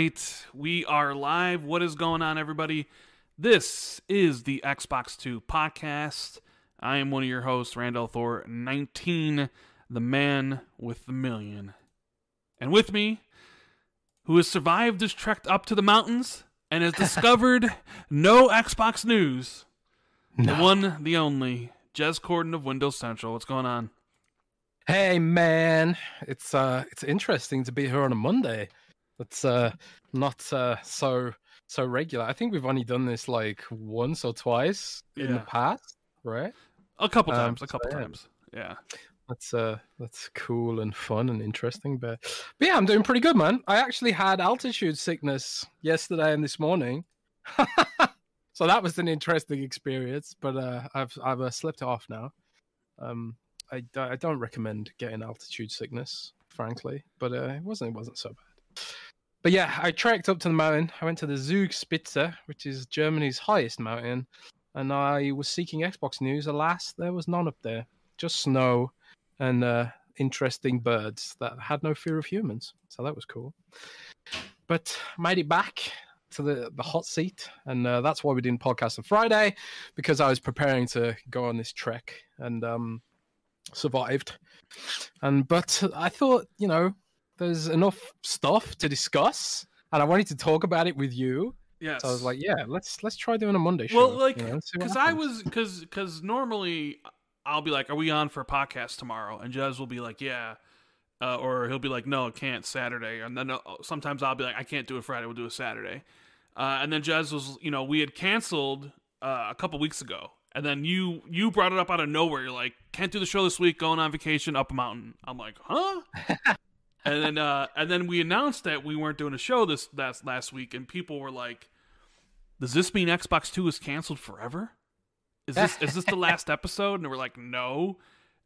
right. We are live. What is going on, everybody? This is the Xbox 2 podcast. I am one of your hosts, Rand al Thor, 19, the man with the million. And with me, who has survived this trek up to the mountains and has discovered no Xbox news, the one, the only, Jez Corden of Windows Central. What's going on? Hey man, it's uh it's interesting to be here on a Monday. It's uh not uh so so regular. I think we've only done this like once or twice in the past, right? A couple Um, times, a couple yeah. times. Yeah. That's uh that's cool and fun and interesting, but but yeah, I'm doing pretty good, man. I actually had altitude sickness yesterday and this morning. so that was an interesting experience, but uh I've I've uh, slipped it off now. Um I, I don't recommend getting altitude sickness, frankly, but uh, it wasn't it wasn't so bad. But yeah, I trekked up to the mountain. I went to the Zugspitze, which is Germany's highest mountain, and I was seeking Xbox news. Alas, there was none up there. Just snow and uh, interesting birds that had no fear of humans. So that was cool. But made it back to the, the hot seat, and uh, that's why we didn't podcast on Friday because I was preparing to go on this trek and um, survived. And but I thought, you know, there's enough stuff to discuss, and I wanted to talk about it with you. Yes. So I was like, yeah, let's let's try doing a Monday show. Well, like, you know, and see what because I was because because normally I'll be like, "Are we on for a podcast tomorrow?" And Jez will be like, "Yeah," uh, or he'll be like, "No, it can't Saturday." And then uh, sometimes I'll be like, "I can't do it Friday. We'll do it Saturday." Uh, and then Jez was, you know, we had canceled uh, a couple weeks ago, and then you you brought it up out of nowhere. You're like, "Can't do the show this week. Going on vacation up a mountain." I'm like, "Huh?" and then uh, and then we announced that we weren't doing a show this last last week, and people were like, "Does this mean Xbox Two is canceled forever? Is this is this the last episode?" And we're like, "No."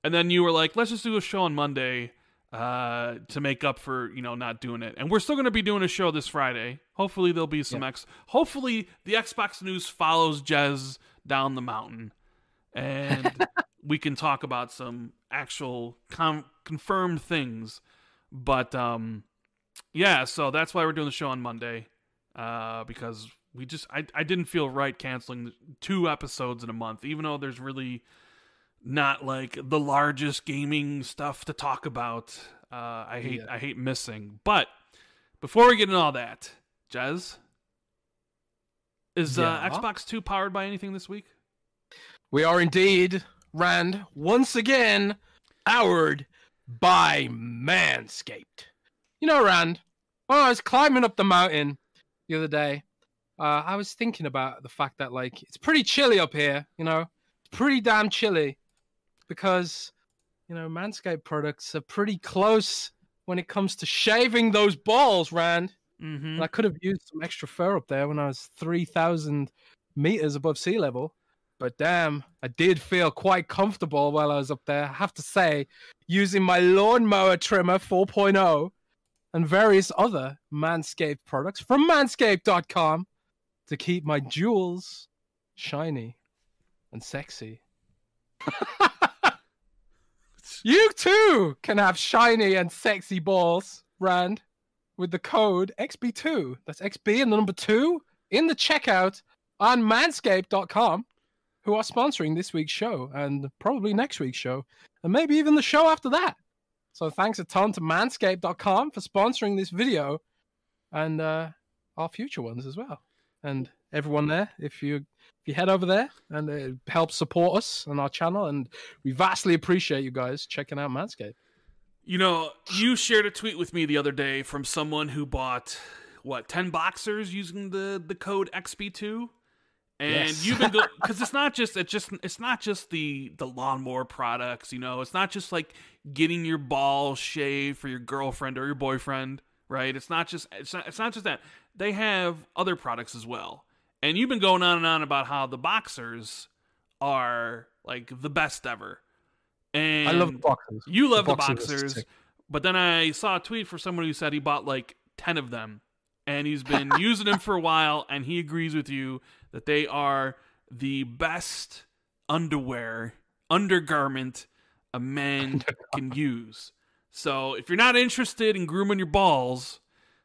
And then you were like, "Let's just do a show on Monday uh, to make up for you know not doing it." And we're still going to be doing a show this Friday. Hopefully, there'll be some X. Hopefully, the Xbox news follows Jez down the mountain, and we can talk about some actual com- confirmed things. But um, yeah, so that's why we're doing the show on Monday, uh, because we just I I didn't feel right canceling two episodes in a month, even though there's really not like the largest gaming stuff to talk about. Uh, I hate Yeah. I hate missing. But before we get into all that, Jez, is uh, Xbox Two powered by anything this week? We are indeed, Rand, once again powered by Manscaped. You know, Rand, when I was climbing up the mountain the other day, uh, I was thinking about the fact that, like, it's pretty chilly up here, you know? It's pretty damn chilly because, you know, Manscaped products are pretty close when it comes to shaving those balls, Rand. Mm-hmm. And I could have used some extra fur up there when I was 3,000 meters above sea level. But damn, I did feel quite comfortable while I was up there. I have to say, using my lawnmower trimmer 4.0 and various other Manscaped products from manscaped.com to keep my jewels shiny and sexy. you too can have shiny and sexy balls, Rand with the code XB2. That's XB and the number two in the checkout on manscaped.com, who are sponsoring this week's show and probably next week's show, and maybe even the show after that. So thanks a ton to manscaped.com for sponsoring this video and uh, our future ones as well. And everyone there, if you if you head over there and it helps support us and our channel, and we vastly appreciate you guys checking out Manscaped. You know, you shared a tweet with me the other day from someone who bought what ten boxers using the the code XB2, and Yes. you've been because it's not just it's just it's not just the the lawnmower products. You know, it's not just like getting your balls shaved for your girlfriend or your boyfriend, right? It's not just it's not it's not just that they have other products as well. And you've been going on and on about how the boxers are like the best ever. And I love the boxers. you love the boxers are boxers, but then I saw a tweet for someone who said he bought like 10 of them and he's been using them for a while and he agrees with you that they are the best underwear, undergarment a man can use. So if you're not interested in grooming your balls,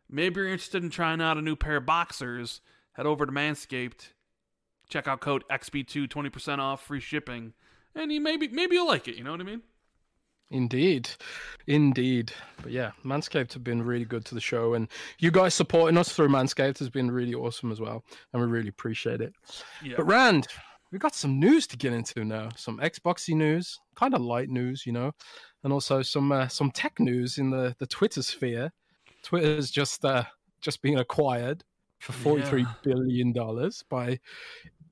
maybe you're interested in trying out a new pair of boxers, head over to Manscaped. Check out code XB2, 20% off, free shipping. And you maybe maybe you'll like it, you know what I mean? Indeed, indeed. But yeah, Manscaped have been really good to the show, and you guys supporting us through Manscaped has been really awesome as well, and we really appreciate it. Yeah. But Rand, we've got some news to get into now. Some Xboxy news, kind of light news, you know, and also some uh, some tech news in the the Twitter sphere. Twitter's just uh, just being acquired for forty three Yeah. billion dollars by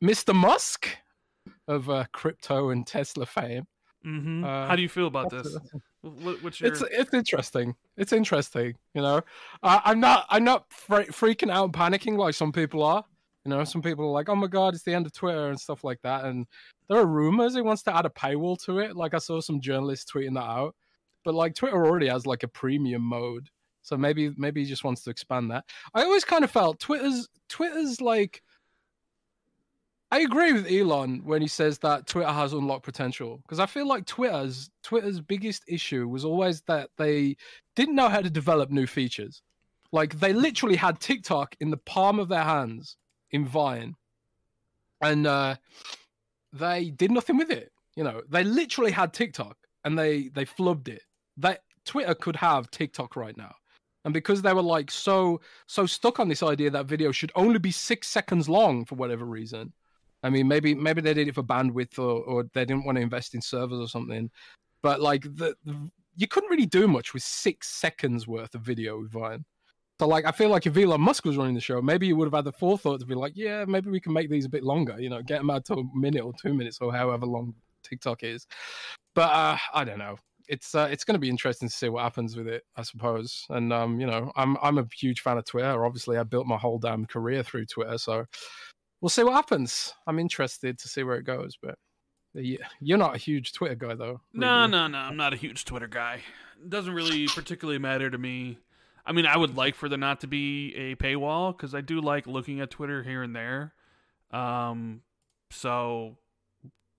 Mr. Musk of uh, crypto and Tesla fame. Hmm Uh, How do you feel about this? what's your it's it's interesting. It's interesting. You know, I, I'm not I'm not fre- freaking out and panicking like some people are. You know, some people are like, "Oh my god, it's the end of Twitter" and stuff like that. And there are rumors he wants to add a paywall to it. Like I saw some journalists tweeting that out. But like Twitter already has like a premium mode, so maybe maybe he just wants to expand that. I always kind of felt Twitter's Twitter's like. I agree with Elon when he says that Twitter has unlocked potential because I feel like Twitter's Twitter's biggest issue was always that they didn't know how to develop new features. Like they literally had TikTok in the palm of their hands in Vine, and uh, they did nothing with it. You know, they literally had TikTok and they they flubbed it. That Twitter could have TikTok right now. And because they were like so so stuck on this idea that video should only be six seconds long for whatever reason, I mean, maybe maybe they did it for bandwidth or, or they didn't want to invest in servers or something. But like the, the you couldn't really do much with six seconds worth of video with Vine. So like I feel like if Elon Musk was running the show, maybe he would have had the forethought to be like, yeah, maybe we can make these a bit longer. You know, get them out to a minute or two minutes or however long TikTok is. But uh, I don't know. It's uh, it's going to be interesting to see what happens with it, I suppose. And um, you know, I'm I'm a huge fan of Twitter. Obviously, I built my whole damn career through Twitter, so we'll see what happens. I'm interested to see where it goes, but you're not a huge Twitter guy, though. No, no, no. I'm not a huge Twitter guy. It doesn't really particularly matter to me. I mean, I would like for there not to be a paywall because I do like looking at Twitter here and there. Um, so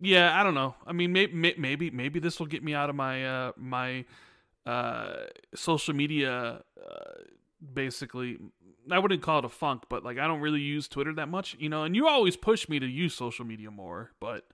yeah, I don't know. I mean, maybe maybe maybe this will get me out of my uh my uh social media uh basically I wouldn't call it a funk, but like I don't really use Twitter that much, you know, and you always push me to use social media more, but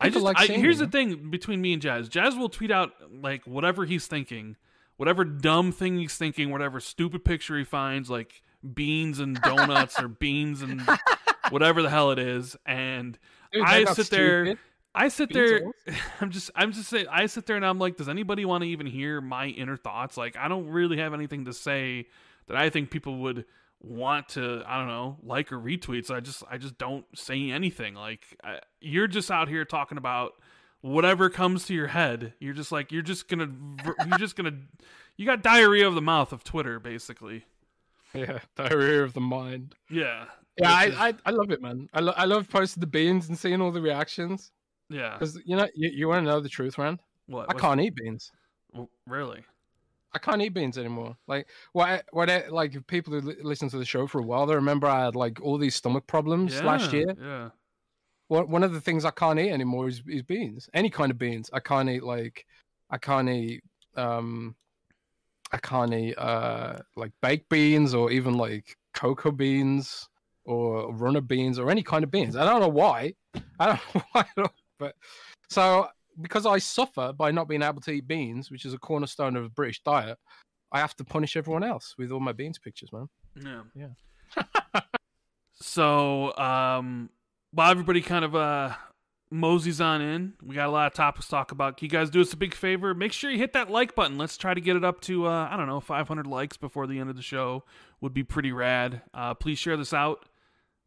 I People just like I, here's the thing between me and Jez. Jez will tweet out like whatever he's thinking, whatever dumb thing he's thinking, whatever stupid picture he finds, like beans and donuts or beans and whatever the hell it is, and Dude, I sit there- stupid. I sit there. I'm just, I'm just saying. I sit there and I'm like, does anybody want to even hear my inner thoughts? Like, I don't really have anything to say that I think people would want to. I don't know, like or retweet. So I just, I just don't say anything. Like, I, you're just out here talking about whatever comes to your head. You're just like, you're just gonna, you're just gonna, you got diarrhea of the mouth of Twitter, basically. Yeah, diarrhea of the mind. Yeah. Yeah, I, I, I love it, man. I, lo- I love posting the beans and seeing all the reactions yeah. because you know you, you want to know the truth, Rand. What? I can't eat beans. well, Really? I can't eat beans anymore. Like what? What? I, like people who li- listen to the show for a while, they remember I had like all these stomach problems last year. Yeah. One one of the things I can't eat anymore is, is beans. Any kind of beans. I can't eat like I can't eat um I can't eat uh like baked beans or even like cocoa beans or runner beans or any kind of beans. I don't know why. I don't know why at all. But so because I suffer by not being able to eat beans, which is a cornerstone of a British diet, I have to punish everyone else with all my beans pictures, man. Yeah. Yeah. so, um, while everybody kind of uh moseys on in, we got a lot of topics to talk about. Can you guys do us a big favor? Make sure you hit that like button. Let's try to get it up to uh, I don't know 500 likes before the end of the show. Would be pretty rad. Uh, please share this out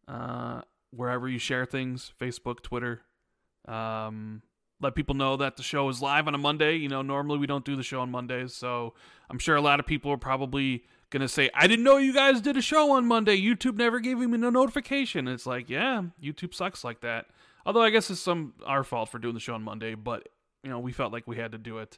uh, wherever you share things, Facebook, Twitter. Um, let people know that the show is live on a Monday. You know, normally we don't do the show on Mondays, so I'm sure a lot of people are probably gonna say, "I didn't know you guys did a show on Monday. YouTube never gave me no notification." It's like, yeah, YouTube sucks like that. Although I guess it's some our fault for doing the show on Monday, but you know we felt like we had to do it.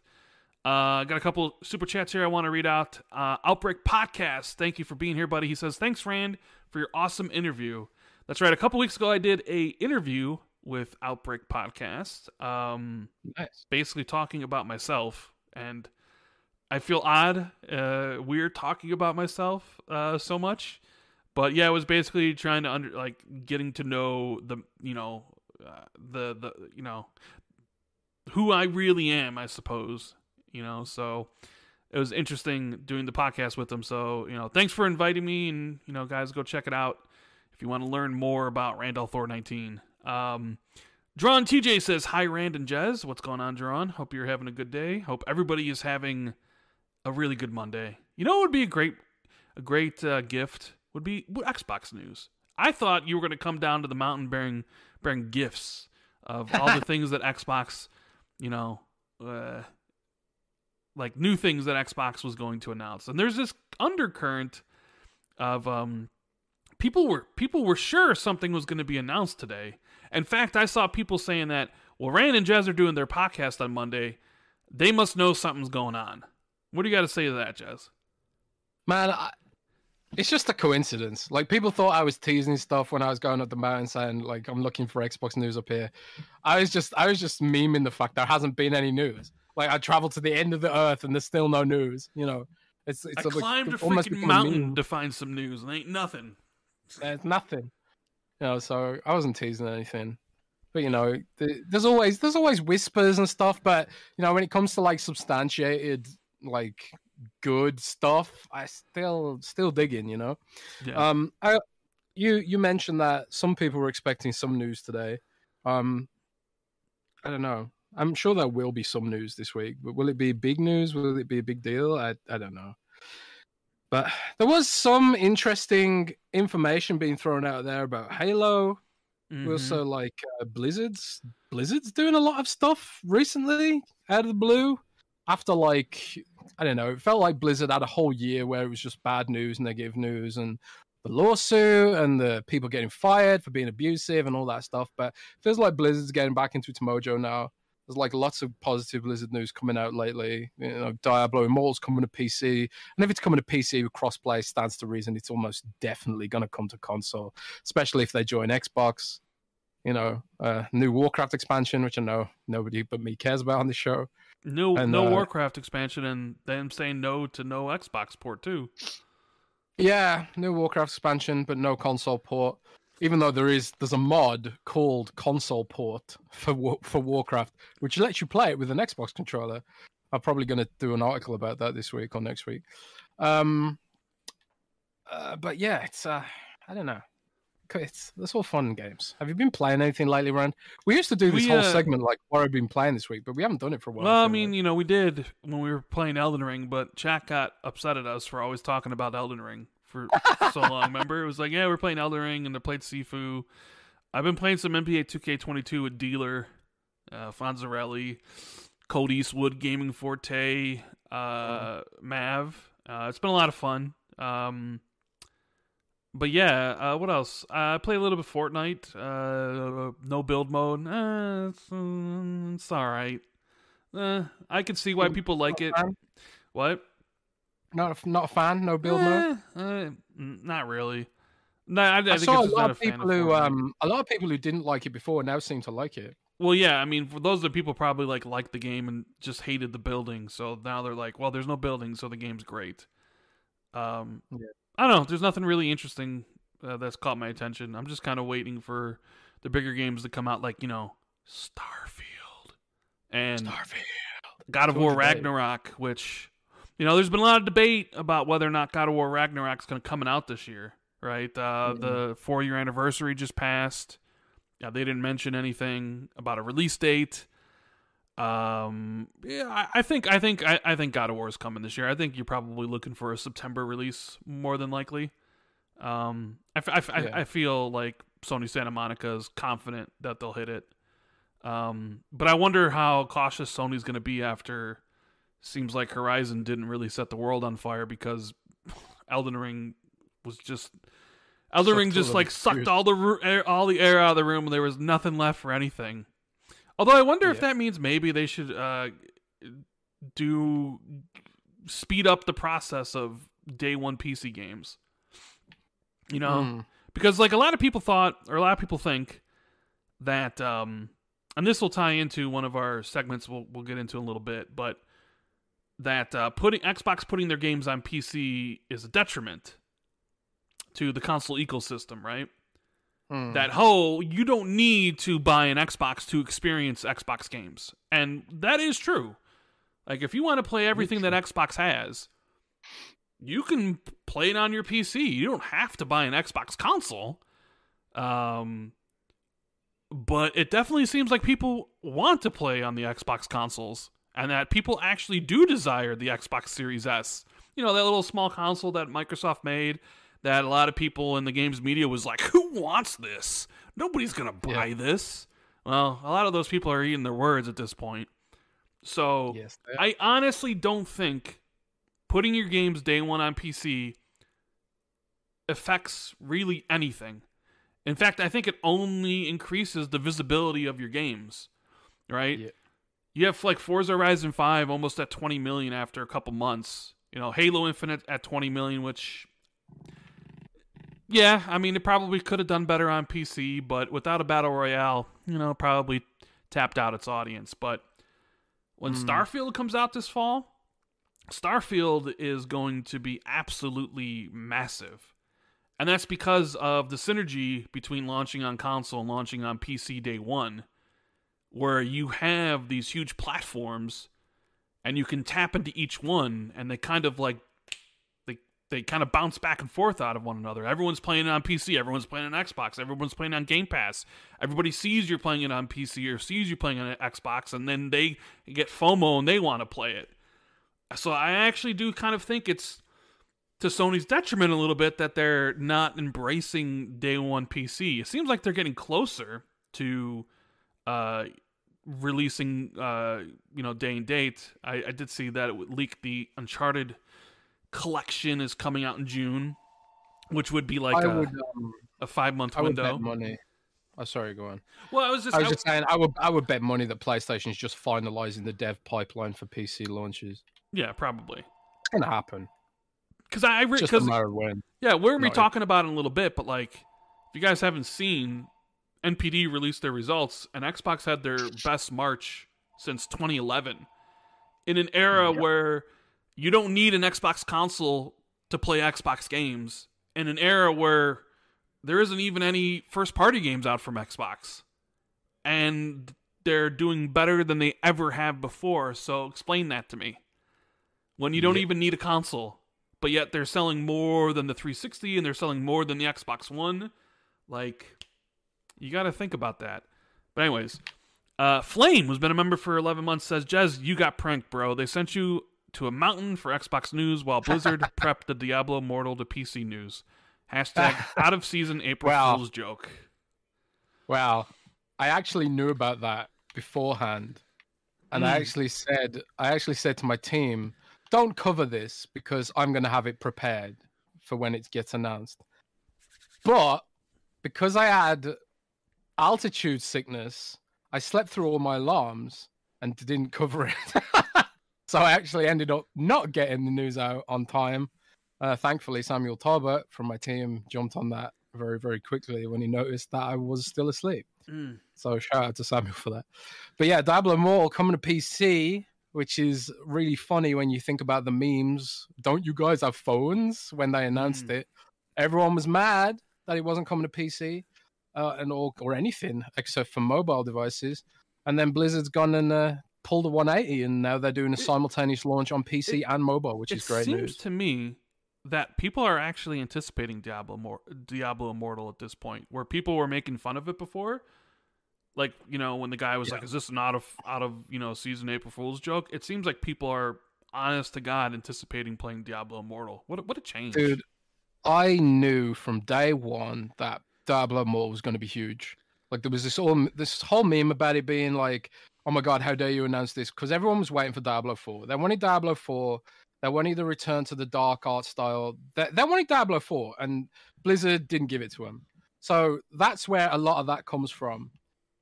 Uh, got a couple super chats here I want to read out. Uh, Outbreak Podcast, thank you for being here, buddy. He says, "Thanks, Rand, for your awesome interview." That's right. A couple weeks ago, I did a interview with Outbreak Podcast. Um, Nice. basically talking about myself and I feel odd, uh, weird talking about myself uh, so much. But yeah, it was basically trying to under like getting to know the you know uh, the the you know who I really am, I suppose. You know, so it was interesting doing the podcast with them. So you know, thanks for inviting me, and you know, guys, go check it out if you want to learn more about Rand al Thor 19. Um, Drawn TJ says, Hi, Rand and Jez. What's going on, Drawn? Hope you're having a good day. Hope everybody is having a really good Monday. You know what would be a great a great uh, gift? Would be Xbox news. I thought you were going to come down to the mountain bearing bearing gifts of all the things that Xbox, you know, uh, like new things that Xbox was going to announce. And there's this undercurrent of um people were people were sure something was going to be announced today. In fact, I saw people saying that, well, Rand and Jez are doing their podcast on Monday. They must know something's going on. What do you got to say to that, Jez? Man, I, it's just a coincidence. Like people thought I was teasing stuff when I was going up the mountain saying like I'm looking for Xbox news up here. I was just I was just memeing the fact there hasn't been any news. Like I traveled to the end of the earth and there's still no news. You know, it's it's I climbed a freaking mountain to find some news and ain't nothing. There's nothing. You know, so I wasn't teasing anything. But you know, there's always there's always whispers and stuff. But you know, when it comes to like substantiated like good stuff, I still still digging. You know, yeah. um, I you you mentioned that some people were expecting some news today. Um, I don't know. I'm sure there will be some news this week, but will it be big news? Will it be a big deal? I I don't know. But there was some interesting information being thrown out there about Halo. Mm-hmm. Also, like uh, Blizzard's Blizzard's doing a lot of stuff recently out of the blue. After like I don't know, it felt like Blizzard had a whole year where it was just bad news, negative news, and the lawsuit and the people getting fired for being abusive and all that stuff. But feels like Blizzard's getting back into its mojo now. There's like lots of positive Blizzard news coming out lately. You know, Diablo Immortal's coming to PC, and if it's coming to PC with crossplay, stands to reason it's almost definitely going to come to console, especially if they join Xbox. You know, uh, new Warcraft expansion, which I know nobody but me cares about on the show. No, and, no uh, Warcraft expansion, and them saying no to no Xbox port too. Yeah, new Warcraft expansion, but no console port even though there is there's a mod called console port for for Warcraft, which lets you play it with an Xbox controller. I'm probably going to do an article about that this week or next week. Um, uh, but yeah, it's uh, I don't know. It's it's all fun games. Have you been playing anything lately, Rand? We used to do this we, whole uh, segment like what I've been playing this week, but we haven't done it for a while. Well, I mean, you know, we did when we were playing Elden Ring, but chat got upset at us for always talking about Elden Ring for so long. Remember, it was like, yeah, we're playing Elden Ring, and they played Sifu. I've been playing some NBA 2K22 with Dealer, uh, Fonzarelli, Colt Eastwood, Gaming Forte, uh, Mav. Uh, it's been a lot of fun. Um, but yeah, uh, what else? I play a little bit Fortnite. Uh, no build mode. Eh, it's, uh, it's all right. Uh, I can see why people like it. What? Not a, not a fan. No build eh, mode. Uh, not really. No, I, I, I saw a lot of people who um a lot of people who didn't like it before now seem to like it. Well, yeah, I mean, for those of the people probably like liked the game and just hated the building, so now they're like, well, there's no building, so the game's great. Um, yeah. I don't know. There's nothing really interesting uh, that's caught my attention. I'm just kind of waiting for the bigger games to come out, like you know, Starfield and Starfield, God of War Ragnarok, which you know, there's been a lot of debate about whether or not God of War Ragnarok is going to come out this year, right? Uh, mm-hmm. The four year anniversary just passed. Yeah, they didn't mention anything about a release date. Um, yeah, I, I think I think I, I, think God of War is coming this year. I think you're probably looking for a September release more than likely. Um, I, I, yeah. I, I feel like Sony Santa Monica is confident that they'll hit it. Um, but I wonder how cautious Sony's going to be after seems like Horizon didn't really set the world on fire because Elden Ring was just Elden Ring just like sucked all the air, all the air out of the room and there was nothing left for anything. Although I wonder yeah. if that means maybe they should uh, do speed up the process of day one PC games. You know, mm. because like a lot of people thought or a lot of people think that um and this will tie into one of our segments we'll we'll get into in a little bit, but that uh, putting Xbox putting their games on PC is a detriment to the console ecosystem, right? Hmm. That whole you don't need to buy an Xbox to experience Xbox games, and that is true. Like if you want to play everything that Xbox has, you can play it on your PC. You don't have to buy an Xbox console. Um, but it definitely seems like people want to play on the Xbox consoles, and that people actually do desire the Xbox Series S. You know that little small console that Microsoft made. That a lot of people in the games media was like, "Who wants this? Nobody's gonna buy Yeah. this." Well, a lot of those people are eating their words at this point. So yes, I honestly don't think putting your games day one on PC affects really anything. In fact, I think it only increases the visibility of your games, right? Yeah. You have like Forza Horizon 5 almost at 20 million after a couple months. You know, Halo Infinite at 20 million, which yeah, I mean it probably could have done better on PC, but without a battle royale, you know, probably tapped out its audience. But when Hmm. Starfield comes out this fall, Starfield is going to be absolutely massive. And that's because of the synergy between launching on console and launching on PC day one, where you have these huge platforms and you can tap into each one and they kind of like they they kind of bounce back and forth out of one another. Everyone's playing it on PC, everyone's playing on Xbox, everyone's playing on Game Pass. Everybody sees you're playing it on PC or sees you playing on Xbox and then they get FOMO and they want to play it. So I actually do kind of think it's to Sony's detriment a little bit that they're not embracing day one PC. It seems like they're getting closer to uh, releasing, uh, you know, day and date. I, I did see that it would leak the Uncharted collection is coming out in June, which would be like I a, would. Um, a five month I would window. bet money. Oh, sorry, go on. Well, I was just, I was I- just saying, I would, I would bet money that PlayStation is just finalizing the dev pipeline for PC launches. yeah, probably It's gonna happen. because I Just a because matter of when. Yeah, we're gonna be talking about it in a little bit, but like, if you guys haven't seen, NPD released their results, and Xbox had their best March since 2011, in an era Yep. where you don't need an Xbox console to play Xbox games, in an era where there isn't even any first-party games out from Xbox, and they're doing better than they ever have before. So explain that to me. When you don't Yep. even need a console but yet they're selling more than the 360 and they're selling more than the Xbox One. Like, you got to think about that. But anyways, uh, Flame, who's been a member for 11 months, says, Jez, you got pranked, bro. They sent you to a mountain for Xbox news while Blizzard prepped the Diablo Mortal to PC news. Hashtag out of season April Wow. Fool's joke. Wow, I actually knew about that beforehand, and I Mm. actually said, I actually said to my team, "Don't cover this because I'm going to have it prepared for when it gets announced." But because I had altitude sickness, I slept through all my alarms and didn't cover it. so I actually ended up not getting the news out on time. Uh, thankfully, Samuel Talbot from my team jumped on that very, very quickly when he noticed that I was still asleep. Mm. So shout out to Samuel for that. But yeah, Diablo Immortal coming to PC, which is really funny when you think about the memes. Don't you guys have phones when they announced Mm. it? Everyone was mad that it wasn't coming to PC uh, and all or anything except for mobile devices. And then Blizzard's gone and uh, pulled a 180, and now they're doing a It- simultaneous launch on PC and mobile, which is great It seems news. to me that people are actually anticipating Diablo Mor- Diablo Immortal at this point, where people were making fun of it before. Like you know, when the guy was Yeah. like, "Is this an out of out of you know season April Fool's joke?" It seems like people are honest to God anticipating playing Diablo Immortal. What a, what a change, Dude, I knew from day one that Diablo Immortal was going to be huge. Like there was this all this whole meme about it being like, "Oh my god, how dare you announce this?" Because everyone was waiting for Diablo Four. They wanted Diablo Four. They wanted the return to the dark art style. They, they wanted Diablo Four, and Blizzard didn't give it to them. So that's where a lot of that comes from.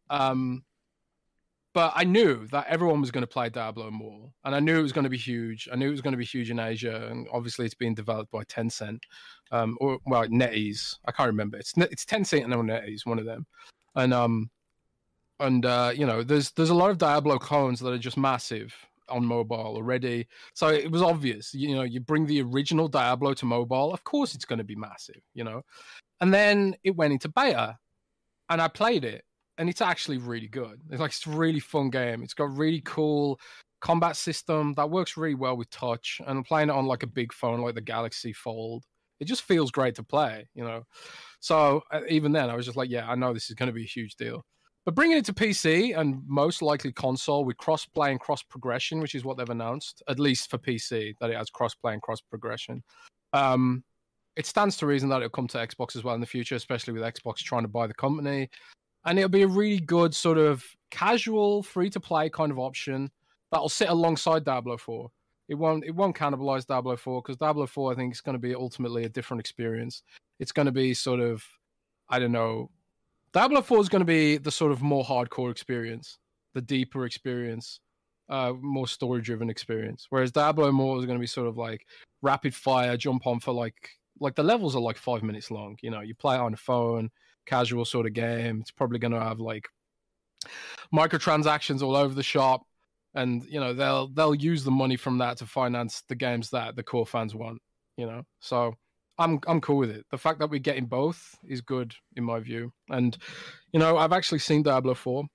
Um, but I knew that everyone was going to play Diablo more, and I knew it was going to be huge. I knew it was going to be huge in Asia, and obviously it's being developed by Tencent, um, or well, NetEase. I can't remember. It's it's Tencent and NetEase, one of them. And um, and uh, you know, there's there's a lot of Diablo clones that are just massive, on mobile already. So it was obvious, you know, you bring the original Diablo to mobile, of course it's going to be massive, you know. And then it went into beta, and I played it, and it's actually really good. It's like it's a really fun game. It's got really cool combat system that works really well with touch, and I'm playing it on like a big phone like the Galaxy Fold. It just feels great to play, you know. So uh, even then, I was just like, yeah, I know this is going to be a huge deal. But bringing it to PC and most likely console with cross play and cross progression, which is what they've announced, at least for PC, that it has cross play and cross progression. Um, it stands to reason that it'll come to Xbox as well in the future, especially with Xbox trying to buy the company. And it'll be a really good sort of casual, free to play kind of option that'll sit alongside Diablo 4. It won't it won't cannibalize Diablo 4 because Diablo 4 I think is going to be ultimately a different experience. It's going to be sort of I don't know Diablo 4 is going to be the sort of more hardcore experience, the deeper experience, uh, more story driven experience. Whereas Diablo more is going to be sort of like rapid fire, jump on for like like the levels are like five minutes long. You know, you play it on a phone, casual sort of game. It's probably going to have like microtransactions all over the shop, and you know they'll they'll use the money from that to finance the games that the core fans want. You know, so I'm I'm cool with it. The fact that we're getting both is good in my view. And you know, I've actually seen Diablo Four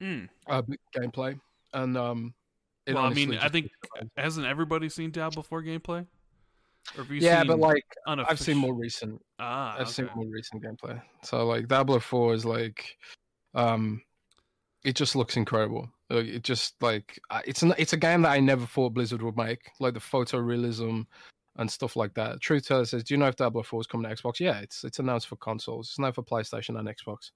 Mm. uh, gameplay, and um, Well, I mean, I think hasn't everybody seen Diablo 4 gameplay? Or have you yeah, but like unoffic- I've seen more recent. Ah, I've seen more recent gameplay. So like Diablo Four is like, um, it just looks incredible. Like, It just like it's an, it's a game that I never thought Blizzard would make. Like the photorealism and stuff like that. Truth Teller says, "Do you know if Diablo Four is coming to Xbox?" Yeah, it's it's announced for consoles. It's now for PlayStation and Xbox,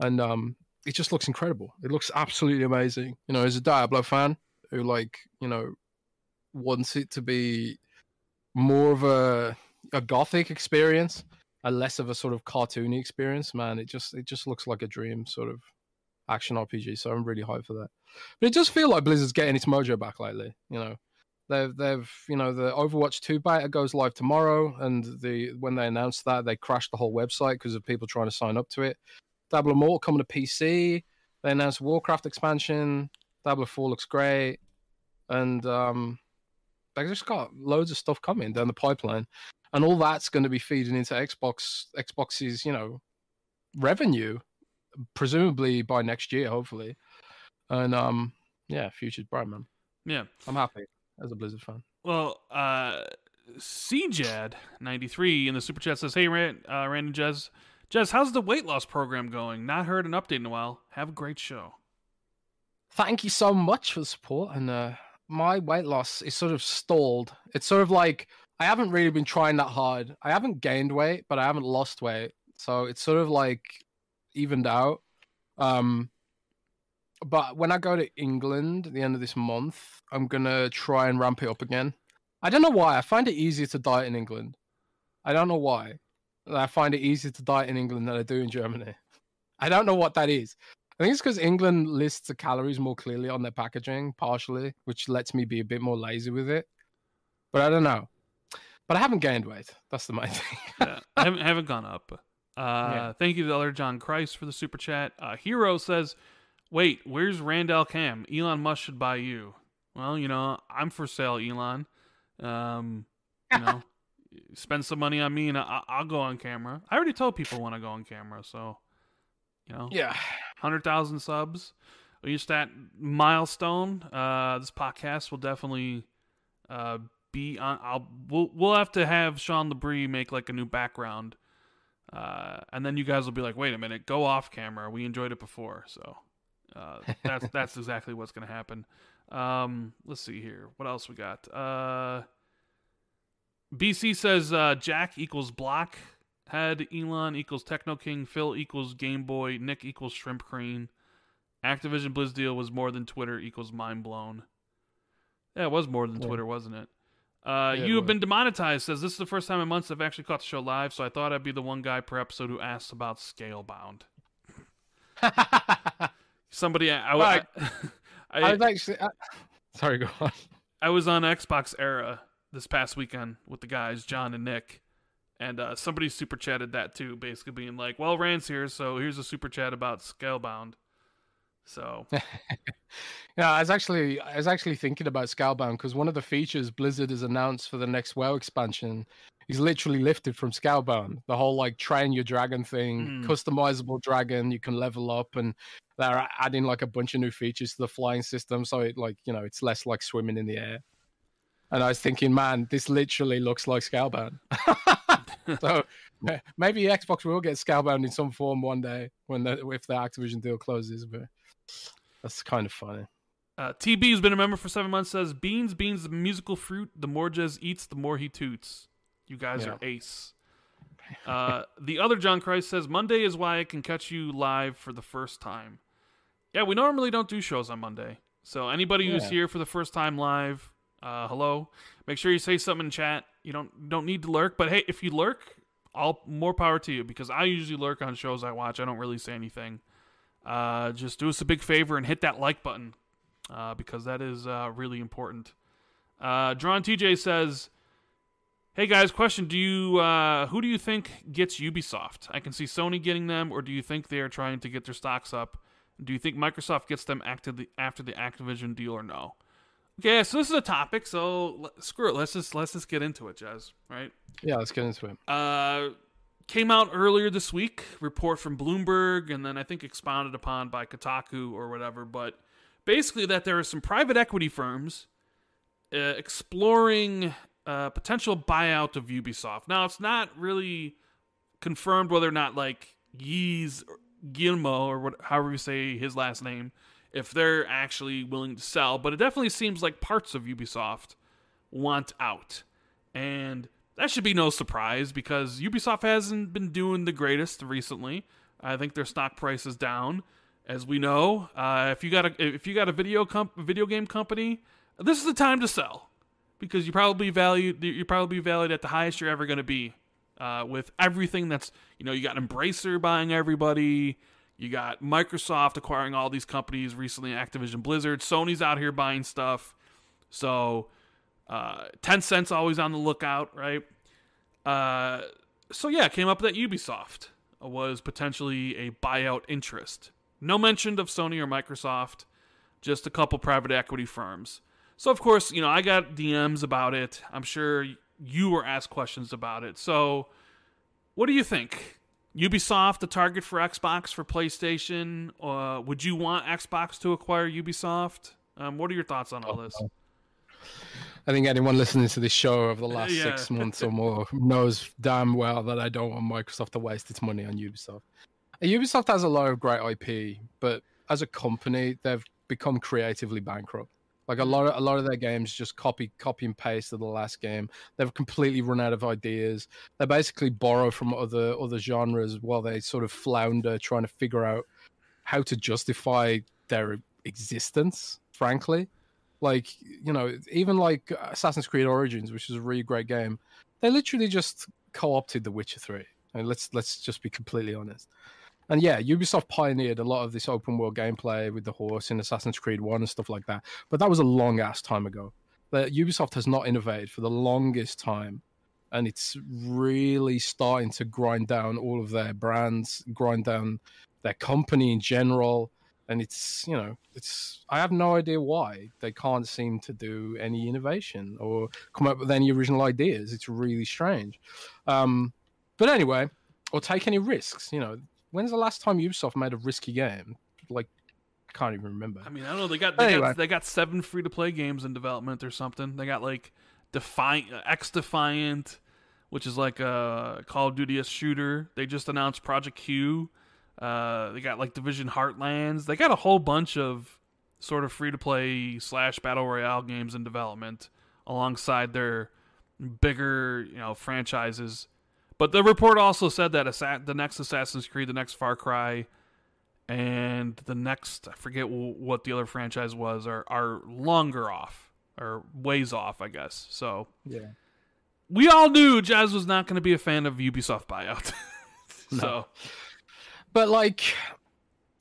and um, it just looks incredible. It looks absolutely amazing. You know, as a Diablo fan who like you know wants it to be more of a a gothic experience, a less of a sort of cartoony experience. Man, it just it just looks like a dream sort of action RPG. So I'm really hyped for that. But it does feel like Blizzard's getting its mojo back lately. You know, they've they've you know the Overwatch two beta goes live tomorrow, and the when they announced that they crashed the whole website because of people trying to sign up to it. Diablo Immortal coming to PC. They announced Warcraft expansion. Diablo four looks great, and um, they just got loads of stuff coming down the pipeline, and all that's going to be feeding into Xbox Xbox's you know revenue, presumably by next year, hopefully. And um, yeah, future's bright, man. Yeah. I'm happy as a Blizzard fan. Well, uh, CJAD93 in the super chat says, Hey, Rand, uh, Randy Jez. Jez, how's the weight loss program going? Not heard an update in a while. Have a great show. Thank you so much for the support. And uh, my weight loss is sort of stalled. It's sort of like I haven't really been trying that hard. I haven't gained weight, but I haven't lost weight. So it's sort of like evened out. Um, but when I go to England at the end of this month, I'm gonna try and ramp it up again. I don't know why. I find it easier to diet in England. I don't know why. I find it easier to diet in England than I do in Germany. I don't know what that is. I think it's because England lists the calories more clearly on their packaging, partially, which lets me be a bit more lazy with it. But I don't know. But I haven't gained weight. That's the main thing. yeah, I haven't, haven't gone up. Uh, Yeah. Thank you to the other John Christ for the super chat. Uh, Hero says, Wait, where's Randall Cam? Elon Musk should buy you. Well, you know, I'm for sale, Elon. Um, you know, spend some money on me and I- I'll go on camera. I already told people when I go on camera, so, you know. yeah. 100,000 subs. We reached that milestone. Uh, this podcast will definitely uh, be on. I'll we'll we'll have to have Sean Labrie make like a new background, uh, and then you guys will be like, "Wait a minute, go off camera. We enjoyed it before." So uh, that's that's exactly what's going to happen. Um, let's see here. What else we got? Uh, BC says uh, Jack equals block head, Elon equals Techno King, Phil equals Game Boy, Nick equals Shrimp Cream. Activision Blizz deal was more than Twitter equals mind blown. Yeah, it was more than Yeah. Twitter, wasn't it? Uh, Yeah, you have been demonetized. Says this is the first time in months I've actually caught the show live, so I thought I'd be the one guy per episode who asks about Scalebound. Somebody, I, I. I, I was actually. I... Sorry, go on. I was on Xbox Era this past weekend with the guys, John and Nick, and uh, somebody super chatted that too, basically being like, "Well, Rand's here, so here's a super chat about Scalebound." So yeah, I was actually I was actually thinking about Scalebound because one of the features Blizzard has announced for the next WoW expansion is literally lifted from Scalebound. The whole like train your dragon thing, Mm. customizable dragon, you can level up, and they're adding like a bunch of new features to the flying system, so it like you know it's less like swimming in the air. And I was thinking, man, this literally looks like Scalebound. so maybe Xbox will get Scalebound in some form one day when the, if the Activision deal closes, but that's kind of funny. uh, TB has been a member for seven months. Says beans, beans, the musical fruit. The more Jez eats, the more he toots. You guys Yeah. are ace. Uh, the other John Christ says Monday is why I can catch you live for the first time. Yeah, we normally don't do shows on Monday. So anybody who's here for the first time live, uh, hello. Make sure you say something in chat. You don't don't need to lurk, but hey, if you lurk, all more power to you because I usually lurk on shows I watch. I don't really say anything. Uh, just do us a big favor and hit that like button uh, because that is uh, really important. Uh, Drawn TJ says, "Hey guys, question: Do you uh, who do you think gets Ubisoft? I can see Sony getting them, or do you think they are trying to get their stocks up? Do you think Microsoft gets them after the after the Activision deal, or no?" Okay, so this is a topic. So l- screw it. Let's just let's just get into it, Jez. Right? Yeah, let's get into it. Uh, came out earlier this week. Report from Bloomberg, and then I think expounded upon by Kotaku or whatever. But basically, that there are some private equity firms uh, exploring uh, potential buyout of Ubisoft. Now, it's not really confirmed whether or not like Yeez Guillermo or what, however you say his last name, if they're actually willing to sell. But it definitely seems like parts of Ubisoft want out, and that should be no surprise because Ubisoft hasn't been doing the greatest recently. I think their stock price is down, as we know. Uh, if you got a if you got a video comp- video game company, this is the time to sell because you probably value you probably valued at the highest you're ever going to be uh, with everything that's you know you got Embracer buying everybody. You got Microsoft acquiring all these companies recently, Activision Blizzard. Sony's out here buying stuff. So uh, cents always on the lookout, right? Uh, so yeah, came up that Ubisoft was potentially a buyout interest. No mention of Sony or Microsoft, just a couple private equity firms. So of course, you know, I got DMs about it. I'm sure you were asked questions about it. So what do you think? Ubisoft, the target for Xbox, for PlayStation? Uh, would you want Xbox to acquire Ubisoft? Um, what are your thoughts on all this? I think anyone listening to this show over the last Yeah. six months or more knows damn well that I don't want Microsoft to waste its money on Ubisoft. Ubisoft has a lot of great IP, but as a company, they've become creatively bankrupt. Like a lot of a lot of their games just copy copy and paste of the last game. They've completely run out of ideas. They basically borrow from other other genres while they sort of flounder trying to figure out how to justify their existence, frankly like you know even like assassin's creed origins which is a really great game they literally just co-opted the witcher 3 and let's let's just be completely honest and yeah ubisoft pioneered a lot of this open world gameplay with the horse in assassin's creed 1 and stuff like that but that was a long ass time ago. That ubisoft has not innovated for the longest time and it's really starting to grind down all of their brands grind down their company in general. And it's you know it's i have no idea why they can't seem to do any innovation or come up with any original ideas. It's really strange. Um but anyway or take any risks you know when's the last time ubisoft made a risky game like i can't even remember I mean, I don't know. They got they, Anyway. got, they got seven free to play games in development or something. They got like Defiant, X Defiant, which is like a Call of Duty shooter. They just announced Project Q. Uh, they got like Division Heartlands. They got a whole bunch of sort of free to play slash battle royale games in development alongside their bigger you know franchises. But the report also said that Assa- the next Assassin's Creed, the next Far Cry, and the next I forget w- what the other franchise was are are longer off or ways off, I guess. So yeah we all knew Jez was not going to be a fan of Ubisoft buyout. so but like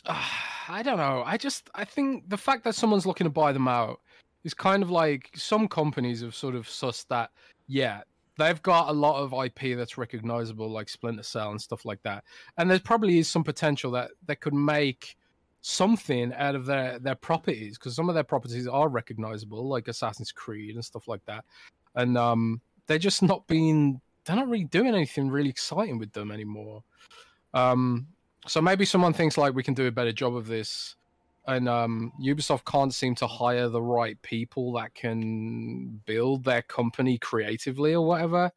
uh, i don't know i just i think the fact that someone's looking to buy them out is kind of like some companies have sort of sussed that yeah they've got a lot of ip that's recognizable like splinter cell and stuff like that and there probably is some potential that they could make something out of their their properties because some of their properties are recognizable, like Assassin's Creed and stuff like that, and um, they're just not being they're not really doing anything really exciting with them anymore. Um, so maybe someone thinks like we can do a better job of this and um, Ubisoft can't seem to hire the right people that can build their company creatively or whatever.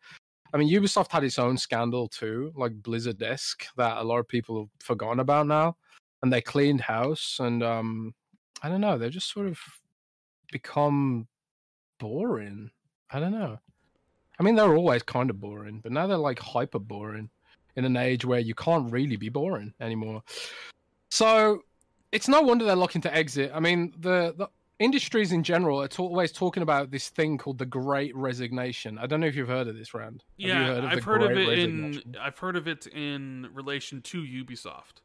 I mean, Ubisoft had its own scandal too, like Blizzard esque, that a lot of people have forgotten about now, and they cleaned house. And um, I don't know, they've just sort of become boring. I don't know. I mean, they're always kind of boring, but now they're like hyper boring in an age where you can't really be boring anymore. So it's no wonder they're looking to exit. I mean, the, the industries in general are always talking about this thing called the Great Resignation. I don't know if you've heard of this, Rand. Have yeah, heard I've heard of it in. I've heard of it in relation to Ubisoft.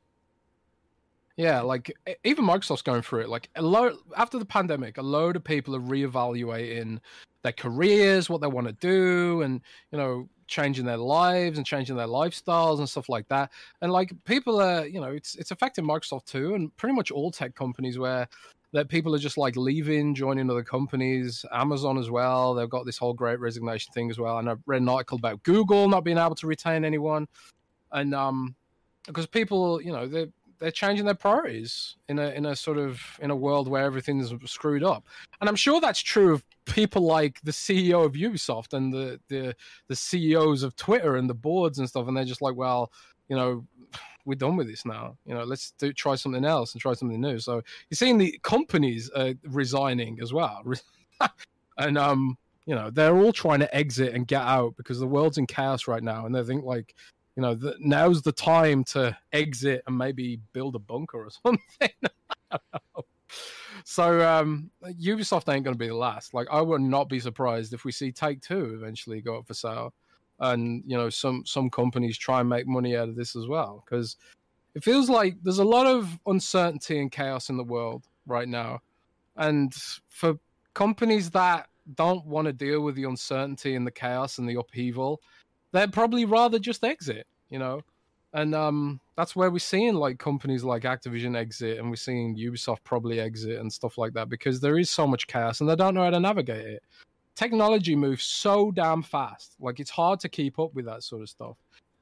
Yeah, like even Microsoft's going through it. Like a lot after the pandemic, a load of people are reevaluating their careers, what they want to do, and you know, changing their lives and changing their lifestyles and stuff like that. And like people are, you know, it's it's affecting Microsoft too, and pretty much all tech companies where that people are just like leaving, joining other companies. Amazon as well. They've got this whole great resignation thing as well. And I read an article about Google not being able to retain anyone, and um, because people, you know, they they're changing their priorities in a in a sort of in a world where everything's screwed up. And I'm sure that's true of people like the CEO of Ubisoft and the the the CEOs of Twitter and the boards and stuff. And they're just like, well, you know, we're done with this now. You know, let's do try something else and try something new. So you're seeing the companies uh, resigning as well, and um, you know, they're all trying to exit and get out because the world's in chaos right now, and they think like you know, the, now's the time to exit and maybe build a bunker or something. so um, Ubisoft ain't going to be the last. Like, I would not be surprised if we see Take Two eventually go up for sale, and you know, some some companies try and make money out of this as well because it feels like there's a lot of uncertainty and chaos in the world right now, and for companies that don't want to deal with the uncertainty and the chaos and the upheaval they'd probably rather just exit, you know. And um, that's where we're seeing like companies like Activision exit, and we're seeing Ubisoft probably exit and stuff like that because there is so much chaos and they don't know how to navigate it. Technology moves so damn fast, like it's hard to keep up with that sort of stuff.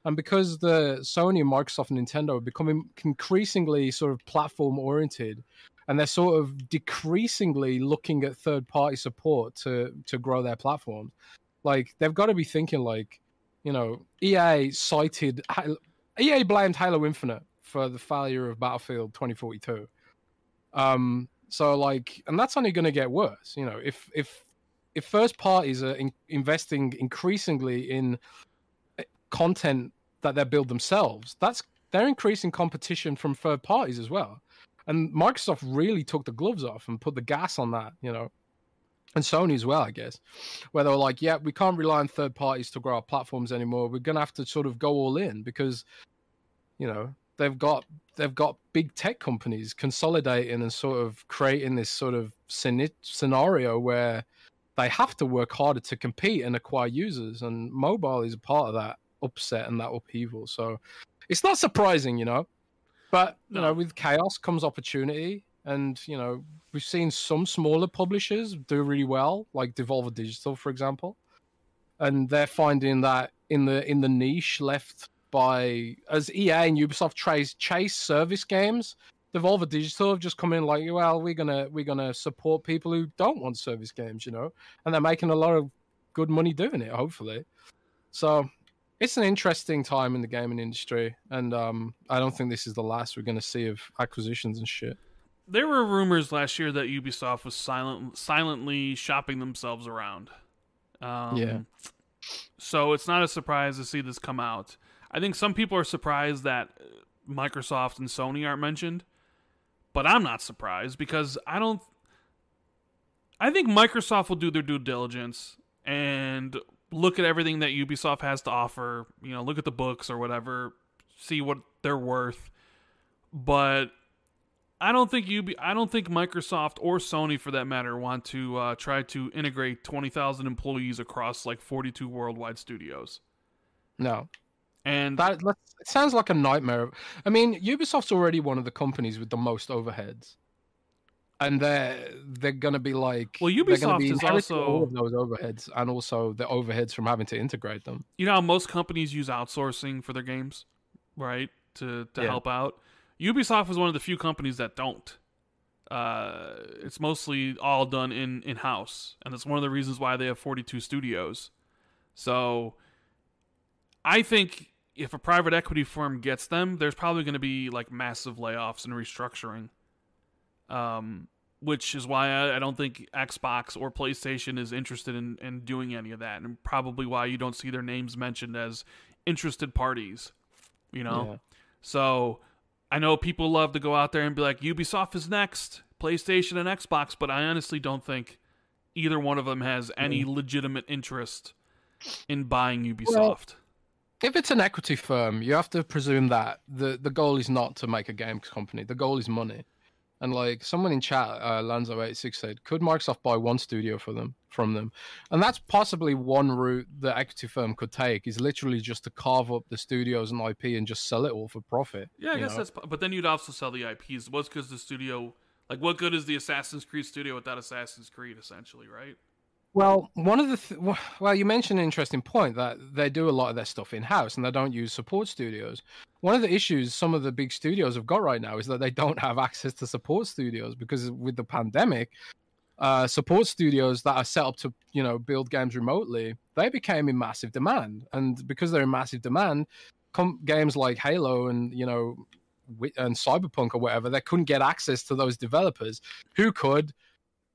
And because the Sony, Microsoft, and Nintendo are becoming increasingly sort of platform oriented, and they're sort of decreasingly looking at third party support to to grow their platforms, like they've got to be thinking like you know, EA cited EA blamed Halo Infinite for the failure of Battlefield 2042. Um, so like, and that's only going to get worse. You know, if if if first parties are in, investing increasingly in eh, content that they build themselves, that's they're increasing competition from third parties as well. And Microsoft really took the gloves off and put the gas on that. You know, and Sony as well, I guess, where they were like, yeah, we can't rely on third parties to grow our platforms anymore. We're gonna have to sort of go all in because, you know, they've got they've got big tech companies consolidating and sort of creating this sort of scenario where they have to work harder to compete and acquire users, and mobile is a part of that upset and that upheaval. So it's not surprising, you know. But you know, with chaos comes opportunity, and you know we've seen some smaller publishers do really well like devolver digital for example. And they're finding that in the in the niche left by as ea and ubisoft chase chase service games devolver digital have just come in like well we're gonna we're gonna support people who don't want service games you know? And they're making a lot of good money doing it hopefully. So it's an interesting time in the gaming industry. And um, i don't think this is the last we're to see of acquisitions and shit there were rumors last year that Ubisoft was silent, silently shopping themselves around. Um, yeah. So it's not a surprise to see this come out. I think some people are surprised that Microsoft and Sony aren't mentioned, but I'm not surprised because I don't. I think Microsoft will do their due diligence and look at everything that Ubisoft has to offer. You know, look at the books or whatever, see what they're worth. But I don't think you. I don't think Microsoft or Sony, for that matter, want to uh, try to integrate twenty thousand employees across like forty-two worldwide studios. No, And That it sounds like a nightmare. I mean, Ubisoft's already one of the companies with the most overheads, and they're they're gonna be like Well, Ubisoft be is inheriting all also- of those overheads, and also the overheads from having to integrate them. you know how most companies use outsourcing for their games, right? To to Yeah. help out. Ubisoft is one of the few companies that don't. Uh, it's mostly all done in in house, and that's one of the reasons why they have 42 studios. So, I think if a private equity firm gets them, there's probably going to be like massive layoffs and restructuring. Um, which is why I, I don't think Xbox or PlayStation is interested in, in doing any of that, and probably why you don't see their names mentioned as interested parties. You know, Yeah. so I know people love to go out there and be like, Ubisoft is next, PlayStation and Xbox, but I honestly don't think either one of them has any legitimate interest in buying Ubisoft. If it's an equity firm, you have to presume that the the goal is not to make a games company. The goal is money. And like someone in chat, uh, Lanzo86 said, could Microsoft buy one studio for them from them? And that's possibly one route the equity firm could take. Is literally just to carve up the studios and IP and just sell it all for profit. yeah, I guess know? that's. But then you'd also sell the IPs. What's because the studio, like, what good is the Assassin's Creed studio without Assassin's Creed? Essentially, right? Well, one of the th- well, you mentioned an interesting point that they do a lot of their stuff in house and they don't use support studios. One of the issues some of the big studios have got right now is that they don't have access to support studios because with the pandemic, uh, support studios that are set up to you know build games remotely they became in massive demand, and because they're in massive demand, com- games like Halo and you know and Cyberpunk or whatever they couldn't get access to those developers who could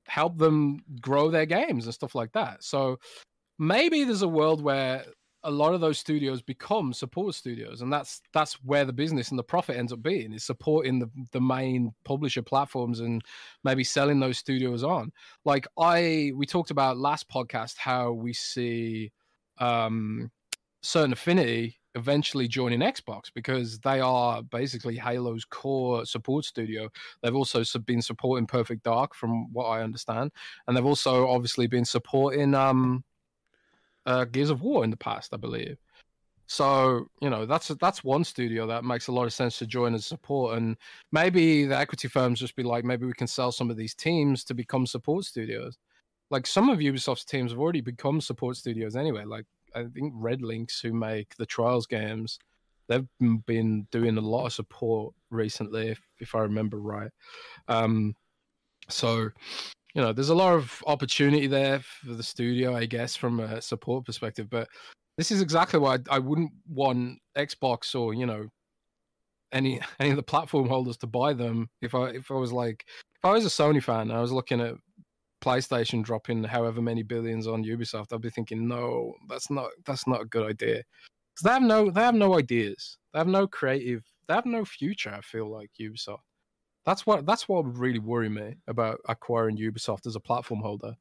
help them grow their games and stuff like that. So maybe there's a world where a lot of those studios become support studios, and that's that's where the business and the profit ends up being is supporting the the main publisher platforms and maybe selling those studios on. Like I we talked about last podcast how we see um certain affinity eventually joining Xbox because they are basically Halo's core support studio. They've also been supporting Perfect Dark, from what I understand, and they've also obviously been supporting um, uh, Gears of War in the past, I believe. So you know that's that's one studio that makes a lot of sense to join as support, and maybe the equity firms just be like, maybe we can sell some of these teams to become support studios. Like some of Ubisoft's teams have already become support studios anyway. Like I think RedLynx, who make the Trials games, they've been doing a lot of support recently, if, if I remember right. Um, so, you know, there's a lot of opportunity there for the studio, I guess, from a support perspective. But this is exactly why I, wouldn't want Xbox or you know any any of the platform holders to buy them. If I if I was like if I was a Sony fan, I was looking at PlayStation dropping however many billions on Ubisoft, I'd be thinking, no, that's not that's not a good idea. Because they have no they have no ideas. They have no creative. They have no future. I feel like Ubisoft. That's what that's what would really worry me about acquiring Ubisoft as a platform holder.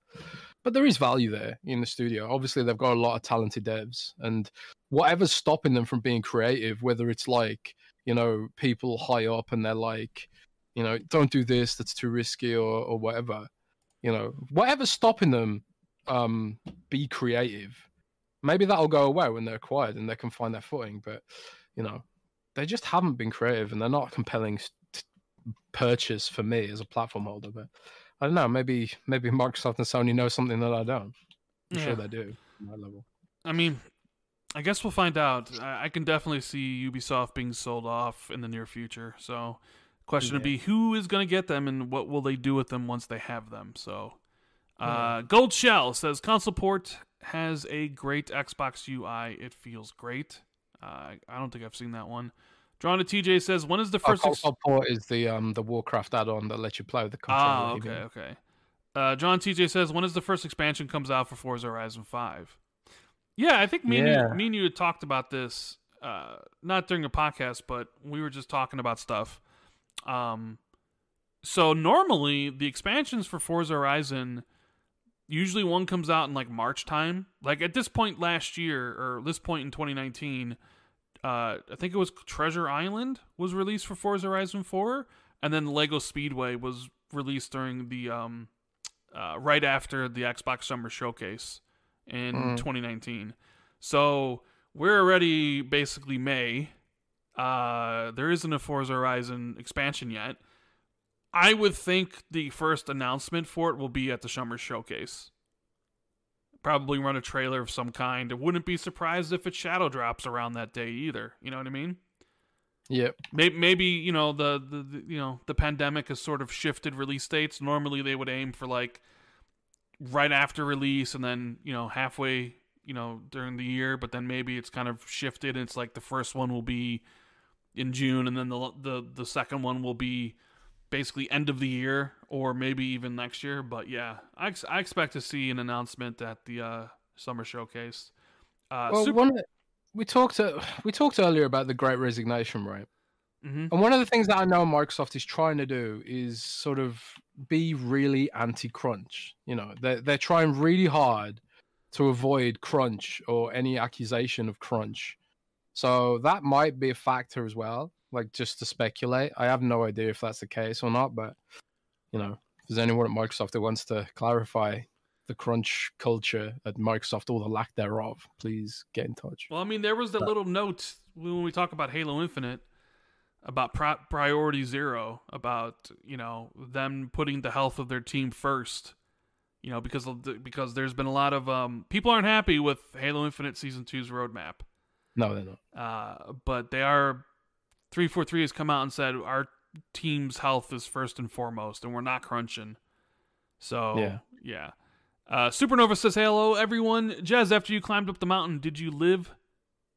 But there is value there in the studio. Obviously, they've got a lot of talented devs, and whatever's stopping them from being creative, whether it's like you know people high up and they're like, you know, don't do this, that's too risky, or or whatever you know whatever's stopping them um be creative maybe that'll go away when they're acquired and they can find their footing but you know they just haven't been creative and they're not compelling purchase for me as a platform holder but i don't know maybe maybe microsoft and sony know something that i don't i'm Yeah. sure they do my level I mean, I guess we'll find out. I, I can definitely see Ubisoft being sold off in the near future. So, question would be who is going to get them and what will they do with them once they have them? So, uh, Yeah. Gold Shell says console port has a great Xbox UI. It feels great. Uh, I don't think I've seen that one. Drawn to TJ says when is the oh, first? ex- console port is the um the warcraft add-on that lets you play with the Ah, okay, even. okay. Uh, John TJ says, when is the first expansion comes out for Forza Horizon 5? Yeah, I think me, and, you, me and you had talked about this, uh, not during a podcast, but we were just talking about stuff. Um, so normally the expansions for Forza Horizon, usually one comes out in like March time. Like at this point last year, or this point in 2019, uh, I think it was Treasure Island was released for Forza Horizon 4, and then Lego Speedway was released during the um, uh, right after the Xbox Summer Showcase in Mm. 2019. So we're already basically May. Uh, there isn't a Forza Horizon expansion yet. I would think the first announcement for it will be at the Summer Showcase. Probably run a trailer of some kind. I wouldn't be surprised if it shadow drops around that day either. You know what I mean? Yep. Maybe, maybe you know the, the, the you know the pandemic has sort of shifted release dates. Normally they would aim for like right after release and then you know halfway you know during the year, but then maybe it's kind of shifted. And it's like the first one will be in June, and then the the the second one will be basically end of the year or maybe even next year. But yeah, I, ex- I expect to see an announcement at the uh, summer showcase. Uh, Well, super- one we talked uh, we talked earlier about the Great Resignation, right? Mhm. And one of the things that I know Microsoft is trying to do is sort of be really anti-crunch. You know, they're they're trying really hard to avoid crunch or any accusation of crunch. So that might be a factor as well. Like just to speculate, I have no idea if that's the case or not. But you know, if there's anyone at Microsoft that wants to clarify the crunch culture at Microsoft or the lack thereof, please get in touch. Well, I mean, there was the But- little note when we talk about Halo Infinite about pri- priority zero, about you know them putting the health of their team first. You know, because the, because there's been a lot of um, people aren't happy with Halo Infinite Season 2's roadmap. No, they're not. Uh, but they are 343 has come out and said our team's health is first and foremost, and we're not crunching. So Yeah. yeah. Uh, Supernova says, "Hello, everyone. Jez, after you climbed up the mountain, did you live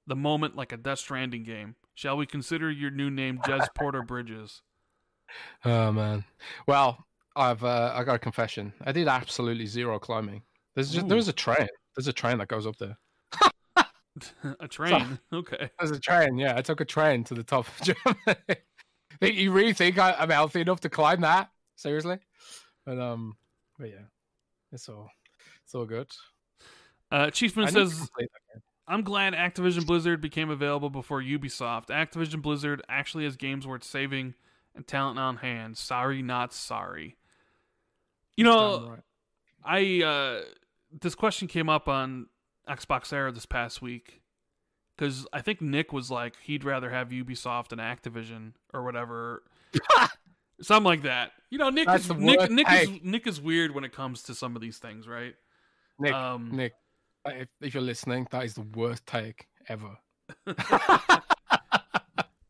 the moment like a Death Stranding game? Shall we consider your new name Jez Porter Bridges?" Oh man. Well, I've uh, I got a confession. I did absolutely zero climbing. There's just, Ooh. there's a train. There's a train that goes up there. a train. Okay. There's a train. Yeah, I took a train to the top of Germany. you really think I, I'm healthy enough to climb that? Seriously? But um, but yeah, it's all it's all good. Uh, Chiefman I says, complete that game. I'm glad Activision Blizzard became available before Ubisoft. Activision Blizzard actually has games worth saving and talent on hand. Sorry, not sorry. You know, right. I uh this question came up on Xbox Era this past week because I think Nick was like he'd rather have Ubisoft and Activision or whatever, something like that. You know, Nick That's is Nick, Nick is. Nick is weird when it comes to some of these things, right? Nick, um, Nick, if, if you're listening, that is the worst take ever.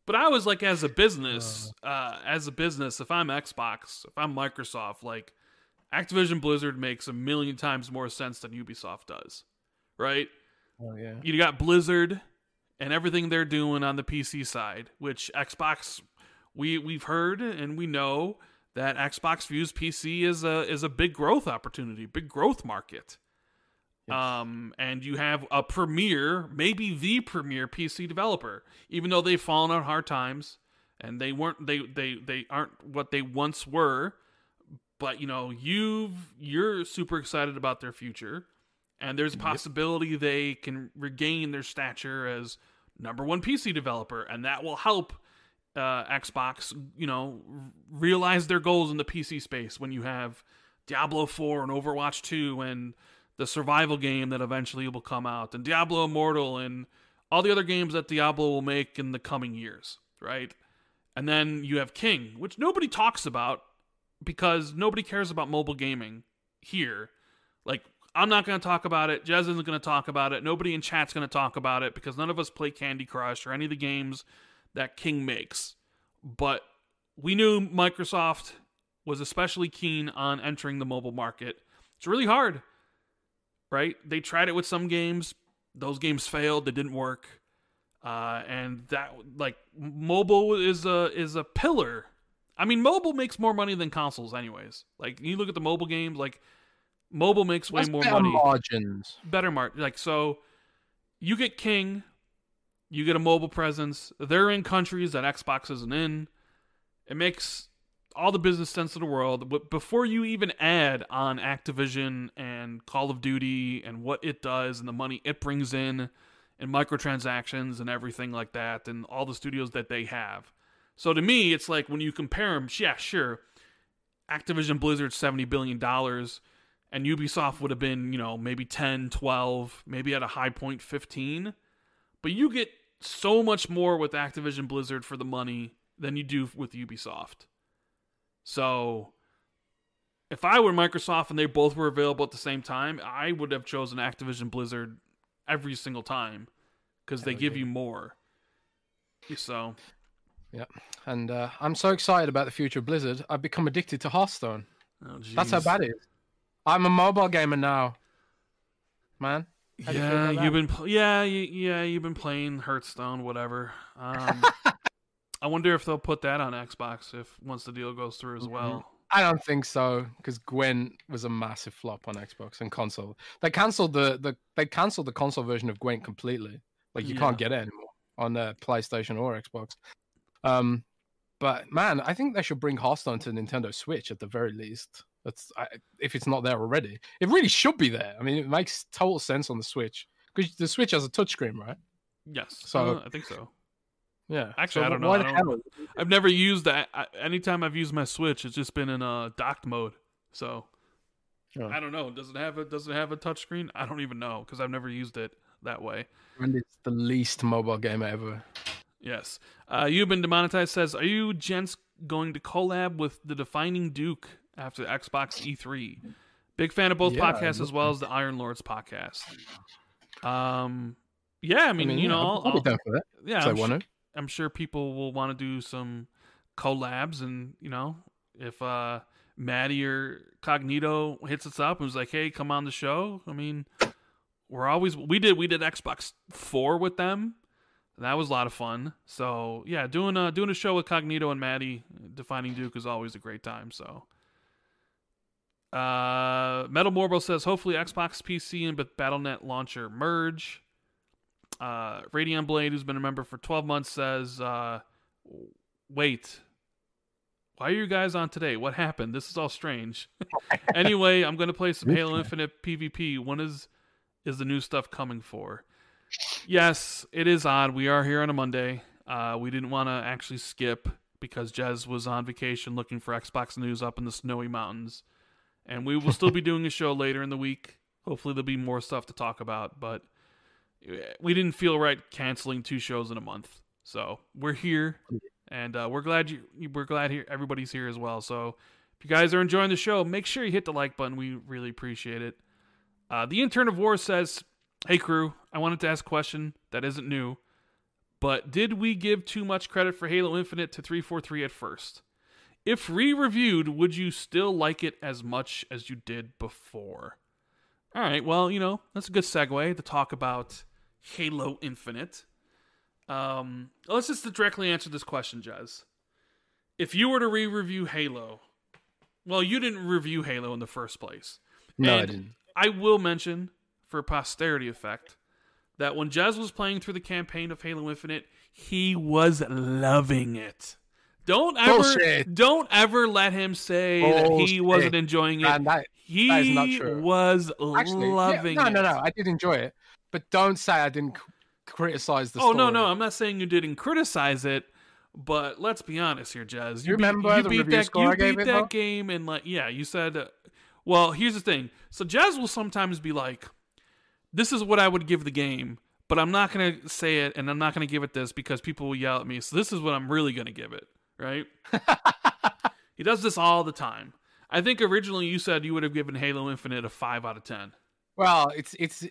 But I was like, as a business, uh, as a business, if I'm Xbox, if I'm Microsoft, like Activision Blizzard makes a million times more sense than Ubisoft does, right? Oh yeah. You got Blizzard and everything they're doing on the PC side, which Xbox we we've heard and we know that Xbox views PC as a is a big growth opportunity, big growth market. Yes. Um, and you have a premier, maybe the premier PC developer, even though they've fallen on hard times and they weren't they they they aren't what they once were. But you know, you've you're super excited about their future, and there's a possibility they can regain their stature as number one PC developer, and that will help uh, Xbox, you know, r- realize their goals in the PC space when you have Diablo 4 and Overwatch 2 and the survival game that eventually will come out, and Diablo Immortal and all the other games that Diablo will make in the coming years, right? And then you have King, which nobody talks about because nobody cares about mobile gaming here. Like, I'm not going to talk about it. Jez isn't going to talk about it. Nobody in chat's going to talk about it because none of us play Candy Crush or any of the games that King makes. But we knew Microsoft was especially keen on entering the mobile market. It's really hard, right? They tried it with some games. Those games failed. They didn't work. Uh, and that like mobile is a is a pillar. I mean, mobile makes more money than consoles, anyways. Like you look at the mobile games, like mobile makes way That's more better money. margins. better mark like so you get king you get a mobile presence they're in countries that xbox isn't in. It makes all the business sense in the world but before you even add on activision and call of duty and what it does and the money it brings in and microtransactions and everything like that and all the studios that they have. So to me it's like when you compare them yeah sure activision blizzard 70 billion dollars and Ubisoft would have been, you know, maybe 10, 12, maybe at a high point 15. but you get so much more with Activision Blizzard for the money than you do with Ubisoft. So if I were Microsoft and they both were available at the same time, I would have chosen Activision Blizzard every single time because they give you more. So, yeah, and uh, I'm so excited about the future of Blizzard. I've become addicted to Hearthstone. oh, That's how bad it is. I'm a mobile gamer now, man. How do you Yeah, you've been pl- yeah, you, yeah, you've been playing Hearthstone, whatever. Um, I wonder if they'll put that on Xbox if once the deal goes through as Mhm. well. I don't think so because Gwent was a massive flop on Xbox and console. They cancelled the, the they cancelled the console version of Gwent completely. Like you can't get it anymore on uh, PlayStation or Xbox. Um, but man, I think they should bring Hearthstone to Nintendo Switch at the very least. That's I, if it's not there already. It really should be there. I mean, it makes total sense on the Switch because the Switch has a touchscreen, right? Yes, So- uh, I think so. Yeah. Actually, I don't know. I don't, I've never used that. I, anytime I've used my Switch, it's just been in a docked mode. So Oh. I don't know. Does it have a Does it have a touchscreen? I don't even know because I've never used it that way. And it's the least mobile game ever. Yes. Uh, you've been demonetized. Says, are you gents going to collab with the Defining Duke after Xbox E3? Big fan of both Yeah, podcasts as well as the Iron Lords podcast. Um, yeah, I mean, you yeah, know, I'll, I'll, be down for that. yeah, I'm want su- to. I'm sure people will want to do some collabs, and you know, if uh, Maddie or Cognito hits us up and was like, "Hey, come on the show," I mean, we're always we did we did Xbox Four with them. That was a lot of fun. So yeah, doing a doing a show with Cognito and Maddie, defining Duke is always a great time. So. Uh, Metal Morbo says hopefully Xbox PC and BattleNet launcher merge. Uh, Radiant Blade, who's been a member for 12 months, says, uh, "Wait, why are you guys on today? What happened? This is all strange." anyway, I'm gonna play some Halo Infinite PvP. When is is the new stuff coming for? Yes, it is odd. We are here on a Monday. Uh, we didn't want to actually skip because Jez was on vacation looking for Xbox news up in the snowy mountains, and we will still be doing a show later in the week. Hopefully, there'll be more stuff to talk about, but we didn't feel right canceling two shows in a month. So we're here, and uh, we're glad you we're glad here everybody's here as well. So if you guys are enjoying the show, make sure you hit the like button. We really appreciate it. Uh, the intern of war says, "Hey crew, I wanted to ask a question that isn't new, but did we give too much credit for Halo Infinite to 343 at first? If re-reviewed, would you still like it as much as you did before?" All right, well, you know, that's a good segue to talk about Halo Infinite. Um, let's just directly answer this question, Jez. If you were to re-review Halo, well, you didn't review Halo in the first place. No, I didn't. I will mention, for posterity effect, that when Jez was playing through the campaign of Halo Infinite, he was loving it. Don't ever, Bullshit. don't ever let him say that he wasn't enjoying it. And that, he that is not true. was actually, yeah, loving no, it. no, no. No, I did enjoy it, but don't say I didn't criticize the Oh story. no, no, I'm not saying you didn't criticize it, but let's be honest here, Jez. You remember you the beat review that, score you I gave beat it, that though? game, and like, yeah, you said. Uh, well, here's the thing. So Jez will sometimes be like, "This is what I would give the game." But I'm not gonna say it, and I'm not gonna give it this because people will yell at me. So this is what I'm really gonna give it, right? he does this all the time. I think originally you said you would have given Halo Infinite a five out of ten. Well, it's it's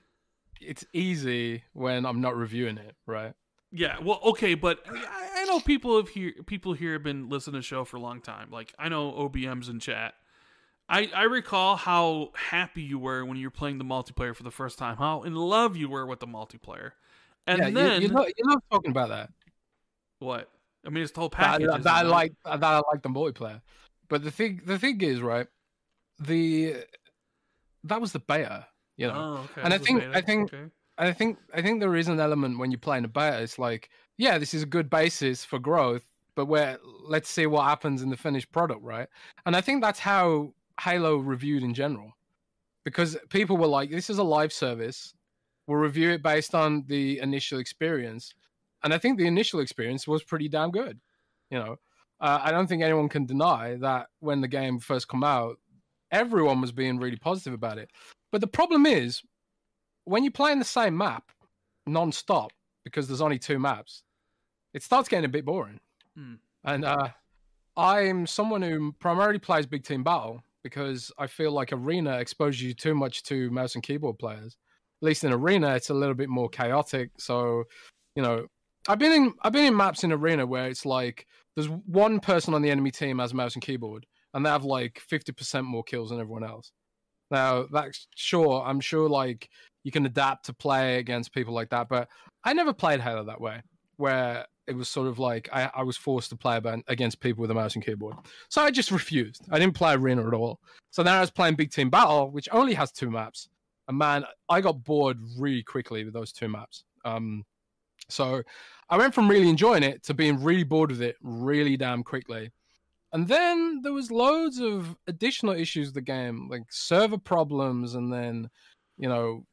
it's easy when I'm not reviewing it, right? Yeah, well, okay, but I, I know people have here people here have been listening to the show for a long time. Like I know OBM's in chat. I I recall how happy you were when you were playing the multiplayer for the first time. How in love you were with the multiplayer, and yeah, you- then you, love, you love talking about that. what? I mean, it's the whole That, package. that, isn't I like that I like the multiplayer, but the thing the thing is right, the that was the beta, you know. Oh, okay. And I this is think- I think-. I think I think there is an element when you're playing a beta. It's like, yeah, this is a good basis for growth, but where let's see what happens in the finished product, right? And I think that's how Halo reviewed in general, because people were like, this is a live service. We'll review it based on the initial experience, and I think the initial experience was pretty damn good. You know, uh, I don't think anyone can deny that when the game first come out, everyone was being really positive about it. But the problem is, when you're playing the same map non-stop because there's only two maps, it starts getting a bit boring. Hmm. And uh, I'm someone who primarily plays big team battle because I feel like arena exposes you too much to mouse and keyboard players. At least in arena, it's a little bit more chaotic. So, you know, I've been in I've been in maps in arena where it's like there's one person on the enemy team has mouse and keyboard, and they have like fifty percent more kills than everyone else. Now, that's sure, I'm sure like you can adapt to play against people like that, but I never played Halo that way, where it was sort of like I, I was forced to play against people with a mouse and keyboard. So I just refused. I didn't play Arena at all. So then I was playing Big Team Battle, which only has two maps. And man, I got bored really quickly with those two maps. Um, so I went from really enjoying it to being really bored with it really damn quickly. And then there was loads of additional issues with the game, like server problems, and then you know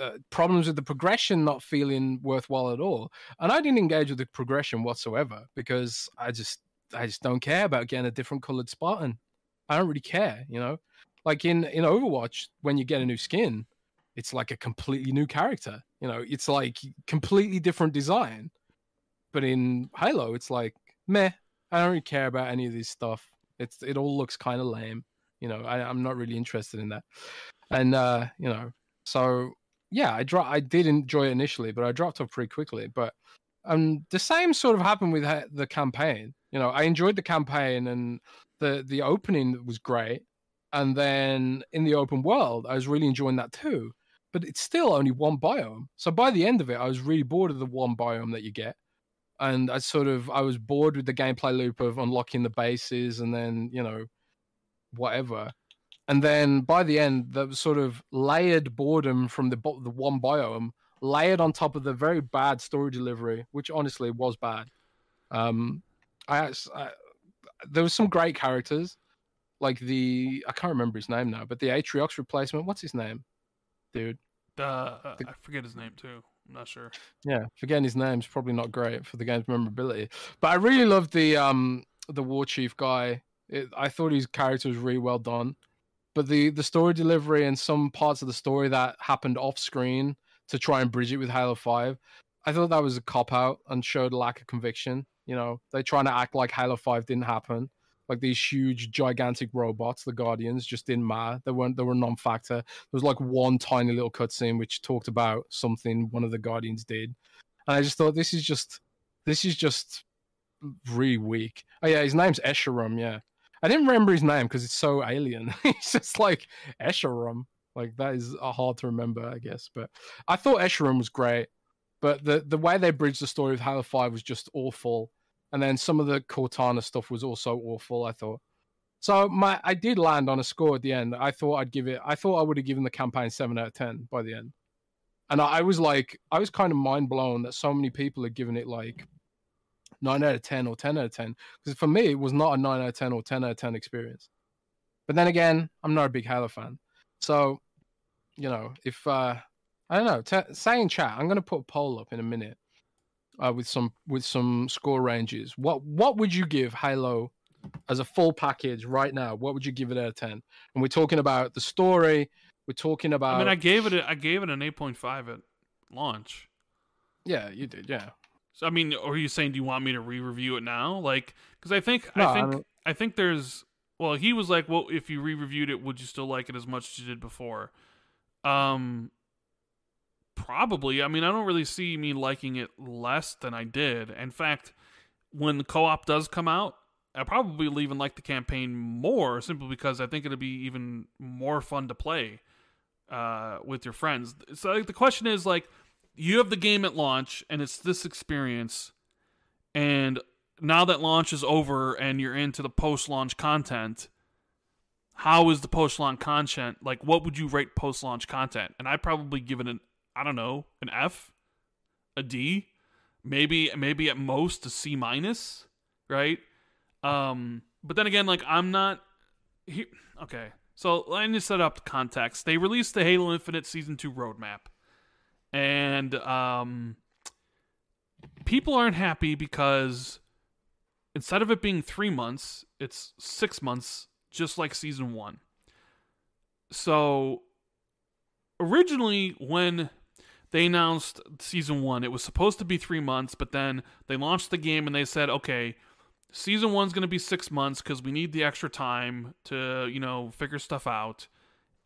uh, problems with the progression not feeling worthwhile at all. And I didn't engage with the progression whatsoever because I just I just don't care about getting a different colored Spartan. I don't really care, you know. Like in in Overwatch, when you get a new skin, it's like a completely new character. You know, it's like completely different design. But in Halo, it's like meh. I don't really care about any of this stuff. It's it all looks kind of lame. You know, I, I'm not really interested in that. And uh, you know, so yeah, I dro- I did enjoy it initially, but I dropped off pretty quickly. But um, the same sort of happened with the campaign. You know, I enjoyed the campaign and the the opening was great, and then in the open world, I was really enjoying that too. But it's still only one biome. So by the end of it, I was really bored of the one biome that you get, and I sort of I was bored with the gameplay loop of unlocking the bases and then you know whatever. And then by the end the sort of layered boredom from the the one biome layered on top of the very bad story delivery which honestly was bad. Um i, I there was some great characters like the i can't remember his name now but the atriox replacement what's his name dude. Uh, uh, I forget his name too. I'm not sure. yeah forgetting his name's probably not great for the game's memorability. But i really loved the um the war chief guy. It, i thought his character was really well done. But the the story delivery and some parts of the story that happened off screen to try and bridge it with halo 5 i thought that was a cop out and showed a lack of conviction. You know they're trying to act like halo 5 didn't happen like these huge gigantic robots the guardians just didn't matter. They weren't they were non-factor. There was like one tiny little cutscene which talked about something one of the guardians did. And i just thought this is just this is just really weak. Oh yeah his name's Escharum yeah. I didn't remember his name because it's so alien. It's just like Escharum like that is uh, hard to remember i guess but i thought Escharum was great but the the way they bridged the story of halo 5 was just awful and then some of the cortana stuff was also awful i thought. So my i did land on a score at the end. I thought i'd give it i thought i would have given the campaign 7 out of 10 by the end. And I, I was like i was kind of mind blown that so many people had given it like 9 out of 10 or 10 out of 10 because for me it was not a 9 out of 10 or 10 out of 10 experience. But then again i'm not a big halo fan. So you know if uh i don't know t- say in chat i'm going to put a poll up in a minute uh, with some with some score ranges what what would you give halo as a full package right now what would you give it out of 10 and we're talking about the story we're talking about I mean, I gave it. A, I gave it an 8.5 at launch. yeah you did yeah So I mean, are you saying do you want me to re-review it now? Like, because I think No, I I think don't- I think there's. Well, he was like, "Well, if you re-reviewed it, would you still like it as much as you did before?" Um, probably. I mean, I don't really see me liking it less than I did. In fact, when the co-op does come out, I probably even like the campaign more, simply because I think it'll be even more fun to play uh, with your friends. So like, the question is like, you have the game at launch, and it's this experience, and now that launch is over, and you're into the post-launch content. How is the post-launch content? Like, what would you rate post-launch content? And I'd probably give it an, I don't know, an F, a D, maybe, maybe at most a C minus, right? Um, but then again, like I'm not. He, okay, so let me set up the context. They released the Halo Infinite Season Two roadmap, and um, people aren't happy because instead of it being three months, it's six months, just like Season One. So originally, when they announced season one. It was supposed to be three months, but then they launched the game and they said, okay, season one's going to be six months because we need the extra time to, you know, figure stuff out.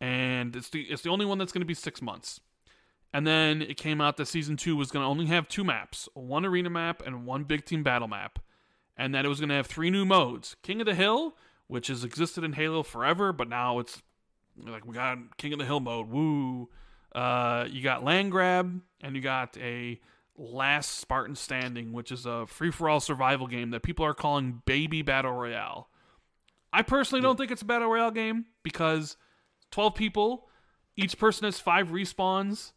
And it's the it's the only one that's going to be six months. And then it came out that season two was going to only have two maps, one arena map and one big team battle map, and that it was going to have three new modes: King of the Hill, which has existed in Halo forever, but now it's like we got King of the Hill mode. Woo! Uh, you got land grab, and you got a Last Spartan Standing, which is a free for all survival game that people are calling Baby Battle Royale. I personally don't think it's a battle royale game because 12 people, each person has five respawns,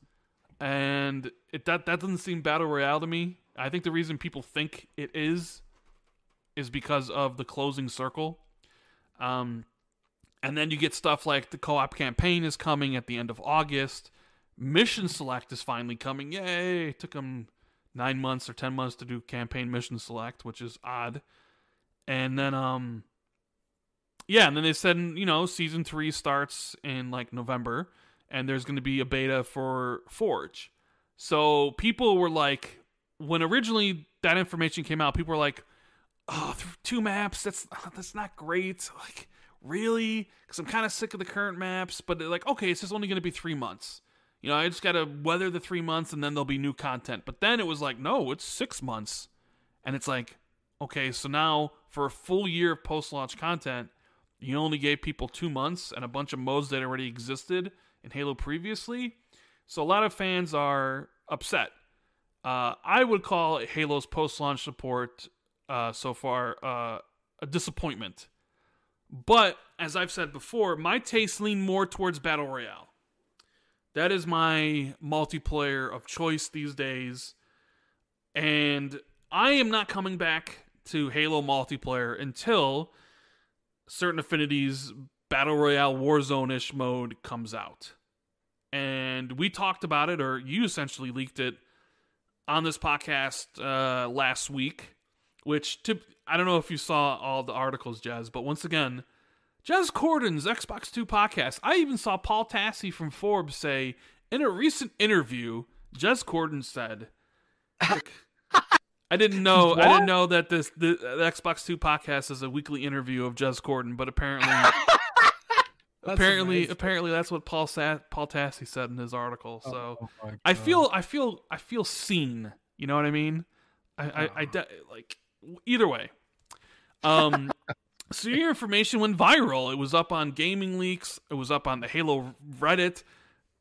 and it that that doesn't seem battle royale to me. I think the reason people think it is is because of the closing circle. Um, and then you get stuff like the co-op campaign is coming at the end of August. Mission Select is finally coming. Yay! It took them nine months or ten months to do campaign Mission Select, which is odd. And then, um, yeah, and then they said, you know, season three starts in like November, and there's going to be a beta for Forge. So people were like, when originally that information came out, people were like, "Oh, two maps. That's that's not great. Like, really? Because I'm kind of sick of the current maps." But they're like, "Okay, it's just only going to be three months." You know, I just got to weather the three months and then there'll be new content. But then it was like, no, it's six months. And it's like, okay, so now for a full year of post launch content, you only gave people two months and a bunch of modes that already existed in Halo previously. So a lot of fans are upset. Uh, I would call Halo's post launch support uh, so far uh, a disappointment. But as I've said before, my tastes lean more towards Battle Royale. That is my multiplayer of choice these days. And I am not coming back to Halo multiplayer until certain affinities battle royale warzone ish mode comes out. And we talked about it, or you essentially leaked it on this podcast uh, last week. Which to, I don't know if you saw all the articles, Jez, but once again, Jez Corden's Xbox Two podcast. I even saw Paul Tassi from Forbes say in a recent interview, Jez Corden said, "I didn't know. What? I didn't know that this the, the, Xbox Two podcast is a weekly interview of Jez Corden, but apparently." apparently, amazing. apparently that's what Paul Sa- Paul Tassi said in his article. Oh, so oh I feel, I feel, I feel seen. You know what I mean? I, I, I, I de- like either way. Um, so your information went viral. It was up on Gaming Leaks. It was up on the Halo Reddit.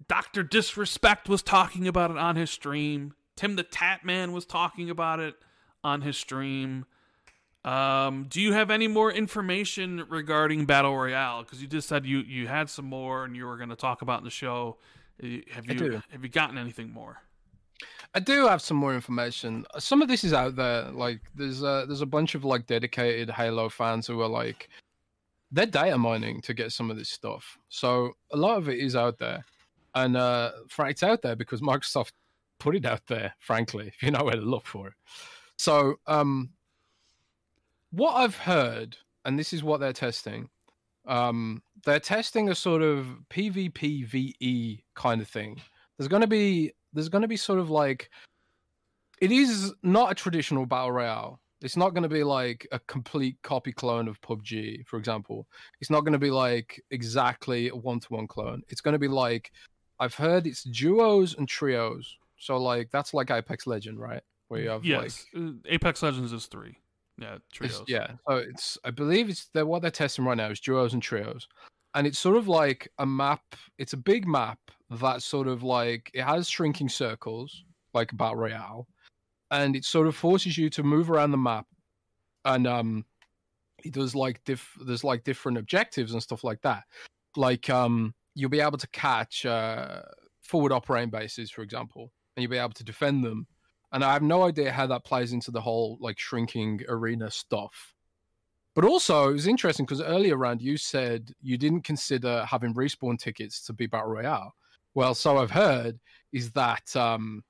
Doctor Disrespect was talking about it on his stream. Tim the Tatman was talking about it on his stream. Um, do you have any more information regarding Battle Royale? Because you just said you you had some more and you were going to talk about in the show. Have you have you gotten anything more? I do have some more information. Some of this is out there. Like there's a, there's a bunch of like dedicated Halo fans who are like they're data mining to get some of this stuff. So a lot of it is out there, and uh, it's out there because Microsoft put it out there. Frankly, if you know where to look for it. So um, what I've heard, and this is what they're testing. Um, they're testing a sort of PvP VE kind of thing. There's going to be there's going to be sort of like it is not a traditional battle royale. It's not going to be like a complete copy clone of PUBG, for example. It's not going to be like exactly a one to one clone. It's going to be like I've heard it's duos and trios. So like that's like Apex Legend, right? Where you have yes, like uh, Apex Legends is three. Yeah, trios. yeah, so it's I believe it's they're, what they're testing right now is duos and trios, and it's sort of like a map. It's a big map that sort of like it has shrinking circles like battle royale and it sort of forces you to move around the map and um it does like diff there's like different objectives and stuff like that. Like um you'll be able to catch uh forward operating bases for example and you'll be able to defend them and i have no idea how that plays into the whole like shrinking arena stuff. But also it was interesting because earlier around you said you didn't consider having respawn tickets to be battle royale well, so I've heard is that um,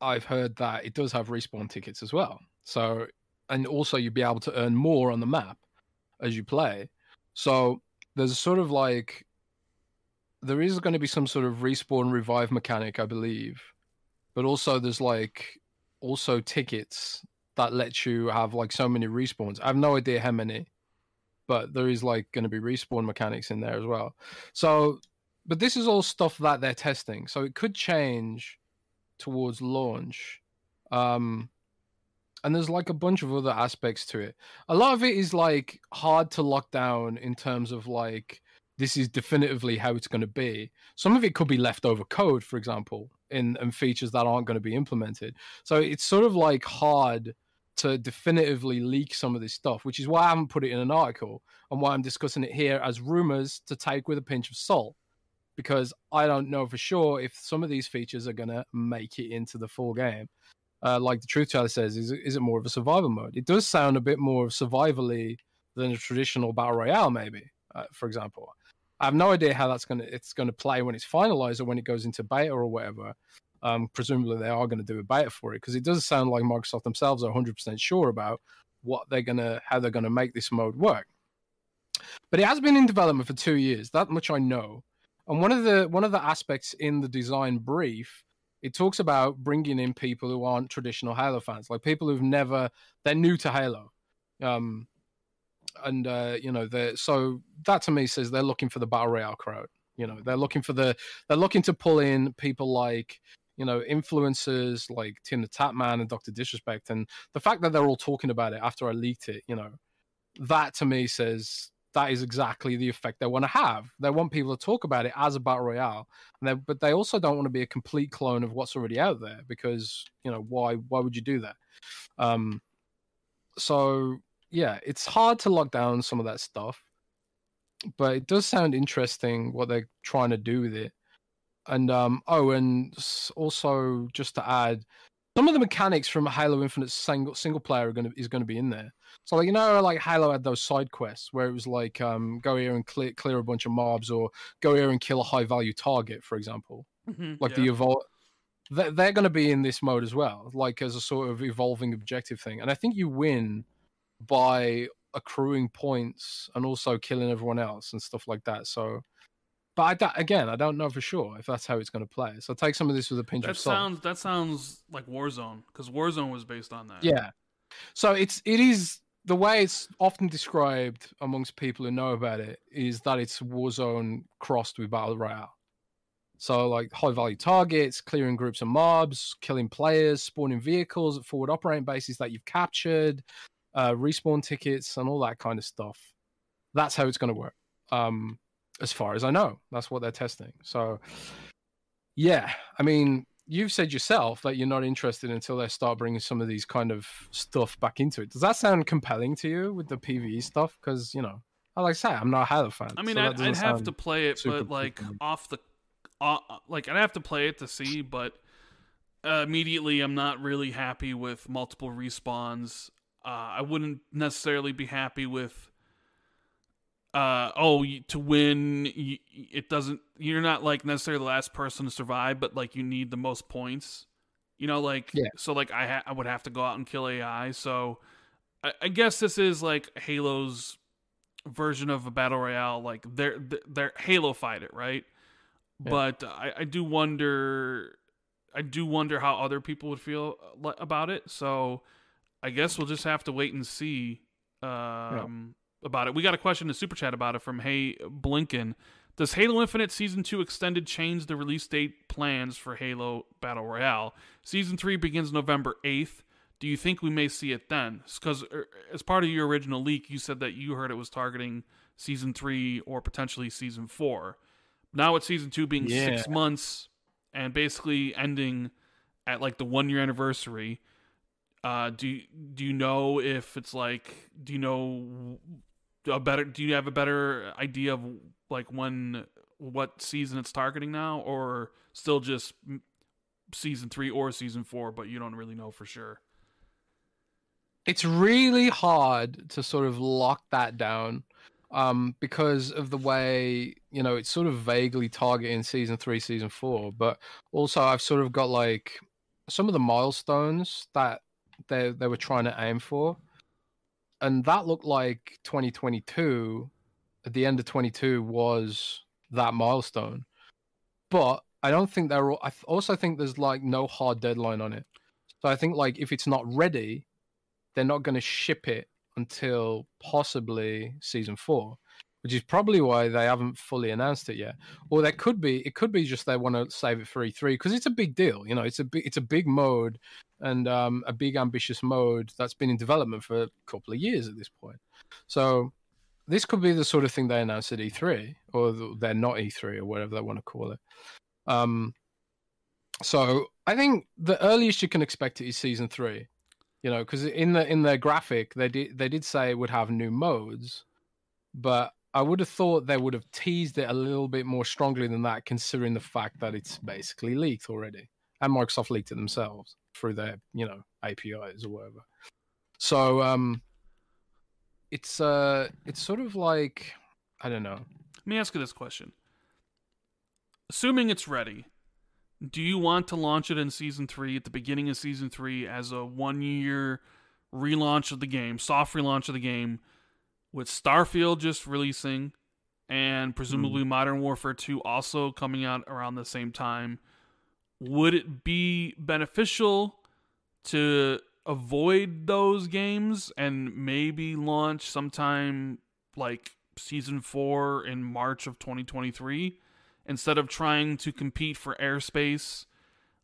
I've heard that it does have respawn tickets as well. So, and also you'd be able to earn more on the map as you play. So there's sort of like there is going to be some sort of respawn revive mechanic, I believe, but also there's like also tickets that let you have like so many respawns. I have no idea how many, but there is like going to be respawn mechanics in there as well. So, but this is all stuff that they're testing, so it could change towards launch. Um, and there's like a bunch of other aspects to it. A lot of it is like hard to lock down in terms of like this is definitively how it's going to be. Some of it could be leftover code, for example, in and features that aren't going to be implemented. So it's sort of like hard to definitively leak some of this stuff, which is why I haven't put it in an article and why I'm discussing it here as rumors to take with a pinch of salt. Because I don't know for sure if some of these features are going to make it into the full game uh, like the truth teller says, is is it more of a survival mode? It does sound a bit more survivally than a traditional battle royale, maybe. Uh, for example, I have no idea how that's gonna it's gonna play when it's finalized or when it goes into beta or whatever. Um, presumably, they are going to do a beta for it because it does sound like Microsoft themselves are 100 percent sure about what they're gonna how they're gonna make this mode work. But it has been in development for two years. That much I know. And one of the one of the aspects in the design brief it talks about bringing in people who aren't traditional Halo fans, like people who've never, they're new to Halo. Um, and, uh, you know, they're, so that to me says they're looking for the Battle Royale crowd. You know, they're looking for the, they're looking to pull in people like, you know, influencers like Tim the Tatman and Dr. Disrespect. And the fact that they're all talking about it after I leaked it, you know, that to me says that is exactly the effect they want to have. They want people to talk about it as a battle royale, and but they also don't want to be a complete clone of what's already out there because you know why? Why would you do that? Um, so yeah, it's hard to lock down some of that stuff, but it does sound interesting what they're trying to do with it. And um, oh, and also just to add, some of the mechanics from Halo Infinite single single player are gonna is gonna be in there. So like you know like Halo had those side quests where it was like um go here and clear clear a bunch of mobs or go here and kill a high value target, for example. Mm-hmm, like yeah. the evolve they're, they're going to be in this mode as well, like as a sort of evolving objective thing. And I think you win by accruing points and also killing everyone else and stuff like that. So but I, again, I don't know for sure if that's how it's going to play. So take some of this with a pinch that of salt. Sounds, that sounds like Warzone because Warzone was based on that. Yeah. So it's it is the way it's often described amongst people who know about it is that it's Warzone crossed with Battle Royale. So like high value targets, clearing groups of mobs, killing players, spawning vehicles at forward operating bases that you've captured, uh, respawn tickets, and all that kind of stuff. That's how it's going to work. Um, as far as I know. That's what they're testing. So, yeah, I mean, you've said yourself that you're not interested until they start bringing some of these kind of stuff back into it. Does that sound compelling to you with the PVE stuff? Because you know, like I say, I'm not a Halo fan. I mean, so I'd, I'd have to play it, but like off the, uh, like I'd have to play it to see, but. Uh, immediately, I'm not really happy with multiple respawns. Uh, I wouldn't necessarily be happy with uh oh to win you, it doesn't you're not like necessarily the last person to survive but like you need the most points you know like yeah. so like i ha- i would have to go out and kill ai so I, I guess this is like halo's version of a battle royale like they're they're halo fight it right yeah. but I, I do wonder i do wonder how other people would feel about it so i guess we'll just have to wait and see um about it. We got a question in Super Chat about it from Hey Blinken. Does Halo Infinite Season 2 Extended change the release date plans for Halo Battle Royale? Season 3 begins November 8th. Do you think we may see it then? Because er, as part of your original leak, you said that you heard it was targeting Season 3 or potentially Season 4. Now with Season 2 being yeah. six months and basically ending at like the one year anniversary, uh, do do you know if it's like do you know a better do you have a better idea of like when what season it's targeting now? Or still just season 3 or season 4 but you don't really know for sure? It's really hard to sort of lock that down um, because of the way you know it's sort of vaguely targeting season 3 season 4 but also I've sort of got like some of the milestones that they they were trying to aim for and that looked like 2022 at the end of 22 was that milestone but I don't think there I also think there's like no hard deadline on it. So I think like if it's not ready, they're not going to ship it until possibly season four, which is probably why they haven't fully announced it yet. Or there could be it could be just they want to save it for E3 because it's a big deal. You know, it's a big it's a big mode and um, a big ambitious mode that's been in development for a couple of years at this point. So this could be the sort of thing they announce at E3 or they're not E3 or whatever they want to call it. Um, so I think the earliest you can expect it is season three. You know, because in the in their graphic they did they did say it would have new modes, but I would have thought they would have teased it a little bit more strongly than that, considering the fact that it's basically leaked already, and Microsoft leaked it themselves through their you know APIs or whatever. So um, it's uh, it's sort of like I don't know. Let me ask you this question: Assuming it's ready, do you want to launch it in season three at the beginning of season three as a one year relaunch of the game, soft relaunch of the game, with Starfield just releasing and presumably mm. Modern Warfare 2 also coming out around the same time? Would it be beneficial to avoid those games and maybe launch sometime like season 4 in March of 2023? instead of trying to compete for airspace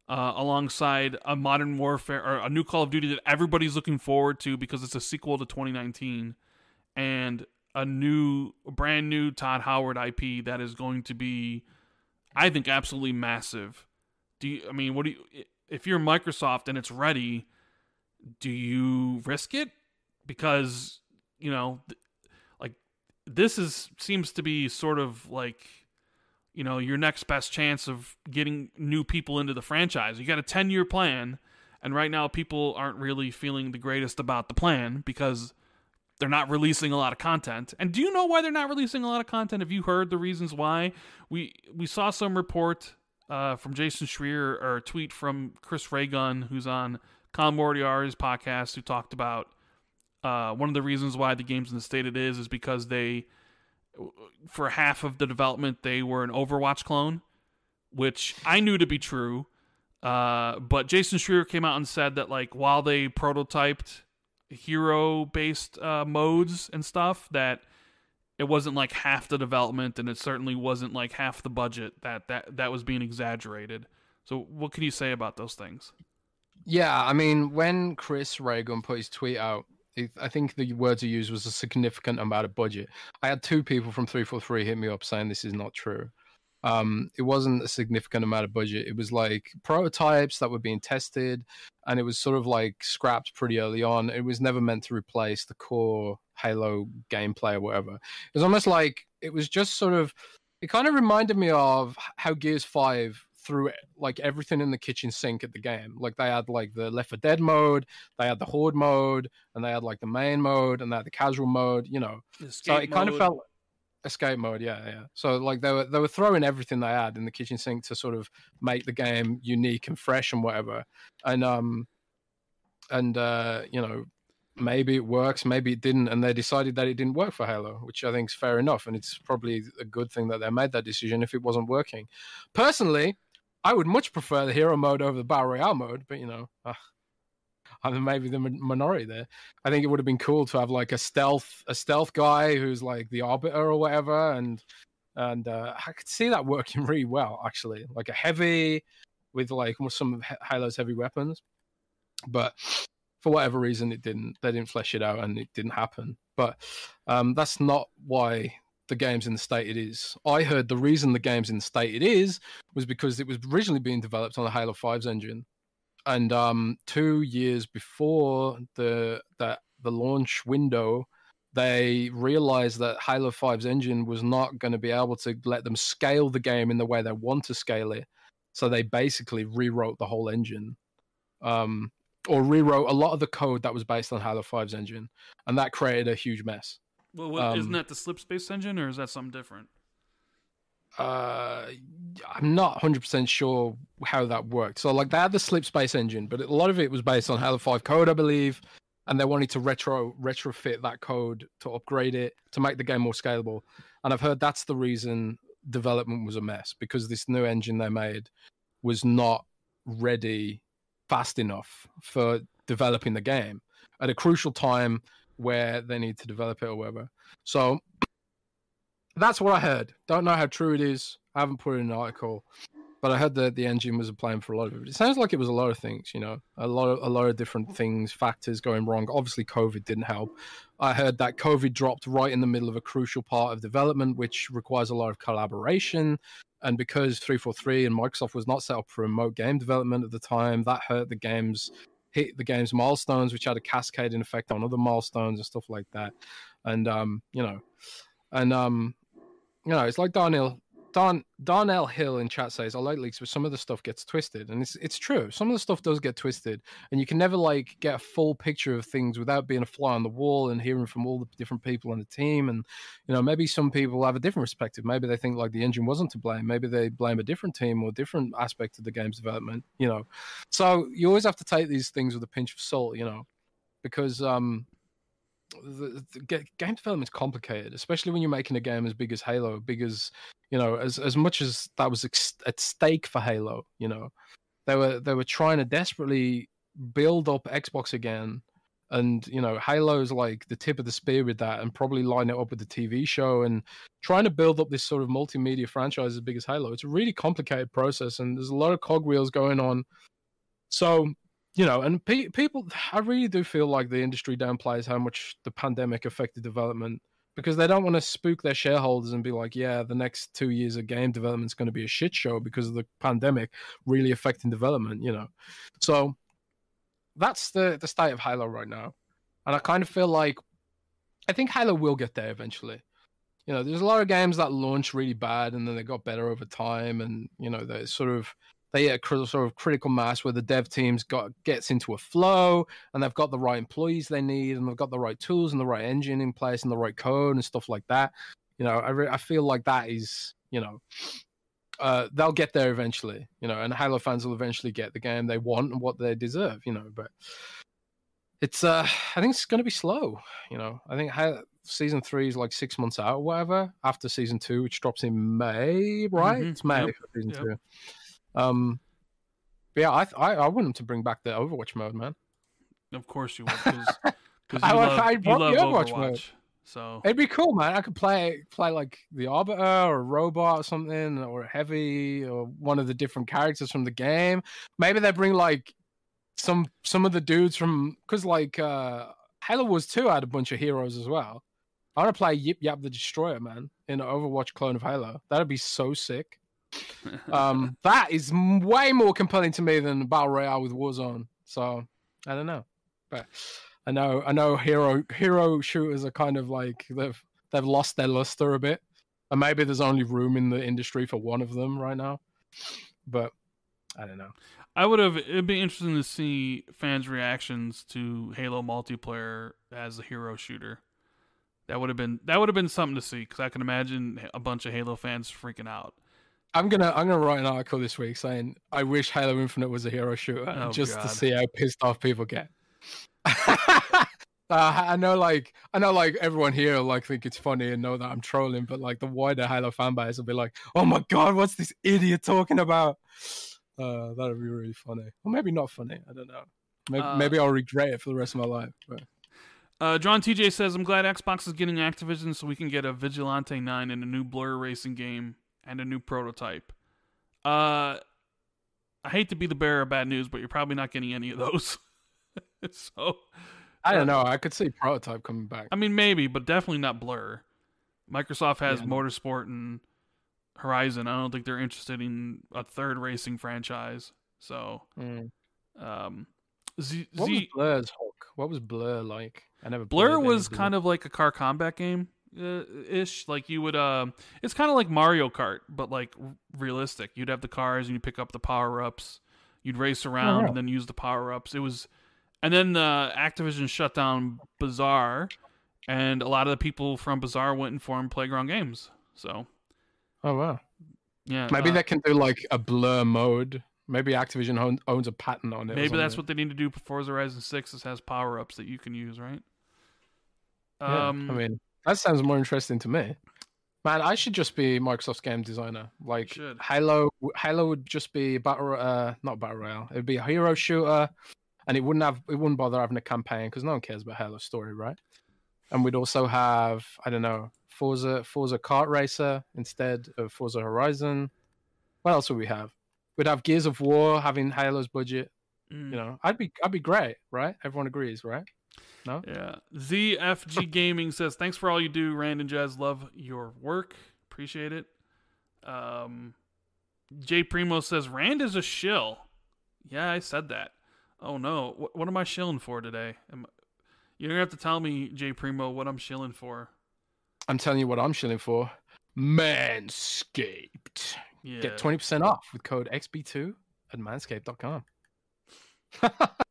uh, alongside a modern warfare or a new Call of Duty that everybody's looking forward to because it's a sequel to 2019 and a new, brand new Todd Howard IP that is going to be, I think, absolutely massive. Do you? I mean, what do you? If you're Microsoft and it's ready, do you risk it? Because you know, like this is seems to be sort of like you know your next best chance of getting new people into the franchise. You got a 10 year plan, and right now people aren't really feeling the greatest about the plan because they're not releasing a lot of content. And do you know why they're not releasing a lot of content? Have you heard the reasons why? We we saw some report uh, from Jason Schreier or a tweet from Chris Ray Gun, who's on Colin Moriarty's podcast, who talked about uh, one of the reasons why the game's in the state it is is because they for half of the development they were an Overwatch clone, which I knew to be true. Uh, but Jason Schreier came out and said that like while they prototyped hero based uh, modes and stuff, that it wasn't like half the development and it certainly wasn't like half the budget that that that was being exaggerated. So what can you say about those things? Yeah, I mean, when Chris Ray Gun put his tweet out, I think the words he used was a significant amount of budget. I had two people from 343 hit me up saying this is not true. Um, it wasn't a significant amount of budget. It was like prototypes that were being tested, and it was sort of like scrapped pretty early on. It was never meant to replace the core Halo gameplay or whatever. It was almost like it was just sort of. It kind of reminded me of how Gears Five threw like everything in the kitchen sink at the game. Like they had like the Left 4 Dead mode, they had the Horde mode, and they had like the main mode, and they had the casual mode. You know, Escape so it kind of felt escape mode. Yeah, yeah. So like they were they were throwing everything they had in the kitchen sink to sort of make the game unique and fresh and whatever. And um, and uh, you know. Maybe it works, maybe it didn't, and they decided that it didn't work for Halo, which I think is fair enough, and it's probably a good thing that they made that decision if it wasn't working. Personally, I would much prefer the hero mode over the battle royale mode, but you know, uh, I'm maybe the minority there. I think it would have been cool to have like a stealth, a stealth guy who's like the arbiter or whatever, and and uh, I could see that working really well actually, like a heavy with like some of Halo's heavy weapons, but for whatever reason it didn't. They didn't flesh it out, and it didn't happen. But um, that's not why the game's in the state it is. I heard the reason the game's in the state it is was because it was originally being developed on the Halo 5's engine. And um, two years before the that the launch window, they realized that Halo 5's engine was not going to be able to let them scale the game in the way they want to scale it. So they basically rewrote the whole engine. Um, or rewrote a lot of the code that was based on Halo 5's engine. And that created a huge mess. Well, what, um, isn't that the slip space engine, or is that something different? Uh, I'm not 100% sure how that worked. So, like, they had the slip space engine, but a lot of it was based on Halo 5 code, I believe, and they wanted to retro retrofit that code to upgrade it to make the game more scalable. And I've heard that's the reason development was a mess because this new engine they made was not ready fast enough for developing the game at a crucial time where they need to develop it or whatever. So that's what I heard. Don't know how true it is. I haven't put in an article, but I heard that the engine was a plan for a lot of it. It sounds like it was a lot of things, you know, a lot of a lot of different things, factors going wrong. Obviously, COVID didn't help. I heard that COVID dropped right in the middle of a crucial part of development, which requires a lot of collaboration. And because 343 and Microsoft was not set up for remote game development at the time, that hurt the game's hit the game's milestones, which had a cascading effect on other milestones and stuff like that. And um, you know, and um, you know, it's like Daniel Don Darnell Hill in chat says I like leaks, but some of the stuff gets twisted, and it's it's true. Some of the stuff does get twisted, and you can never like get a full picture of things without being a fly on the wall and hearing from all the different people on the team. And you know, maybe some people have a different perspective. Maybe they think like the engine wasn't to blame. Maybe they blame a different team or different aspect of the game's development. You know, so you always have to take these things with a pinch of salt. You know, because um, the, the game development is complicated, especially when you're making a game as big as Halo, big as you know, as as much as that was at stake for Halo. You know, they were they were trying to desperately build up Xbox again, and you know, Halo's like the tip of the spear with that, and probably line it up with the TV show and trying to build up this sort of multimedia franchise as big as Halo. It's a really complicated process, and there's a lot of cogwheels going on. So you know, and pe- people, I really do feel like the industry downplays how much the pandemic affected development because they don't want to spook their shareholders and be like, yeah, the next two years of game development is going to be a shit show because of the pandemic really affecting development, you know. So that's the the state of Halo right now, and I kind of feel like I think Halo will get there eventually. You know, there's a lot of games that launch really bad and then they got better over time, and you know, they sort of they hit a sort of critical mass where the dev teams got gets into a flow and they've got the right employees they need and they've got the right tools and the right engine in place and the right code and stuff like that. You know, I re- I feel like that is you know uh, they'll get there eventually. You know, and Halo fans will eventually get the game they want and what they deserve. You know, but it's uh I think it's going to be slow. You know, I think Halo, season three is like six months out or whatever after season two, which drops in May, right? Mm-hmm. It's May yep. season yep. two. Um, yeah, I, I I want them to bring back the Overwatch mode, man. Of course you would, because you, love, I you love Overwatch, Overwatch mode. So it'd be cool, man. I could play play like the Arbiter or a robot or something, or heavy, or one of the different characters from the game. Maybe they bring like some some of the dudes from because like uh Halo Wars Two had a bunch of heroes as well. I want to play Yip Yap the Destroyer, man, in an Overwatch clone of Halo. That'd be so sick um, that is way more compelling to me than Battle Royale with Warzone. So I don't know, but I know I know hero hero shooters are kind of like they've they've lost their luster a bit, and maybe there's only room in the industry for one of them right now. But I don't know. I would have. It'd be interesting to see fans' reactions to Halo multiplayer as a hero shooter. That would have been that would have been something to see because I can imagine a bunch of Halo fans freaking out. I'm gonna I'm gonna write an article this week saying I wish Halo Infinite was a hero shooter oh, just God. to see how pissed off people get. uh, I know, like I know, like everyone here like think it's funny and know that I'm trolling, but like the wider Halo fan base will be like, "Oh my God, what's this idiot talking about?" Uh, that'd be really funny, or maybe not funny. I don't know. Maybe, uh, maybe I'll regret it for the rest of my life. But. Uh, John TJ says, I'm glad Xbox is getting Activision so we can get a Vigilante 9 and a new Blur racing game and a new prototype. Uh, I hate to be the bearer of bad news, but you're probably not getting any of those. so I don't know. I could see prototype coming back. I mean, maybe, but definitely not Blur. Microsoft has yeah. Motorsport and Horizon. I don't think they're interested in a third racing franchise. So, mm. um, Z- what Z- was Blur's hook? What was Blur like? I never. Blur was kind of like a car combat game uh, ish. Like you would, uh, it's kind of like Mario Kart, but like realistic. You'd have the cars and you pick up the power ups. You'd race around oh, yeah. and then use the power ups. It was, and then uh, Activision shut down Bizarre, and a lot of the people from Bizarre went and formed Playground Games. So, oh wow, yeah, maybe uh, they can do like a blur mode. Maybe Activision owns a patent on it. Maybe that's what they need to do for Forza Horizon Six. Is has power ups that you can use, right? Yeah, um, I mean, that sounds more interesting to me. Man, I should just be Microsoft's game designer. Like should. Halo, Halo would just be battle, uh, not battle royale. It'd be a hero shooter, and it wouldn't have, it wouldn't bother having a campaign because no one cares about Halo story, right? And we'd also have, I don't know, Forza, Forza Kart Racer instead of Forza Horizon. What else would we have? We'd have Gears of War having Halo's budget. Mm. You know, I'd be, I'd be great, right? Everyone agrees, right? No. Yeah. ZFG Gaming says, "Thanks for all you do, Rand and Jez. Love your work. Appreciate it." Um, J Primo says, "Rand is a shill." Yeah, I said that. Oh no, what, what am I shilling for today? Am, you don't have to tell me, J Primo, what I'm shilling for. I'm telling you what I'm shilling for. Manscaped. Yeah. Get 20% off with code XB2 at manscaped.com.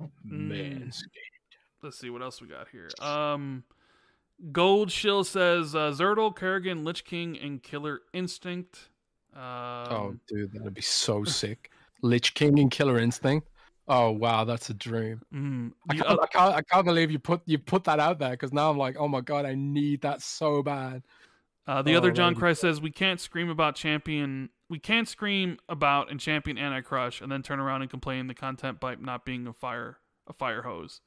Mm. Manscaped. Let's see what else we got here. Um, Gold Shill says uh, Zeratul, Kerrigan, Lich King, and Killer Instinct. Um, oh, dude, that'd be so sick. Lich King and Killer Instinct. Oh wow, that's a dream. mm, I can't, oth- I can't, I can't believe you put you put that out there because now I'm like, oh my god, I need that so bad. Uh, the Oh, other John Christ says we can't scream about champion. We can't scream about and champion anti crush and then turn around and complain the content pipe not being a fire a fire hose.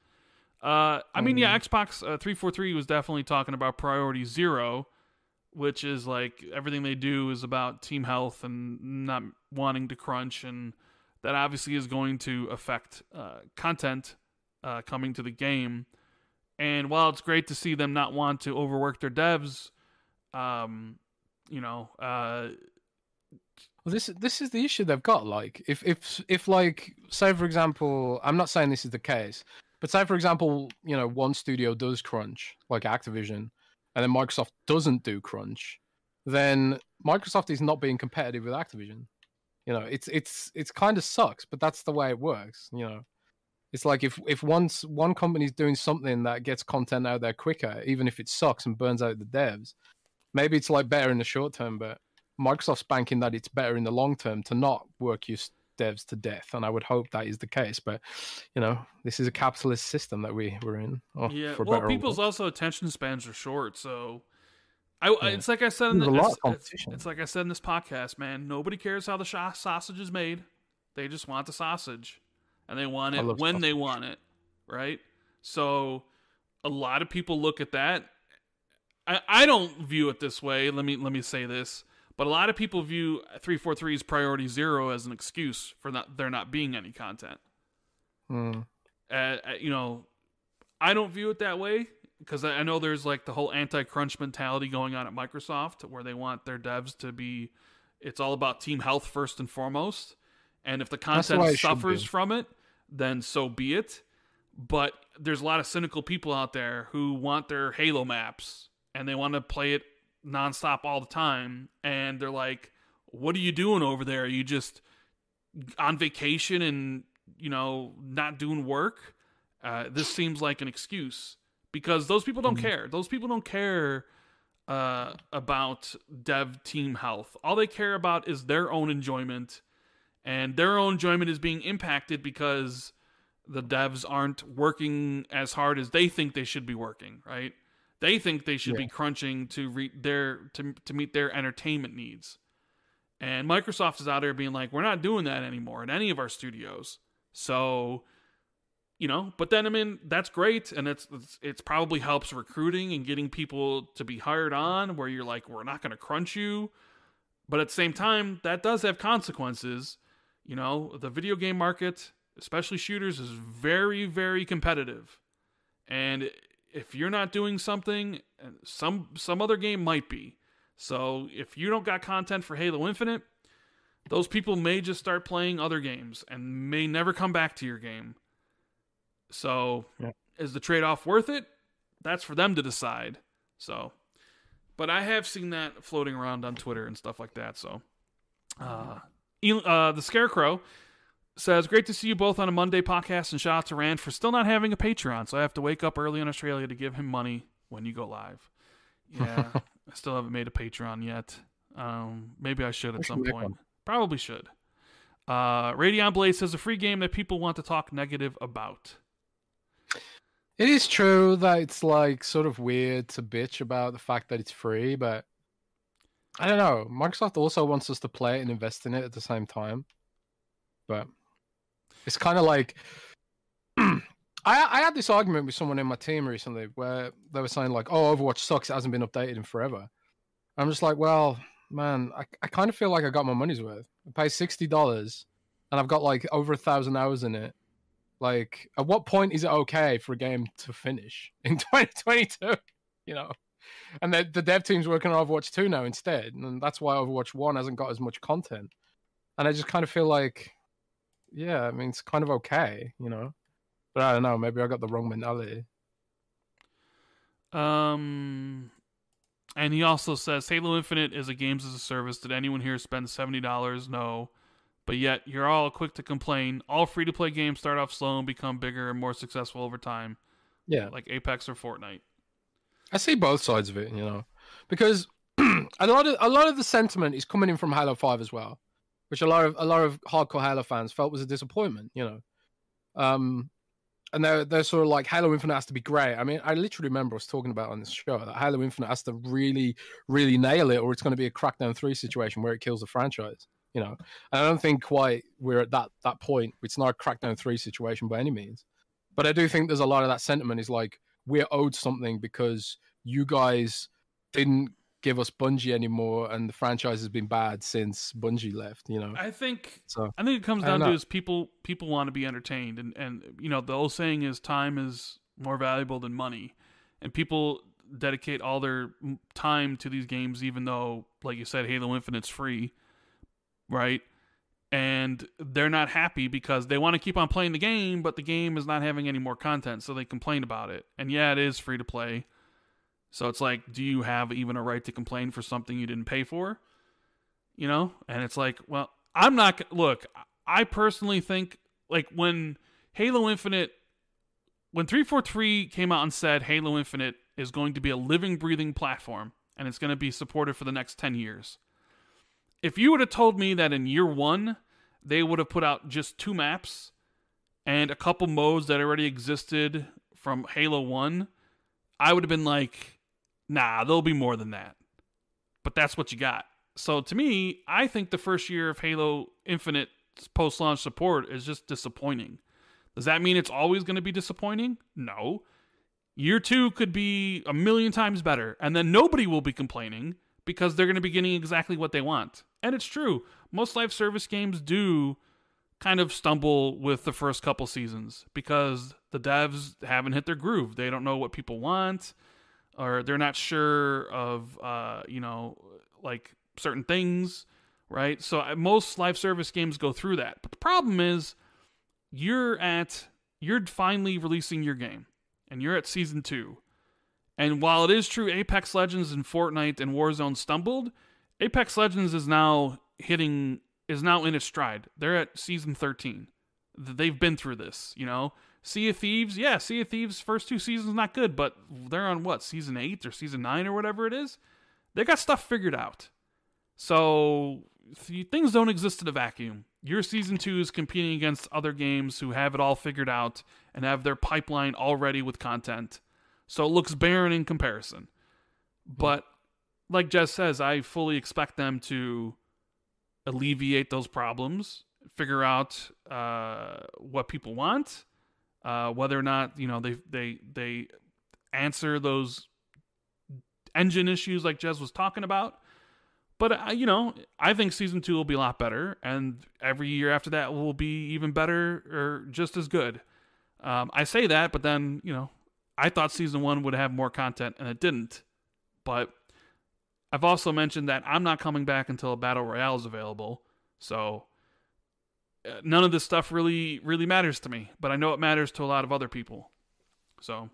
Uh, I mean, yeah, Xbox uh, three four three was definitely talking about priority zero, which is like everything they do is about team health and not wanting to crunch, and that obviously is going to affect uh, content uh, coming to the game. And while it's great to see them not want to overwork their devs, um, you know, uh, Well, this this is the issue they've got. Like, if if if like, say for example, I'm not saying this is the case, but say for example, you know, one studio does crunch, like Activision, and then Microsoft doesn't do crunch, then Microsoft is not being competitive with Activision. You know, it's it's it's kind of sucks, but that's the way it works. You know, it's like if if once one company's doing something that gets content out there quicker, even if it sucks and burns out the devs, maybe it's like better in the short term, but Microsoft's banking that it's better in the long term to not work your devs to death, and I would hope that is the case. But you know, this is a capitalist system that we we're in. Oh, Yeah, for well, people's also attention spans are short, so I, Yeah. it's like I said in the, it's, competition. It's, it's like I said in this podcast, man. Nobody cares how the sausage is made; they just want the sausage, and they want it when they want it, right? So, a lot of people look at that. I, I don't view it this way. Let me let me say this, but a lot of people view 343's priority zero as an excuse for not there not being any content Mm. uh, uh, you know, I don't view it that way because I know there's like the whole anti-crunch mentality going on at Microsoft where they want their devs to be it's all about team health first and foremost. And if the That's the way content suffers from it, then so be it. But there's a lot of cynical people out there who want their Halo maps and they want to play it nonstop all the time. And they're like, what are you doing over there? Are you just on vacation and you know not doing work uh, this seems like an excuse because those people don't Mhm. care those people don't care uh, about dev team health all they care about is their own enjoyment and their own enjoyment is being impacted because the devs aren't working as hard as they think they should be working right they think they should be crunching to re- their to, to meet their entertainment needs and Microsoft is out there being like, we're not doing that anymore in any of our studios. So, you know, but then I mean, that's great, and it's it's, it's probably helps recruiting and getting people to be hired on. Where you're like, we're not going to crunch you, but at the same time, that does have consequences. You know, the video game market, especially shooters, is very very competitive, and if you're not doing something, some some other game might be. So if you don't got content for Halo Infinite, those people may just start playing other games and may never come back to your game. So Yeah. is the trade off worth it? That's for them to decide. So but I have seen that floating around on Twitter and stuff like that. So uh, uh the Scarecrow says, Great to see you both on a Monday podcast and shout out to Rand for still not having a Patreon. So I have to wake up early in Australia to give him money when you go live. Yeah. I still haven't made a Patreon yet. Um, maybe I should at should some point. Probably should. Uh, Radion Blaze says a free game that people want to talk negative about. It is true that it's like sort of weird to bitch about the fact that it's free, but I don't know. Microsoft also wants us to play it and invest in it at the same time. But it's kind of like I I had this argument with someone in my team recently where they were saying like, "Oh, Overwatch sucks. It hasn't been updated in forever." I'm just like, well, man, I, I kind of feel like I got my money's worth. I pay sixty dollars, and I've got like over a thousand hours in it. Like, at what point is it okay for a game to finish in 2022? You know, and the, the dev team's working on Overwatch 2 now instead, and that's why Overwatch 1 hasn't got as much content. And I just kind of feel like, yeah, I mean, it's kind of okay, you know. But I don't know, maybe I got the wrong mentality. Um, and he also says Halo Infinite is a games as a service. Did anyone here spend seventy dollars? No. But yet you're all quick to complain. All free to play games start off slow and become bigger and more successful over time. Yeah. Like Apex or Fortnite. I see both sides of it, you know. Because a lot of a lot of the sentiment is coming in from Halo 5 as well. Which a lot of a lot of hardcore Halo fans felt was a disappointment, you know. Um and they're they're sort of like Halo Infinite has to be great. I mean, I literally remember us talking about on this show that Halo Infinite has to really, really nail it, or it's going to be a Crackdown Three situation where it kills the franchise. You know, and I don't think quite we're at that that point. It's not a Crackdown Three situation by any means, but I do think there's a lot of that sentiment is like we're owed something because you guys didn't give us Bungie anymore, and the franchise has been bad since Bungie left. You know, I think so I think it comes down to is people people want to be entertained and and you know the old saying is time is more valuable than money, and people dedicate all their time to these games even though like you said Halo Infinite's free, right? And they're not happy because they want to keep on playing the game, but the game is not having any more content, so they complain about it. And yeah, it is free to play. So it's like, do you have even a right to complain for something you didn't pay for? You know? And it's like, well, I'm not look, I personally think like when Halo Infinite when 343 came out and said Halo Infinite is going to be a living breathing platform and it's going to be supported for the next 10 years. If you would have told me that in year 1 they would have put out just two maps and a couple modes that already existed from Halo 1, I would have been like, nah, there'll be more than that. But that's what you got. So to me, I think the first year of Halo Infinite post launch support is just disappointing. Does that mean it's always going to be disappointing? No. Year two could be a million times better, and then nobody will be complaining because they're going to be getting exactly what they want. And it's true. Most live service games do kind of stumble with the first couple seasons because the devs haven't hit their groove. They don't know what people want, or they're not sure of, uh, you know, like certain things, right? So most live service games go through that. But the problem is, you're at you're finally releasing your game, and you're at season two. And while it is true, Apex Legends and Fortnite and Warzone stumbled, Apex Legends is now hitting is now in its stride. They're at season 13. They've been through this, you know. Sea of Thieves, yeah, Sea of Thieves first two seasons not good, but they're on what, season 8 or season 9 or whatever it is. They got stuff figured out. So things don't exist in a vacuum. Your season 2 is competing against other games who have it all figured out and have their pipeline already with content. So it looks barren in comparison. But like Jez says, I fully expect them to alleviate those problems, figure out uh, what people want, uh, whether or not you know they they they answer those engine issues like Jez was talking about. But uh, you know, I think season two will be a lot better, and every year after that will be even better or just as good. Um, I say that, but then you know, I thought season one would have more content, and it didn't. But I've also mentioned that I'm not coming back until a battle royale is available. So none of this stuff really really matters to me, but I know it matters to a lot of other people. So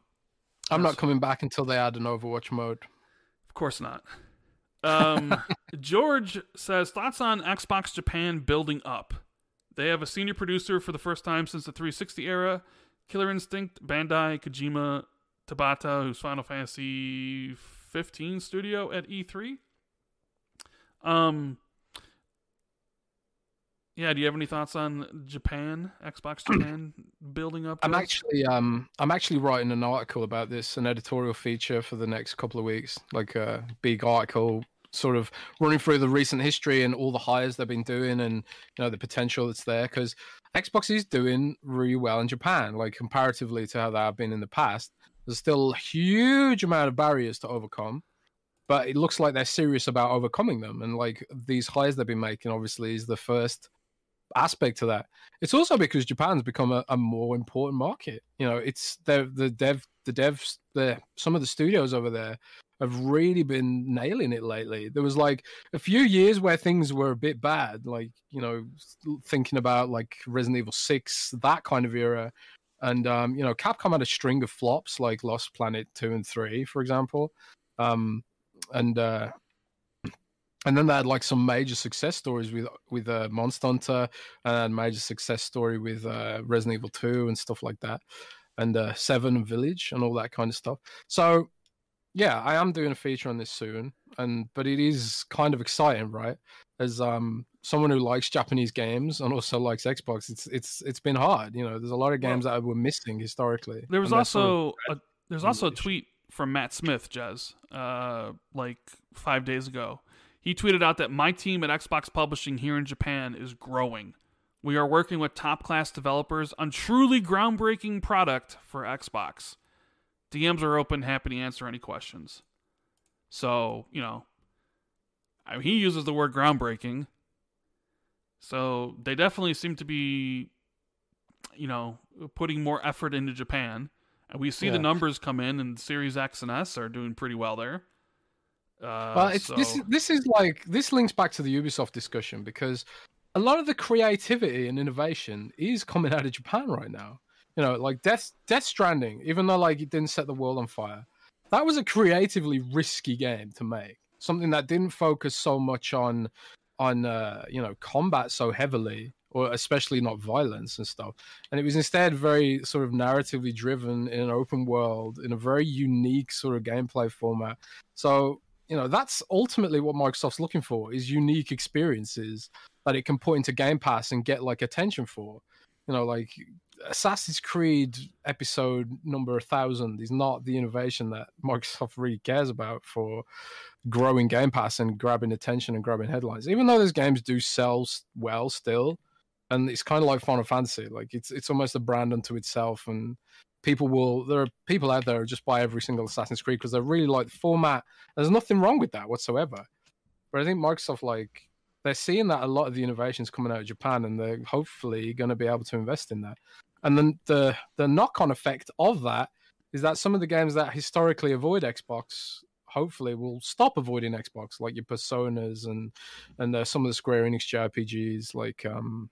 I'm not coming back until they add an Overwatch mode. of course not. Um, George says thoughts on Xbox Japan building up. They have a senior producer for the first time since the 360 era. Killer Instinct, Bandai, Kojima, Tabata, who's Final Fantasy 15 studio at E3. Um, Yeah, do you have any thoughts on Japan, Xbox Japan building up? I'm us? actually um I'm actually writing an article about this, an editorial feature for the next couple of weeks, like a big article sort of running through the recent history and all the hires they've been doing and you know the potential that's there because Xbox is doing really well in Japan, like comparatively to how they have been in the past. There's still a huge amount of barriers to overcome, but it looks like they're serious about overcoming them. And like these hires they've been making, obviously, is the first aspect to that. It's also because Japan's become a, a more important market. You know, it's the the dev the devs the some of the studios over there have really been nailing it lately. There was like a few years where things were a bit bad, like you know, thinking about like Resident Evil Six, that kind of era. And um, you know, Capcom had a string of flops like Lost Planet two and three, for example. Um, and uh, and then they had like some major success stories with with uh, Monster Hunter and major success story with uh, Resident Evil Two and stuff like that, and uh, Seven Village and all that kind of stuff. So yeah, I am doing a feature on this soon, and but it is kind of exciting, right? As um someone who likes Japanese games and also likes Xbox, it's it's it's been hard. You know, there's a lot of games that were missing historically. There was they're sort of also a, there's also a tweet from Matt Smith, Jez, uh, like five days ago. He tweeted out that my team at Xbox Publishing here in Japan is growing. We are working with top class developers on truly groundbreaking product for Xbox. DMs are open, happy to answer any questions. So, you know, I mean, he uses the word groundbreaking. So they definitely seem to be, you know, putting more effort into Japan. And we see Yeah. the numbers come in, and Series X and S are doing pretty well there. Uh, Well, it's so, this. is- This is like this links back to the Ubisoft discussion because a lot of the creativity and innovation is coming out of Japan right now. You know, like Death Death Stranding, even though like it didn't set the world on fire, that was a creatively risky game to make. Something that didn't focus so much on on uh, you know combat so heavily, or especially not violence and stuff. And it was instead very sort of narratively driven in an open world in a very unique sort of gameplay format. So you know that's ultimately what Microsoft's looking for is unique experiences that it can put into Game Pass and get like attention for. You know, like Assassin's Creed episode number 1000 is not the innovation that Microsoft really cares about for growing Game Pass and grabbing attention and grabbing headlines. Even though those games do sell well still, and it's kind of like Final Fantasy, like it's it's almost a brand unto itself and people will there are people out there who just buy every single Assassin's Creed because they really like the format. There's nothing wrong with that whatsoever. But I think Microsoft like they're seeing that a lot of the innovations coming out of Japan and they're hopefully going to be able to invest in that. And then the the knock on effect of that is that some of the games that historically avoid Xbox hopefully will stop avoiding Xbox, like your Personas and and uh, some of the Square Enix JRPGs, like um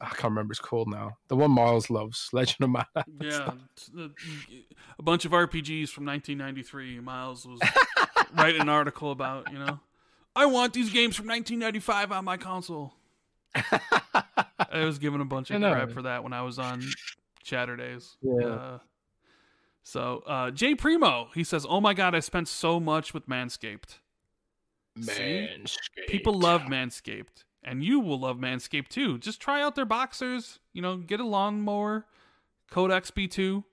I can't remember it's called now. The one Miles loves, Legend of Mana. yeah, the- a bunch of RPGs from 1993. Miles was writing an article about, you know, I want these games from 1995 on my console. I was given a bunch of crap for that when I was on Chatterdays. Yeah. Uh, so uh, Jay Primo, he says, "Oh my god, I spent so much with Manscaped. See? People love Manscaped, and you will love Manscaped too. Just try out their boxers. You know, get a lawnmower, code XB2.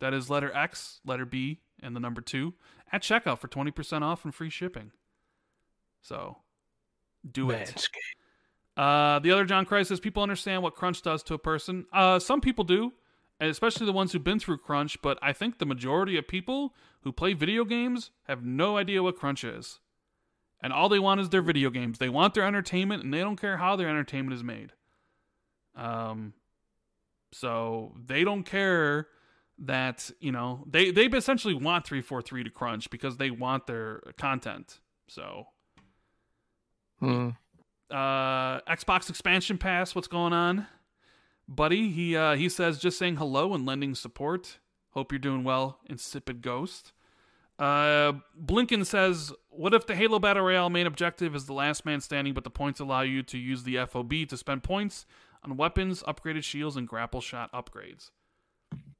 That is letter X, letter B, and the number two at checkout for twenty percent off and free shipping. So, do it. Uh, the other John Christ says people understand what crunch does to a person. Uh, some people do, especially the ones who've been through crunch. But I think the majority of people who play video games have no idea what crunch is, and all they want is their video games. They want their entertainment, and they don't care how their entertainment is made. Um, so they don't care that you know they they essentially want three four three to crunch because they want their content. So Hmm. uh Xbox expansion pass what's going on buddy he uh he says just saying hello and lending support hope you're doing well insipid ghost uh blinken says what if the halo battle royale main objective is the last man standing but the points allow you to use the fob to spend points on weapons upgraded shields and grapple shot upgrades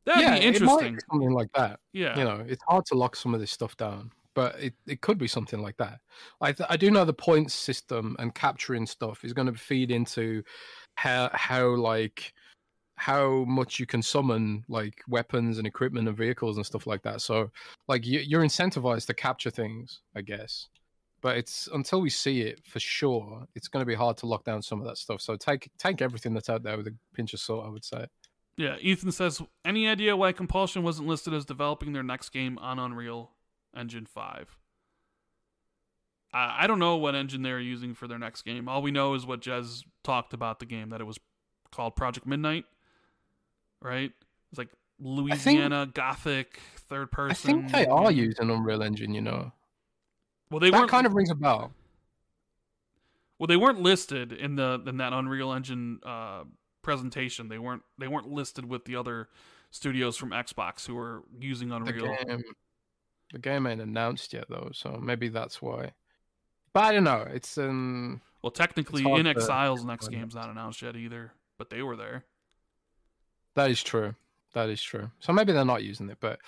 that'd yeah, be interesting something like that. yeah You know, it's hard to lock some of this stuff down, but it, it could be something like that. I th- I do know the points system and capturing stuff is going to feed into how how like how much you can summon like weapons and equipment and vehicles and stuff like that. So like you, you're incentivized to capture things, I guess. But it's until we see it for sure, it's going to be hard to lock down some of that stuff. So take take everything that's out there with a pinch of salt, I would say. Yeah, Ethan says, any idea why Compulsion wasn't listed as developing their next game on Unreal Engine 5? I, I don't know what engine they're using for their next game. All we know is what Jez talked about the game, that it was called Project Midnight, right? It's like Louisiana think, Gothic third person. I think they are using Unreal Engine, you know. Well, they that kind of rings a bell. Well, they weren't listed in the in that Unreal Engine uh, presentation. They weren't they weren't listed with the other studios from Xbox who were using Unreal. The game, the game ain't announced yet though, so maybe that's why. But I don't know. It's um. Well, technically, inXile's next game's not announced yet either, but they were there. That is true. That is true. So maybe they're not using it, but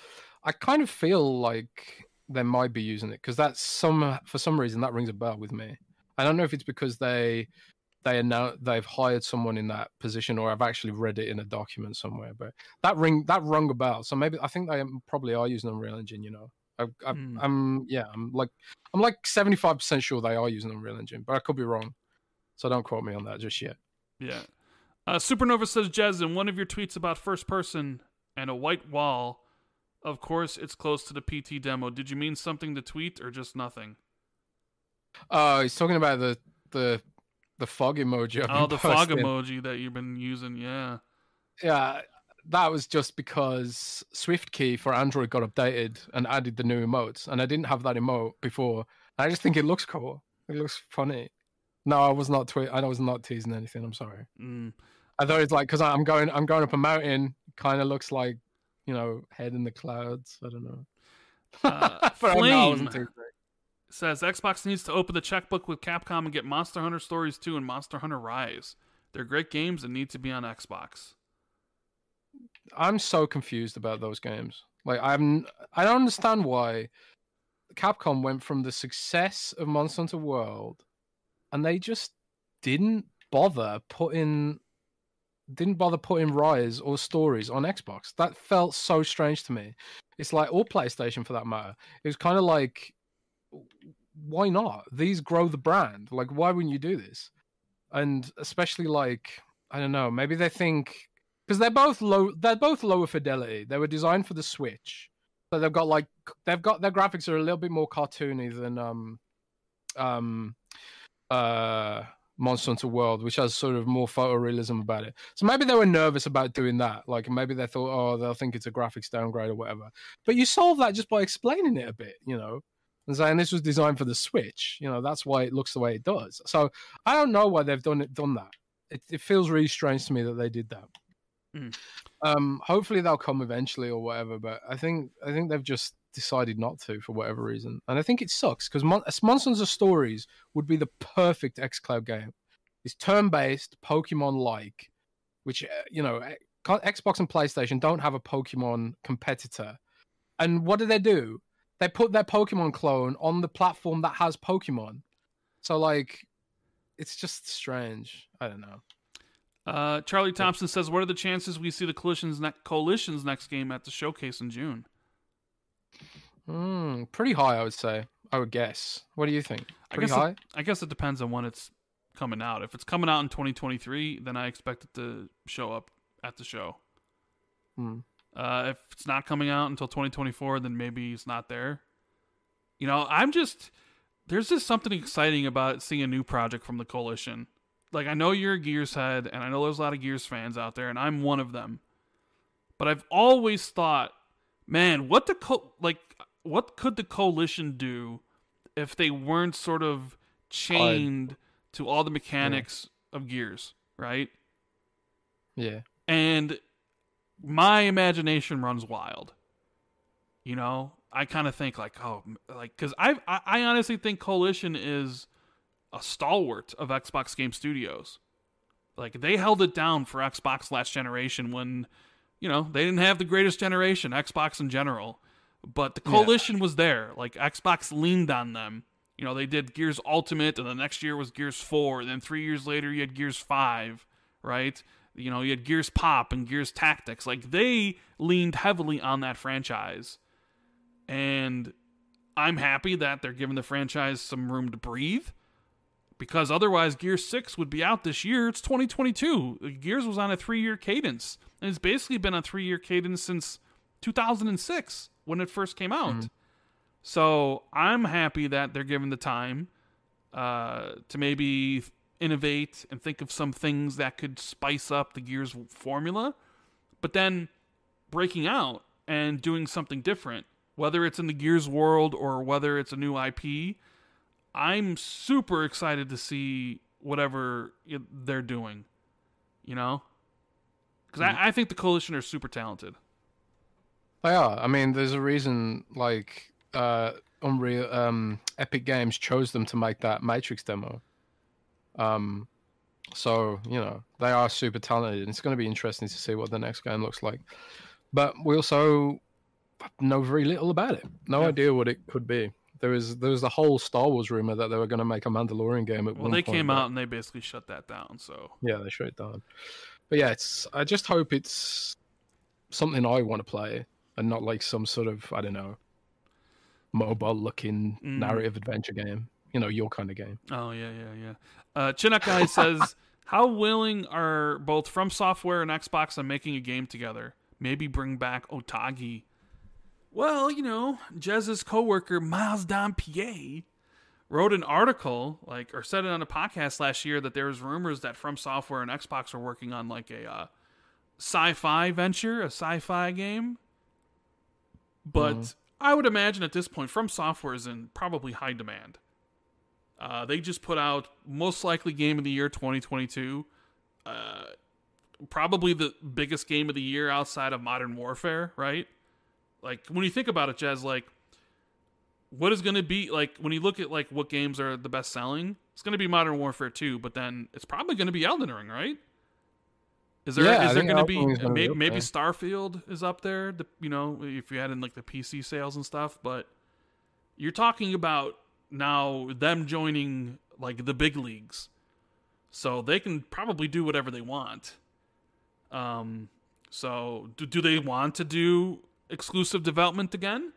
I kind of feel like they might be using it because that's some for some reason that rings a bell with me. I don't know if it's because they they now they've hired someone in that position or I've actually read it in a document somewhere, but that ring that rung a bell. So maybe I think they probably are using Unreal Engine. You know, I, I, mm. I'm yeah, I'm like I'm like seventy five percent sure they are using Unreal Engine, but I could be wrong. So don't quote me on that just yet. Yeah. Uh, Supernova says, Jez, in one of your tweets about first person and a white wall, of course it's close to the PT demo. Did you mean something to tweet or just nothing? Uh, he's talking about the the the fog emoji. I've oh, the posting. fog emoji that you've been using, yeah. Yeah, that was just because SwiftKey for Android got updated and added the new emotes, and I didn't have that emote before. I just think it looks cool. It looks funny. No, I was not twe- I was not teasing anything. I'm sorry. Mm. I thought it's like because I'm going I'm going up a mountain. Kind of looks like you know head in the clouds. I don't know. Uh, Flame says Xbox needs to open the checkbook with Capcom and get Monster Hunter Stories 2 and Monster Hunter Rise. They're great games and need to be on Xbox. I'm so confused about those games. Like I'm I don't understand why Capcom went from the success of Monster Hunter World and they just didn't bother putting didn't bother putting Rise or stories on Xbox. That felt so strange to me. It's like or PlayStation for that matter. It was kind of like why not? These grow the brand. Like why wouldn't you do this? And especially like I don't know, maybe they think because they're both low they're both lower fidelity. They were designed for the Switch. So they've got like they've got their graphics are a little bit more cartoony than um um uh Monster Hunter World, which has sort of more photorealism about it. So maybe they were nervous about doing that. Like maybe they thought, oh, they'll think it's a graphics downgrade or whatever. But you solve that just by explaining it a bit, you know, and saying this was designed for the Switch. You know, that's why it looks the way it does. So I don't know why they've done it, done that. It, it feels really strange to me that they did that. Mm. Um, hopefully they'll come eventually or whatever. But I think I think they've just decided not to for whatever reason, and I think it sucks because Mon- Monsters of Stories would be the perfect XCloud game. It's turn-based, Pokemon-like, which uh, you know, Xbox and PlayStation don't have a Pokemon competitor. And what do they do? They put their Pokemon clone on the platform that has Pokemon. So like, it's just strange. I don't know. Uh, Charlie Thompson says, "What are the chances we see the Coalition's, ne- Coalition's next game at the showcase in June?" Mm, pretty high, I would say. I would guess. What do you think? Pretty I guess high. It, I guess it depends on when it's coming out. If it's coming out in 2023, then I expect it to show up at the show. Hmm. Uh, if it's not coming out until 2024, then maybe it's not there. You know, I'm just there's just something exciting about seeing a new project from the coalition. Like I know you're a Gears head, and I know there's a lot of Gears fans out there, and I'm one of them. But I've always thought, man, what the co- like what could the coalition do if they weren't sort of chained to all the mechanics yeah. of Gears, right? Yeah. And my imagination runs wild. You know, I kind of think like, oh, like because I, I honestly think Coalition is a stalwart of Xbox Game Studios. Like they held it down for Xbox last generation when, you know, they didn't have the greatest generation, Xbox in general. but the coalition yeah. was there. Like Xbox leaned on them. You know, they did Gears Ultimate, and the next year was Gears Four. And then three years later, you had Gears Five, right? You know, you had Gears Pop and Gears Tactics. Like they leaned heavily on that franchise, and I'm happy that they're giving the franchise some room to breathe because otherwise Gears 6 would be out this year. It's 2022. Gears was on a 3-year cadence and it's basically been a 3-year cadence since 2006 when it first came out. Mm-hmm. So, I'm happy that they're given the time uh, to maybe innovate and think of some things that could spice up the Gears formula, but then breaking out and doing something different whether it's in the Gears world or whether it's a new IP, I'm super excited to see whatever they're doing. You know, because mm-hmm. I, I think the coalition are super talented. They are. I mean, there's a reason like uh, Unreal, um, Epic Games chose them to make that Matrix demo. Um, so you know they are super talented, and it's going to be interesting to see what the next game looks like. But we also know very little about it. No yeah. idea what it could be. There was there was the whole Star Wars rumor that they were going to make a Mandalorian game at well, one they point, came out and they basically shut that down. So yeah, they shut it down. But yeah, it's I just hope it's something I want to play and not like some sort of I don't know mobile looking mm. narrative adventure game. You know, your kind of game. Oh yeah, yeah, yeah. Uh, Chinook guy says, "How willing are both From Software and Xbox on making a game together? Maybe bring back Otogi." Well, you know, Jez's coworker Miles Dompier wrote an article, like, or said it on a podcast last year that there was rumors that From Software and Xbox were working on like a uh, sci-fi venture, a sci-fi game. But mm. I would imagine at this point, From Software is in probably high demand. Uh, they just put out most likely game of the year 2022. Uh, probably the biggest game of the year outside of Modern Warfare, right? Like when you think about it, Jez, like what is going to be like when you look at like what games are the best selling? It's going to be Modern Warfare 2, but then it's probably going to be Elden Ring, right? Is there yeah, is there going to be maybe, maybe Starfield is up there? The, you know, if you had in like the PC sales and stuff, but you're talking about now them joining like the big leagues, so they can probably do whatever they want. Um, so do do they want to do exclusive development again?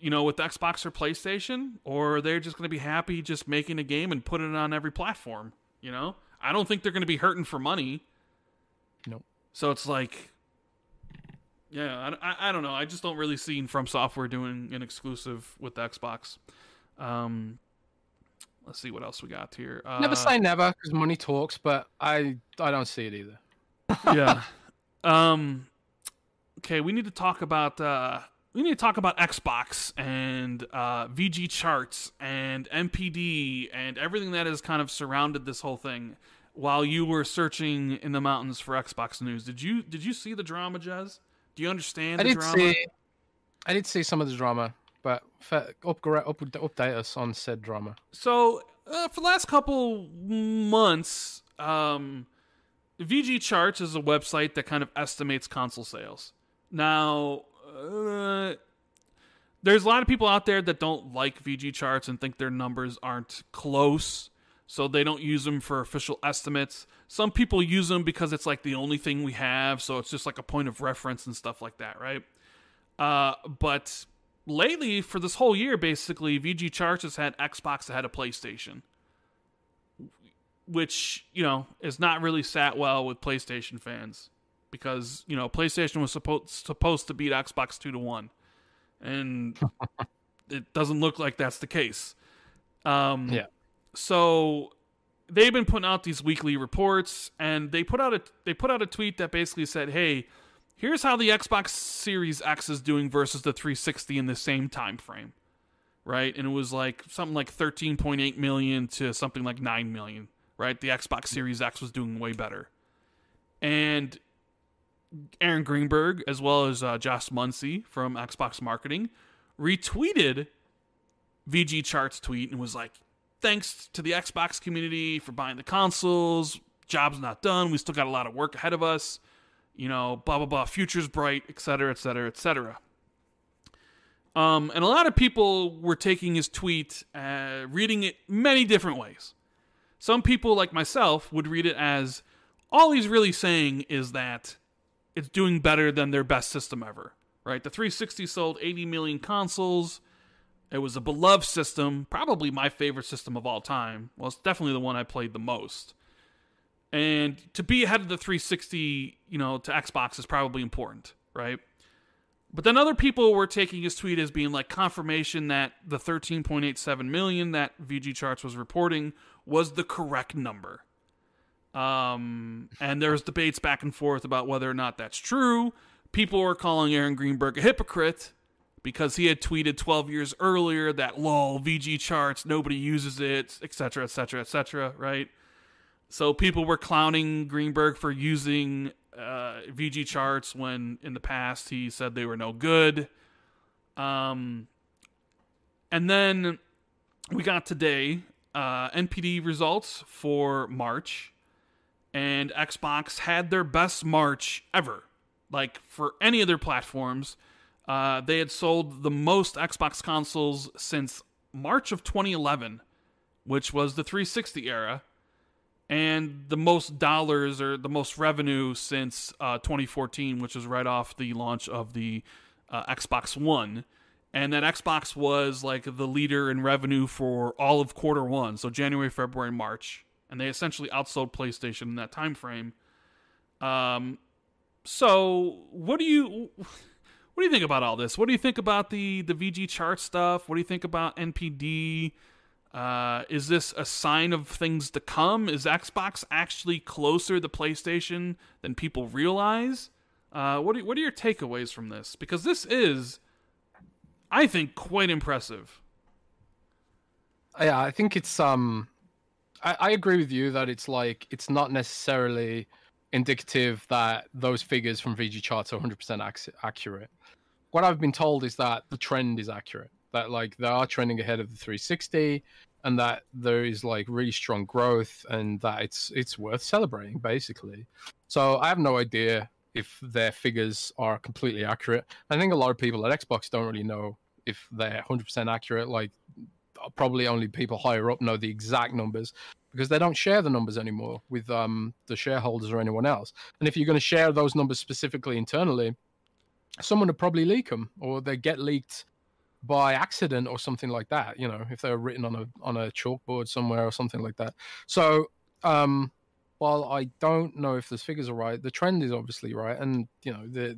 You know, with Xbox or PlayStation? Or they're just going to be happy just making a game and putting it on every platform? You know? I don't think they're going to be hurting for money. Nope. So it's like, yeah, I, I, don't know. I just don't really see From Software doing an exclusive with Xbox. Um, let's see what else we got here. Uh, never say never because money talks, but I I don't see it either. yeah. Um, okay, we need to talk about uh, we need to talk about Xbox and uh, VG charts and NPD and everything that has kind of surrounded this whole thing. While you were searching in the mountains for Xbox news, did you did you see the drama, Jez? Do you understand I did drama? See, I did see some of the drama, but update us on said drama. So uh, for the last couple months, um, VG Charts is a website that kind of estimates console sales. Now, uh, there's a lot of people out there that don't like VG charts and think their numbers aren't close, so they don't use them for official estimates. Some people use them because it's like the only thing we have, so it's just like a point of reference and stuff like that, right? Uh, but lately, for this whole year, basically, VG charts has had Xbox ahead of PlayStation, which you know is not really sat well with PlayStation fans because you know PlayStation was supposed supposed to beat Xbox two to one, and it doesn't look like that's the case. Um, yeah. So they've been putting out these weekly reports, and they put out a they put out a tweet that basically said, "Hey, here's how the Xbox Series X is doing versus the 360 in the same time frame." Right, and it was like something like 13.8 million to something like 9 million. Right, the Xbox Series X was doing way better, and Aaron Greenberg as well as uh, Josh Munsee from Xbox Marketing retweeted VG Charts tweet and was like, "Thanks to the Xbox community for buying the consoles. Job's not done. We still got a lot of work ahead of us. You know, blah blah blah. Future's bright, etc., etc., etc." Um, and a lot of people were taking his tweet, uh, reading it many different ways. Some people, like myself, would read it as all he's really saying is that it's doing better than their best system ever, right? The 360 sold 80 million consoles. It was a beloved system, probably my favorite system of all time. Well, it's definitely the one I played the most. And to be ahead of the 360, you know, to Xbox is probably important, right? But then other people were taking his tweet as being like confirmation that the 13.87 million that VG Charts was reporting was the correct number. Um, and there's debates back and forth about whether or not that's true. People were calling Aaron Greenberg a hypocrite because he had tweeted 12 years earlier that lol VG Charts nobody uses it, etc., etc., etc. Right? So people were clowning Greenberg for using uh, VG charts when in the past he said they were no good. Um, and then we got today uh, NPD results for March, and Xbox had their best March ever. Like for any of their platforms, uh, they had sold the most Xbox consoles since March of 2011, which was the 360 era and the most dollars or the most revenue since uh, 2014, which was right off the launch of the uh, Xbox One. And that Xbox was like the leader in revenue for all of quarter one, so January, February, March, and they essentially outsold PlayStation in that time frame. Um, so what do you what do you think about all this? What do you think about the the VG chart stuff? What do you think about NPD? Uh, is this a sign of things to come? Is Xbox actually closer to PlayStation than people realize? Uh, what, are, what are your takeaways from this? Because this is, I think, quite impressive. Yeah, I think it's um, I, I agree with you that it's like it's not necessarily indicative that those figures from VG charts are 100% ac- accurate. What I've been told is that the trend is accurate that like they are trending ahead of the 360 and that there is like really strong growth and that it's it's worth celebrating basically so i have no idea if their figures are completely accurate i think a lot of people at xbox don't really know if they're 100% accurate like probably only people higher up know the exact numbers because they don't share the numbers anymore with um, the shareholders or anyone else and if you're going to share those numbers specifically internally someone would probably leak them or they get leaked by accident or something like that. You know, if they're written on a on a chalkboard somewhere or something like that. So, um, while I don't know if those figures are right, the trend is obviously right, and you know, the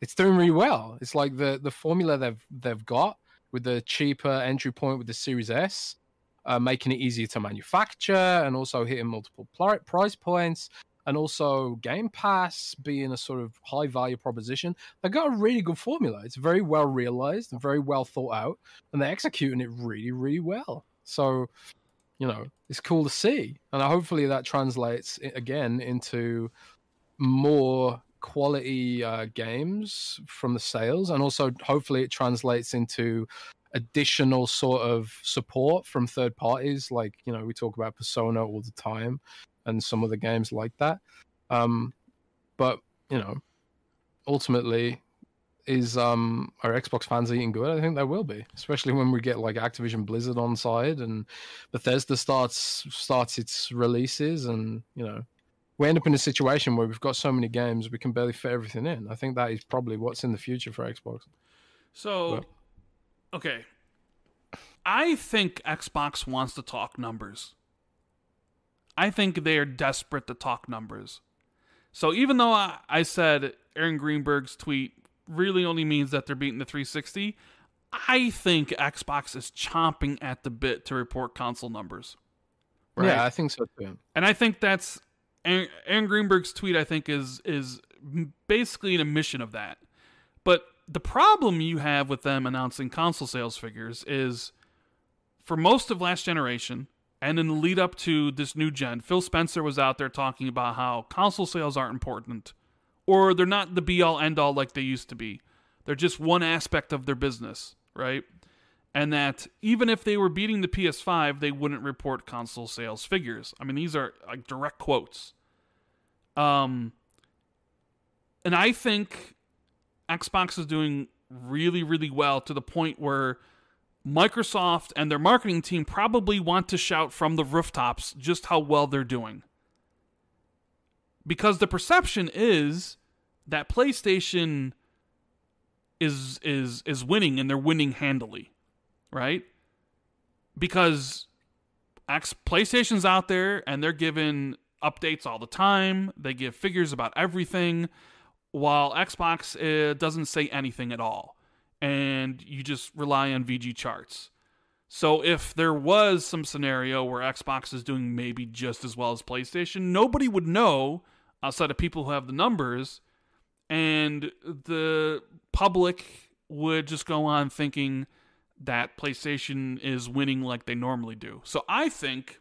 it's doing really well. It's like the the formula they've they've got with the cheaper entry point with the Series S. Uh, making it easier to manufacture and also hitting multiple price points and also Game Pass being a sort of high value proposition, they got a really good formula. It's very well realized and very well thought out, and they're executing it really, really well. So, you know, it's cool to see, and hopefully that translates again into more quality uh, games from the sales, and also hopefully it translates into additional sort of support from third parties like you know we talk about persona all the time and some of the games like that. Um, but you know, ultimately, is um are Xbox fans eating good? I think they will be, especially when we get like Activision Blizzard on side and Bethesda starts starts its releases, and you know, we end up in a situation where we've got so many games we can barely fit everything in. I think that is probably what's in the future for Xbox. So, but, okay, I think Xbox wants to talk numbers. I think they are desperate to talk numbers. So even though I, I said Aaron Greenberg's tweet really only means that they're beating the 360, I think Xbox is chomping at the bit to report console numbers. Right? Yeah, I think so too. And I think that's Aaron, Greenberg's tweet. I think is is basically an admission of that. But the problem you have with them announcing console sales figures is, for most of last generation, and in the lead up to this new gen, Phil Spencer was out there talking about how console sales aren't important, or they're not the be all end all like they used to be. They're just one aspect of their business, right? And that even if they were beating the PS5, they wouldn't report console sales figures. I mean, these are like direct quotes. Um, and I think Xbox is doing really, really well to the point where Microsoft and their marketing team probably want to shout from the rooftops just how well they're doing. Because the perception is that PlayStation is is is winning and they're winning handily, right? Because X PlayStation's out there and they're giving updates all the time. They give figures about everything, while Xbox uh, doesn't say anything at all, and you just rely on VG charts. So if there was some scenario where Xbox is doing maybe just as well as PlayStation, nobody would know outside of people who have the numbers, and the public would just go on thinking that PlayStation is winning like they normally do. So I think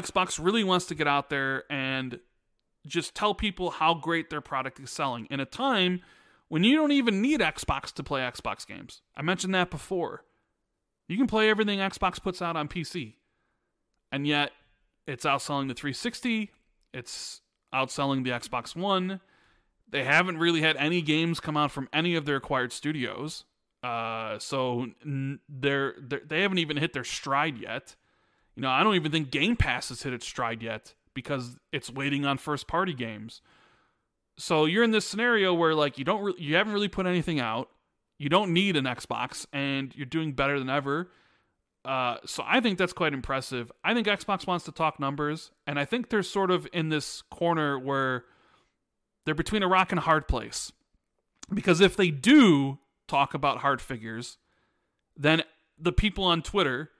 Xbox really wants to get out there and just tell people how great their product is selling in a time when you don't even need Xbox to play Xbox games. I mentioned that before. You can play everything Xbox puts out on PC. And yet it's outselling the 360, it's outselling the Xbox One. They haven't really had any games come out from any of their acquired studios. Uh, so they're, they're they haven't even hit their stride yet. You know, I don't even think Game Pass has hit its stride yet because it's waiting on first party games. So you're in this scenario where like you don't re- you haven't really put anything out. You don't need an Xbox and you're doing better than ever. Uh, so I think that's quite impressive. I think Xbox wants to talk numbers, and I think they're sort of in this corner where they're between a rock and a hard place. Because if they do talk about hard figures, then the people on Twitter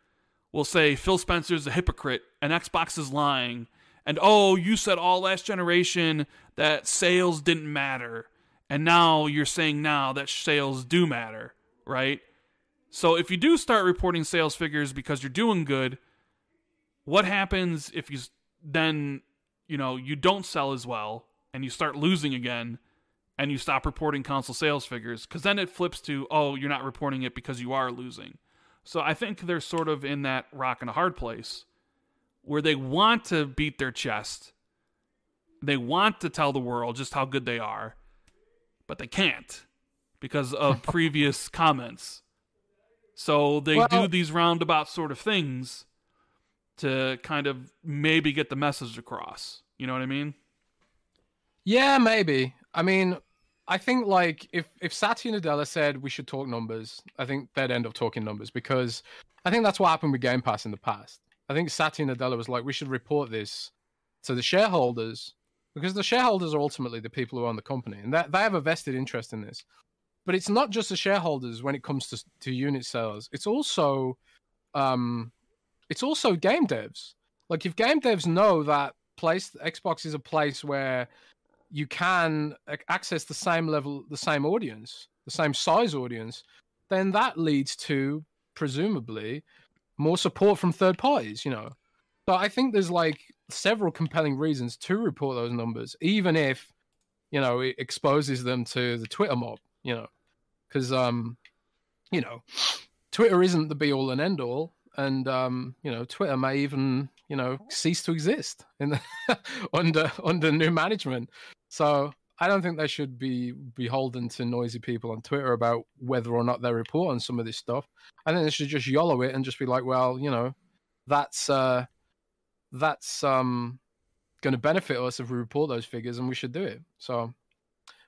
will say Phil Spencer's a hypocrite and Xbox is lying. And oh, you said all last generation that sales didn't matter. And now you're saying now that sales do matter, right? So if you do start reporting sales figures because you're doing good, what happens if you then, you know, you don't sell as well and you start losing again? and you stop reporting console sales figures because then it flips to oh you're not reporting it because you are losing so i think they're sort of in that rock and a hard place where they want to beat their chest. They want to tell the world just how good they are but they can't because of previous comments. So they well, do these roundabout sort of things to kind of maybe get the message across. You know what i mean? Yeah, maybe. I mean, I think like if if Satya Nadella said we should talk numbers, I think they'd end up talking numbers because I think that's what happened with Game Pass in the past. I think Satya Nadella was like, we should report this to the shareholders because the shareholders are ultimately the people who own the company and that they have a vested interest in this. But it's not just the shareholders when it comes to to unit sales. It's also um it's also game devs. Like if game devs know that place Xbox is a place where you can access the same level, the same audience, the same size audience, then that leads to presumably more support from third parties. You know, so I think there's like several compelling reasons to report those numbers, even if you know it exposes them to the Twitter mob. You know, because um, you know, Twitter isn't the be all and end all, and um, you know, Twitter may even you know cease to exist in the, under under new management. So I don't think they should be beholden to noisy people on Twitter about whether or not they report on some of this stuff. I think they should just yellow it and just be like, well, you know, that's uh, that's um, going to benefit us if we report those figures, and we should do it. So,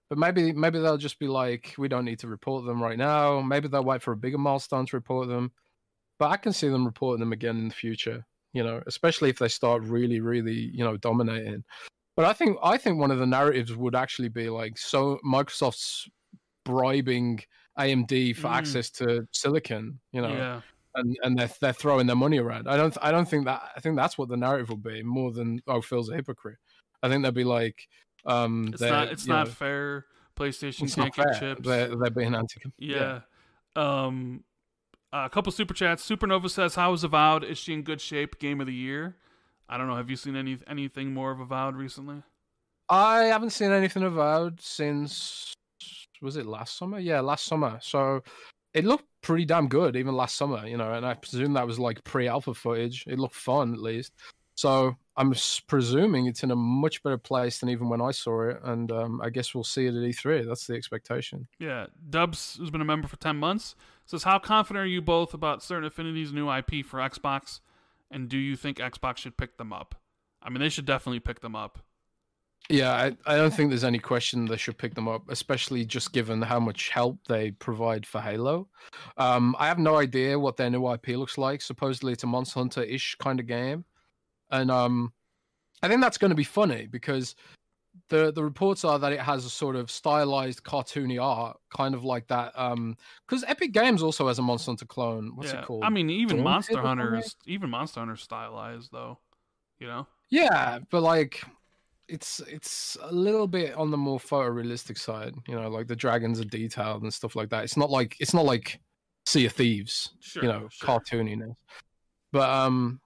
but maybe maybe they'll just be like, we don't need to report them right now. Maybe they'll wait for a bigger milestone to report them. But I can see them reporting them again in the future. You know, especially if they start really, really, you know, dominating. But I think I think one of the narratives would actually be like so Microsoft's bribing AMD for mm. access to silicon, you know. Yeah. And, and they're they're throwing their money around. I don't I don't think that I think that's what the narrative will be more than oh Phil's a hypocrite. I think they'll be like um it's not it's not know, fair. PlayStation can't get chips. They're, they're being anti. Yeah. yeah. Um, a couple super chats. Supernova says, "How is Avowed? Is she in good shape? Game of the year." I don't know. Have you seen any anything more of Avowed recently? I haven't seen anything Avowed since was it last summer? Yeah, last summer. So it looked pretty damn good even last summer, you know. And I presume that was like pre-alpha footage. It looked fun at least. So I'm presuming it's in a much better place than even when I saw it, and um, I guess we'll see it at E3. That's the expectation. Yeah, Dubs, who's been a member for ten months, says, "How confident are you both about Certain Affinity's new IP for Xbox, and do you think Xbox should pick them up? I mean, they should definitely pick them up." Yeah, I, I don't think there's any question they should pick them up, especially just given how much help they provide for Halo. Um, I have no idea what their new IP looks like. Supposedly, it's a Monster Hunter ish kind of game, and um, I think that's going to be funny because the the reports are that it has a sort of stylized, cartoony art, kind of like that. Um, because Epic Games also has a Monster Hunter clone. What's yeah. it called? I mean, even Dawn Monster Hunter is even Monster Hunter stylized though. You know? Yeah, but like it's it's a little bit on the more photorealistic side, you know, like the dragons are detailed and stuff like that. It's not like it's not like Sea of Thieves, Sure. you know, sure. cartooniness. But um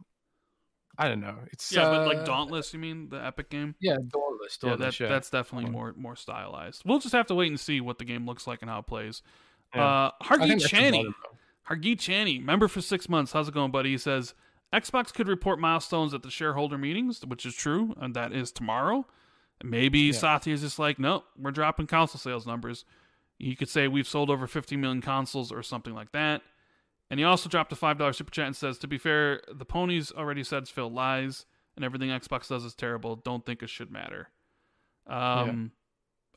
I don't know. It's Yeah, but uh, like Dauntless, you mean the Epic game? Yeah, Dauntless. Yeah, that, yeah. that's definitely more more stylized. We'll just have to wait and see what the game looks like and how it plays. Yeah. Uh, I Hargeet Channy, Hargeet Channy, member for six months. How's it going, buddy? He says Xbox could report milestones at the shareholder meetings, which is true, and that is tomorrow. Maybe Yeah. Satya is just like, no, we're dropping console sales numbers. You could say we've sold over 50 million consoles or something like that. And he also dropped a $5 super chat and says, to be fair, the ponies already said Phil lies and everything Xbox does is terrible. Don't think it should matter. Um,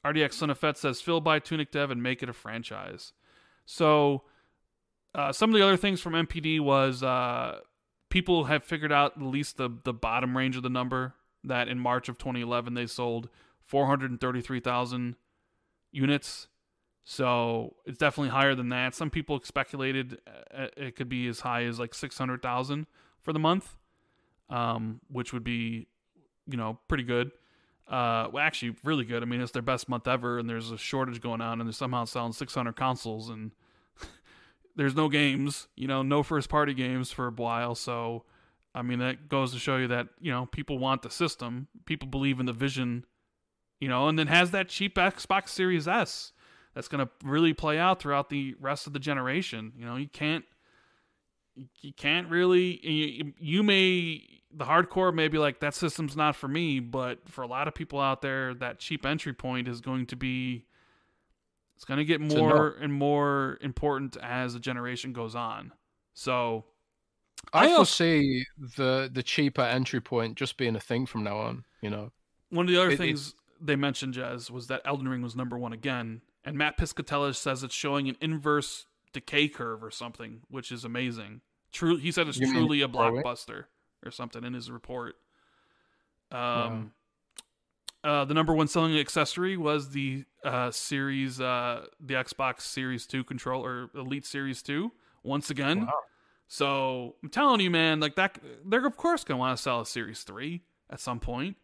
RDX Son of Fett says, Phil buy Tunic Dev and make it a franchise. So uh, some of the other things from NPD was uh, people have figured out at least the, the bottom range of the number that in March of 2011 they sold 433,000 units. So it's definitely higher than that. Some people speculated uh, it could be as high as like 600,000 for the month, um, which would be, you know, pretty good. Uh, well, actually, really good. I mean, it's their best month ever, and there's a shortage going on, and they're somehow selling 600 consoles, and there's no games, you know, no first party games for a while. So, I mean, that goes to show you that, you know, people want the system, people believe in the vision, you know, and then has that cheap Xbox Series S that's going to really play out throughout the rest of the generation. You know, you can't, you can't really, you, you may, the hardcore may be like, that system's not for me, but for a lot of people out there, that cheap entry point is going to be, it's going to get more and more important as the generation goes on. So, I foresee the the cheaper entry point just being a thing from now on. You know, One of the other It- things they mentioned, Jez, was that Elden Ring was number one again, and Matt Piscatella says it's showing an inverse decay curve or something, which is amazing. True, he said it's You mean truly a blockbuster or something in his report. Um, uh, the number one selling accessory was the uh, series, uh, the Xbox Series Two controller, Elite Series Two, once again. Wow. So I'm telling you, man, like that, they're of course gonna want to sell a Series Three at some point.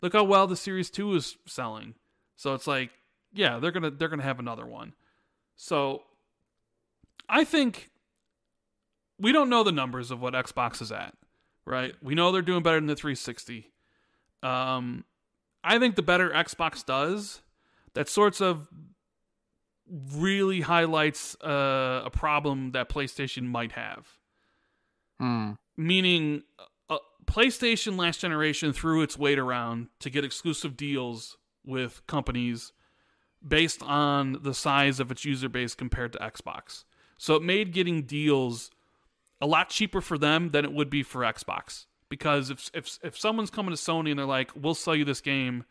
Look how well the Series Two is selling. So it's like, yeah, they're gonna they're gonna have another one. So I think we don't know the numbers of what Xbox is at, right? We know they're doing better than the 360. Um, I think the better Xbox does, that sorts of really highlights uh, a problem that PlayStation might have Hmm. meaning uh, PlayStation last generation threw its weight around to get exclusive deals with companies based on the size of its user base compared to Xbox. So it made getting deals a lot cheaper for them than it would be for Xbox. Because if if if someone's coming to Sony and they're like, "We'll sell you this game,"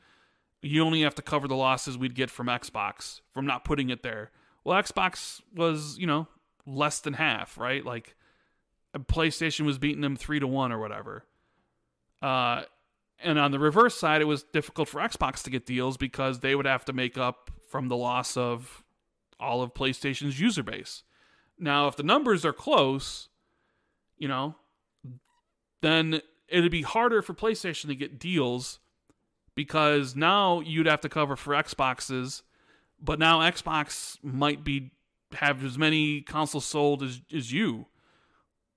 you only have to cover the losses we'd get from Xbox from not putting it there. Well, Xbox was, you know, less than half, right? Like PlayStation was beating them three to one or whatever. Uh, and on the reverse side, it was difficult for Xbox to get deals because they would have to make up from the loss of all of PlayStation's user base. Now, if the numbers are close, you know, then it'd be harder for PlayStation to get deals because now you'd have to cover for Xboxes, but now Xbox might be have as many consoles sold as as you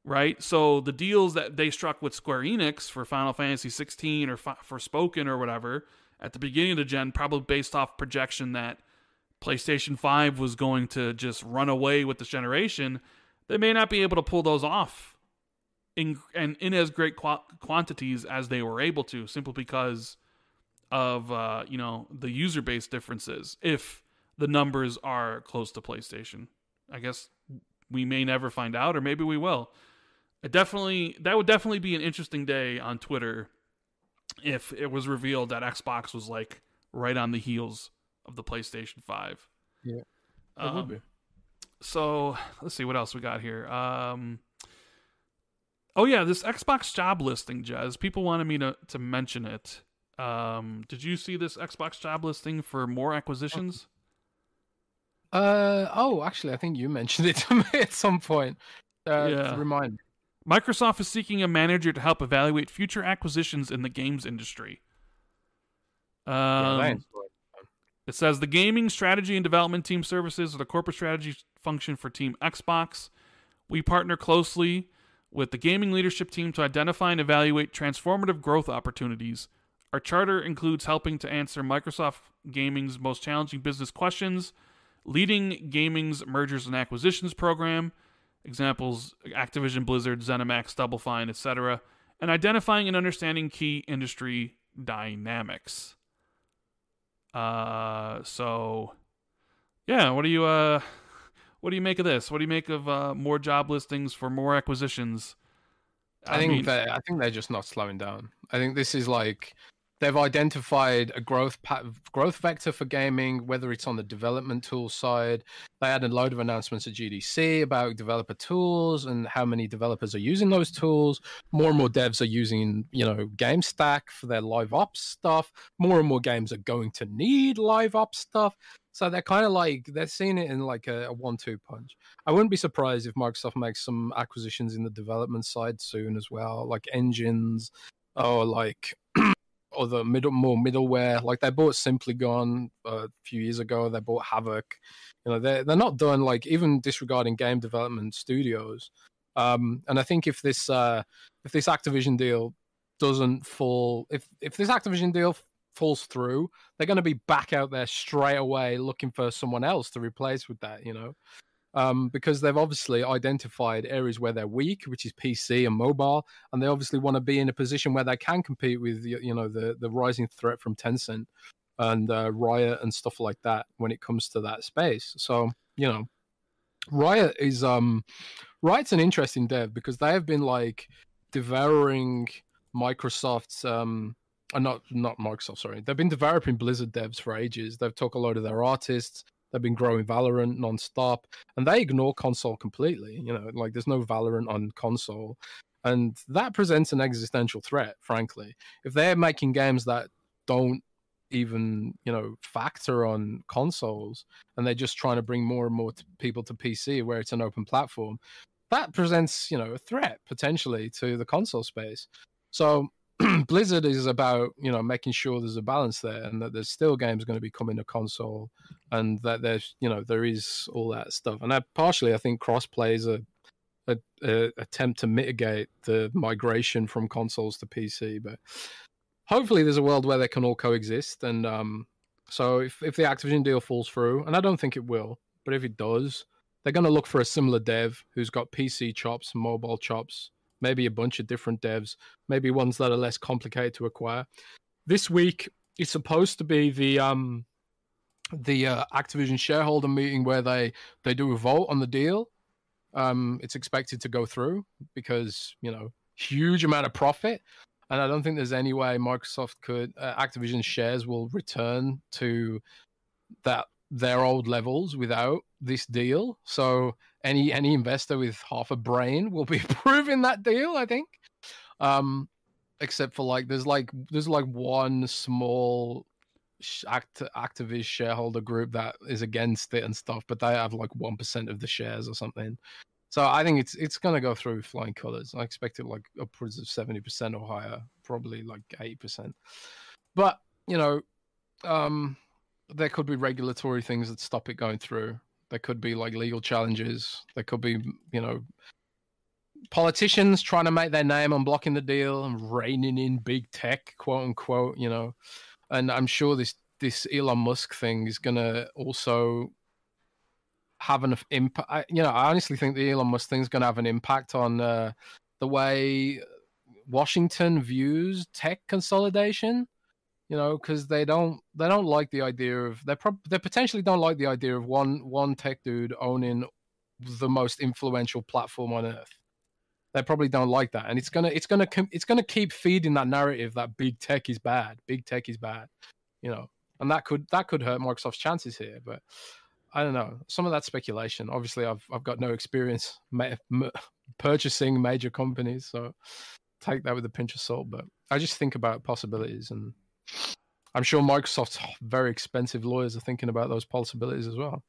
right? So the deals that they struck with Square Enix for Final Fantasy 16 or fi- Forspoken or whatever at the beginning of the gen, probably based off projection that PlayStation 5 was going to just run away with this generation, they may not be able to pull those off in and in as great qu- quantities as they were able to, simply because of uh, you know the user base differences. If the numbers are close to PlayStation, I guess we may never find out, or maybe we will. It definitely that would definitely be an interesting day on Twitter if it was revealed that Xbox was like right on the heels of the PlayStation Five. Yeah, it um, would be. So let's see what else we got here. Um, oh yeah, this Xbox job listing, Jez. People wanted me to to mention it. Um, did you see this Xbox job listing for more acquisitions? Uh oh, actually, I think you mentioned it to me at some point. Uh, Yeah. Remind me. Microsoft is seeking a manager to help evaluate future acquisitions in the games industry. Um, Yeah, It says the gaming strategy and development team services are the corporate strategy function for Team Xbox. We partner closely with the gaming leadership team to identify and evaluate transformative growth opportunities. Our charter includes helping to answer Microsoft Gaming's most challenging business questions, leading gaming's mergers and acquisitions program, examples Activision Blizzard, ZeniMax, Double Fine, etc., and identifying and understanding key industry dynamics. Uh, so yeah, what do you uh, what do you make of this? What do you make of uh, more job listings for more acquisitions? I, think mean, they I think they're just not slowing down. I think this is like they've identified a growth growth vector for gaming, whether it's on the development tool side. They had a load of announcements at GDC about developer tools and how many developers are using those tools. More and more devs are using, you know, GameStack for their live ops stuff. More and more games are going to need live ops stuff. So they're kind of like they're seeing it in like a, a one-two punch. I wouldn't be surprised if Microsoft makes some acquisitions in the development side soon as well, like engines or like or the middle more middleware. Like they bought Simplygon uh, a few years ago. They bought Havok. You know, they're they're not done like even disregarding game development studios. Um, and I think if this uh, if this Activision deal doesn't fall, if if this Activision deal falls through, they're going to be back out there straight away looking for someone else to replace with that. You know, um, because they've obviously identified areas where they're weak, which is PC and mobile, and they obviously want to be in a position where they can compete with you know the the rising threat from Tencent and uh, Riot and stuff like that when it comes to that space. So you know, Riot is um, Riot's an interesting dev because they have been like devouring Microsoft's um. Uh, not not Microsoft, sorry. They've been developing Blizzard devs for ages. They've took a load of their artists. They've been growing Valorant non-stop, and they ignore console completely. You know, like there's no Valorant on console, and that presents an existential threat. Frankly, if they're making games that don't even you know factor on consoles, and they're just trying to bring more and more people to PC where it's an open platform, that presents you know a threat potentially to the console space. So Blizzard is about you know making sure there's a balance there, and that there's still games going to be coming to console, and that there's you know there is all that stuff, and that partially I think crossplay is a, a, a attempt to mitigate the migration from consoles to PC, but hopefully there's a world where they can all coexist, and um, so if if the Activision deal falls through, and I don't think it will, but if it does, they're going to look for a similar dev who's got PC chops, mobile chops, maybe a bunch of different devs, maybe ones that are less complicated to acquire. This week is supposed to be the um the uh, Activision shareholder meeting where they they do a vote on the deal. Um, it's expected to go through because you know huge amount of profit, and I don't think there's any way Microsoft could uh, Activision shares will return to that their old levels without this deal. So any any investor with half a brain will be approving that deal. I think, um, except for like there's like there's like one small act activist shareholder group that is against it and stuff, but they have like one percent of the shares or something. So I think it's it's gonna go through flying colors. I expect it like upwards of seventy percent or higher, probably like eighty percent. But you know, um, there could be regulatory things that stop it going through. There could be like legal challenges. There could be, you know, politicians trying to make their name on blocking the deal and reining in big tech, quote unquote, you know. And I'm sure this this Elon Musk thing is gonna also have an impact. You know, I honestly think the Elon Musk thing is gonna have an impact on uh, the way Washington views tech consolidation. You know, because they don't they don't like the idea of they prob- they potentially don't like the idea of one one tech dude owning the most influential platform on earth. They probably don't like that, and it's gonna it's gonna it's gonna keep feeding that narrative that big tech is bad, big tech is bad. You know, and that could that could hurt Microsoft's chances here. But I don't know. Some of that speculation. Obviously, I've I've got no experience ma- purchasing major companies, so take that with a pinch of salt. But I just think about possibilities, and I'm sure Microsoft's very expensive lawyers are thinking about those possibilities as well.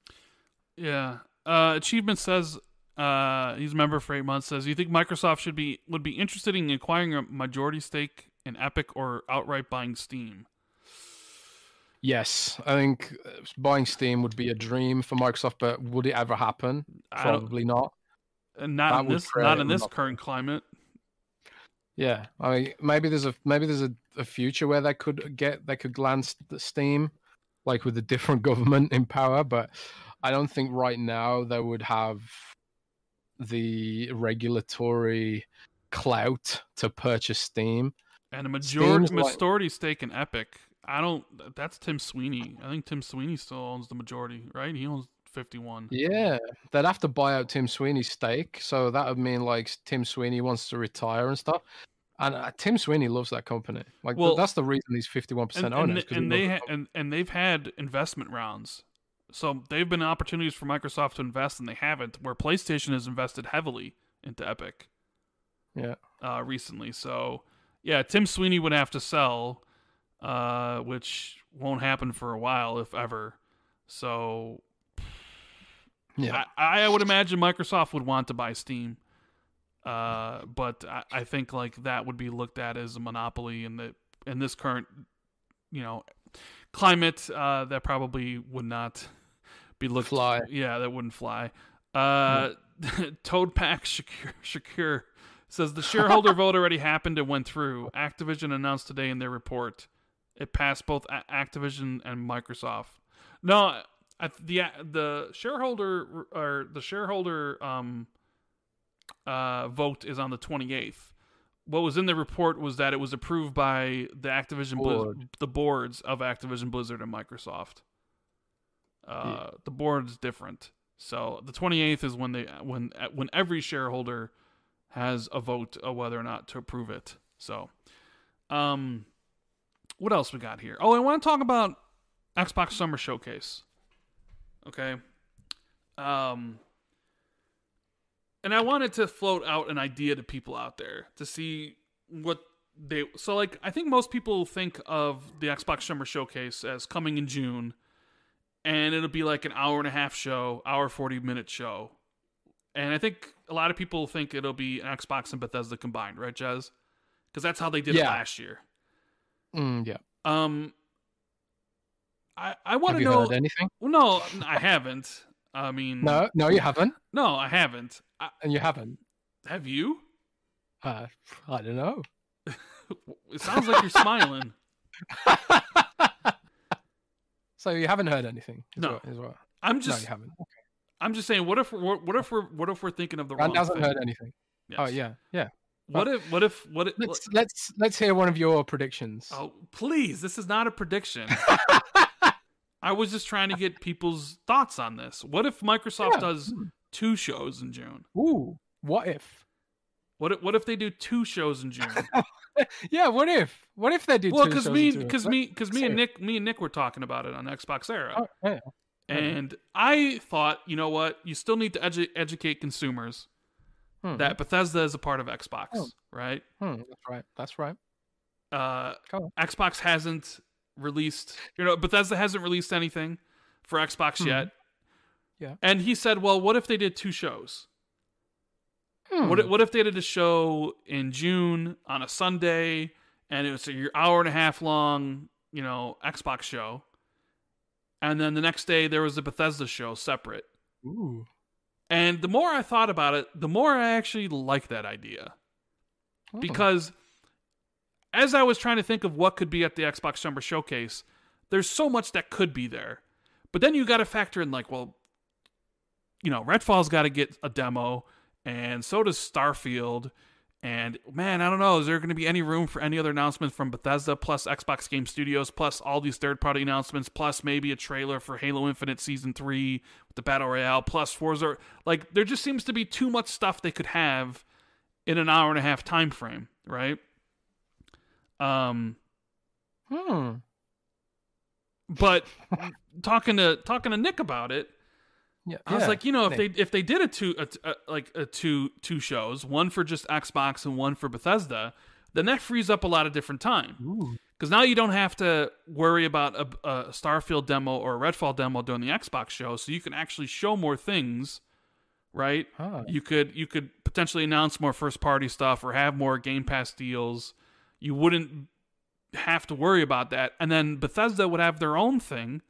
Yeah. Uh, Achievement says uh, he's a member for eight months. Says, "You think Microsoft should be would be interested in acquiring a majority stake in Epic or outright buying Steam?" Yes, I think uh, buying Steam would be a dream for Microsoft, but would it ever happen? Probably not. And not That in this not in this current climate. Yeah, I mean, maybe there's a maybe there's a, a future where they could get they could glance the Steam, like with a different government in power, but I don't think right now they would have the regulatory clout to purchase Steam. And a majority Steam's like- majority stake in Epic. I don't. That's Tim Sweeney. I think Tim Sweeney still owns the majority, right? He owns fifty one. Yeah, they'd have to buy out Tim Sweeney's stake, so that would mean like Tim Sweeney wants to retire and stuff. And uh, Tim Sweeney loves that company. Like th- Well, that's the reason he's fifty-one percent and, owners. and, and they ha- and and they've had investment rounds so they've been opportunities for microsoft to invest and they haven't where playstation has invested heavily into epic Yeah. uh, recently so yeah tim sweeney would have to sell uh, which won't happen for a while if ever so Yeah. I, I would imagine microsoft would want to buy steam uh, but I, I think like that would be looked at as a monopoly in the in this current you know climate uh, that probably would not be looked Fly. yeah that wouldn't fly. Uh, toad pack Shakir, Shakir says the shareholder vote already happened. And went through. Activision announced today in their report. It passed both A- activision and microsoft. No the the shareholder or the shareholder um uh, vote is on the 28th. What was in the report was that it was approved by the Activision Board. Blizz- the boards of Activision Blizzard and Microsoft. Uh, Yeah. The board is different. So the 28th is when they when when every shareholder has a vote of whether or not to approve it. So, um, what else we got here? Oh, I want to talk about Xbox Summer Showcase. Okay. Um, and I wanted to float out an idea to people out there to see what they so like I think most people think of the Xbox Summer Showcase as coming in June and it'll be like an hour and a half show, hour 40 minute show. And I think a lot of people think it'll be an Xbox and Bethesda combined, right, Jez? Cuz that's how they did it last year. Mm, yeah. Um I I want to know heard anything? well, no, I haven't. I mean No, no, you haven't, no, I haven't. I, and you haven't. have you? Uh, I don't know. It sounds like you're smiling. so you haven't heard anything? Is No. what- is what- I'm just. no, you haven't. I'm just saying what if we're, what if we're what if we're thinking of the wrong Rand hasn't thing? heard anything. Oh yeah, yeah. What if what if what if Let's let's let's hear one of your predictions. Oh, please, this is not a prediction. I was just trying to get people's thoughts on this. What if Microsoft Yeah. does two shows in June? Ooh, what if? What if, what if they do two shows in June? Yeah, what if? What if they do? well, because me, because me, because me and Nick, me and Nick were talking about it on Xbox Era, Oh, yeah. and I thought, you know what, you still need to edu- educate consumers Hmm. that Bethesda is a part of Xbox, Oh. right? Hmm, that's right. That's right. Uh, Xbox hasn't released, you know, Bethesda hasn't released anything for Xbox Hmm. yet. Yeah. And he said, "Well, what if they did two shows? Hmm. What if, what if they did a show in June on a Sunday and it was a your hour and a half long, you know, Xbox show, and then the next day there was a Bethesda show separate. Ooh. And the more I thought about it, the more I actually like that idea Oh. because as I was trying to think of what could be at the Xbox Summer Showcase, there's so much that could be there. But then you got to factor in like, well, you know, Redfall's got to get a demo, and so does Starfield, And man, I don't know. Is there going to be any room for any other announcements from Bethesda, plus Xbox Game Studios, plus all these third party announcements, plus maybe a trailer for Halo Infinite Season 3 with the Battle Royale, plus Forza? Like, there just seems to be too much stuff they could have in an hour and a half time frame, right? Um, Hmm. but talking to talking to Nick about it, Yeah. I was yeah. like, you know, if Nick. they if they did a two a, a, like a two two shows, one for just Xbox and one for Bethesda, then that frees up a lot of different time. Because now you don't have to worry about a, a Starfield demo or a Redfall demo during the Xbox show, so you can actually show more things, right? Huh. You could you could potentially announce more first party stuff or have more Game Pass deals. You wouldn't have to worry about that, and then Bethesda would have their own thing.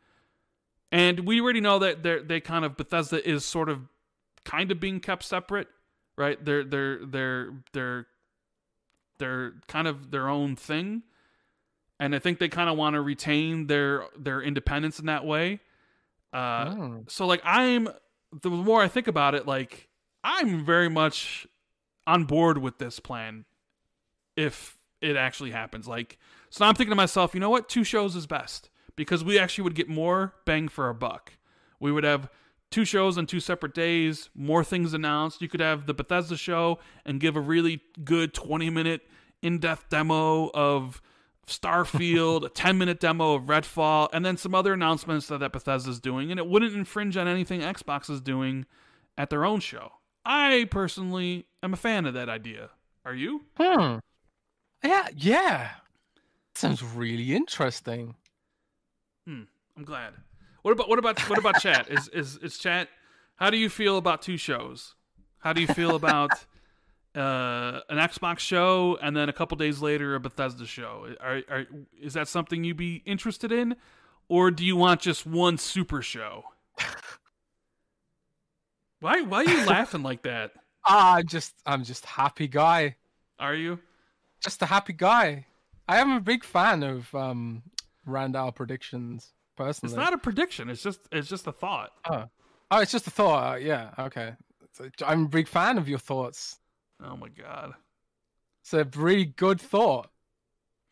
And we already know that they they kind of Bethesda is sort of kind of being kept separate, right? They're they're they're they're they're kind of their own thing and I think they kind of want to retain their their independence in that way. Uh, Hmm. So like I'm the more I think about it, like I'm very much on board with this plan if it actually happens. Like so now I'm thinking to myself, you know what? Two shows is best because we actually would get more bang for our buck. We would have two shows on two separate days, more things announced. You could have the Bethesda show and give a really good 20 minute in depth demo of Starfield, a 10 minute demo of Redfall, and then some other announcements that, that Bethesda's doing, and it wouldn't infringe on anything Xbox is doing at their own show. I personally am a fan of that idea. Are you? Hmm. Yeah. Yeah. Sounds really interesting. Hmm. I'm glad. What about what about what about chat? Is is is chat? How do you feel about two shows? How do you feel about uh, an Xbox show and then a couple days later a Bethesda show? Are, are is that something you'd be interested in, or do you want just one super show? Why why are you laughing like that? Ah, I'm just I'm just happy guy. Are you? Just a happy guy. I am a big fan of um Randall predictions personally. It's not a prediction. It's just it's just a thought. Oh, oh it's just a thought. Uh, yeah. Okay. So, I'm a big fan of your thoughts. Oh my god. It's a really good thought.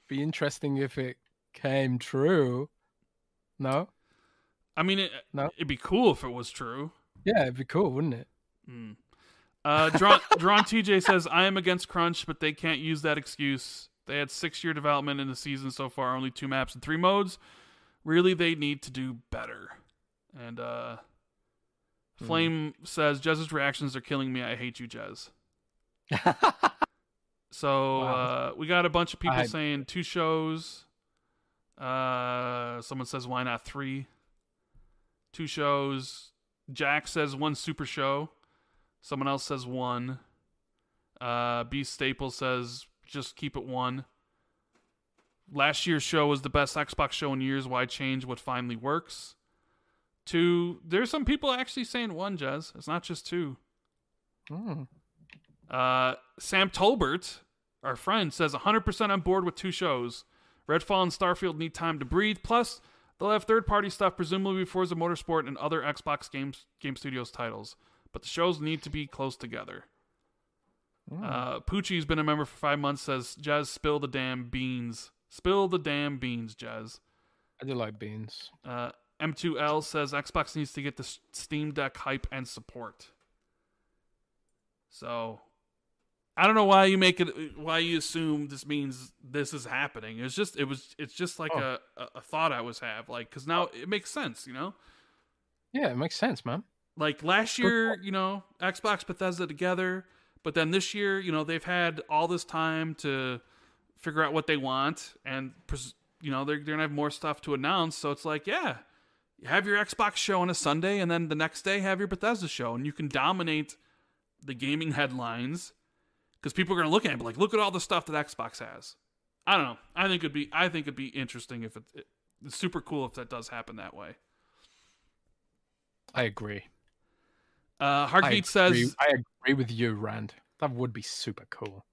Be interesting if it came true. No. I mean, it, No. it'd be cool if it was true. Yeah, it'd be cool, wouldn't it? Mm. Uh, Drawn, Drawn TJ says, I am against Crunch, but they can't use that excuse. They had six year development in the season so far, only two maps and three modes. Really, they need to do better. And uh, Flame says, Jez's reactions are killing me. I hate you, Jez. So Wow. uh, we got a bunch of people I- saying two shows. Uh, someone says, why not three? Two shows. Jack says one super show. Someone else says one. Uh, B Staple says just keep it one. Last year's show was the best Xbox show in years. Why change what finally works? Two. There's some people actually saying one, Jez. It's not just two. Hmm. Uh, Sam Tolbert, our friend, says 100% on board with two shows. Redfall and Starfield need time to breathe. Plus, they'll have third-party stuff, presumably Forza Motorsport and other Xbox games, Game Studios titles. But the shows need to be close together. Hmm. Uh, Poochie's been a member for five months. Says, "Jazz, spill the damn beans. Spill the damn beans, Jazz." I do like beans. Uh, M2L says Xbox needs to get the Steam Deck hype and support. So, I don't know why you make it. Why you assume this means this is happening? It's just it was. It's just like Oh. a, a a thought I was have. Like because now it makes sense. You know, Yeah, it makes sense, man. Like last year, you know, Xbox Bethesda together, but then this year, you know, they've had all this time to figure out what they want, and you know, they're they're gonna have more stuff to announce. So it's like, yeah, have your Xbox show on a Sunday, and then the next day have your Bethesda show, and you can dominate the gaming headlines because people are gonna look at it like, look at all the stuff that Xbox has. I don't know. I think it'd be I think it'd be interesting if it, it it's super cool if that does happen that way. I agree. Uh, Hargeet says. I agree with you, Rand. That would be super cool.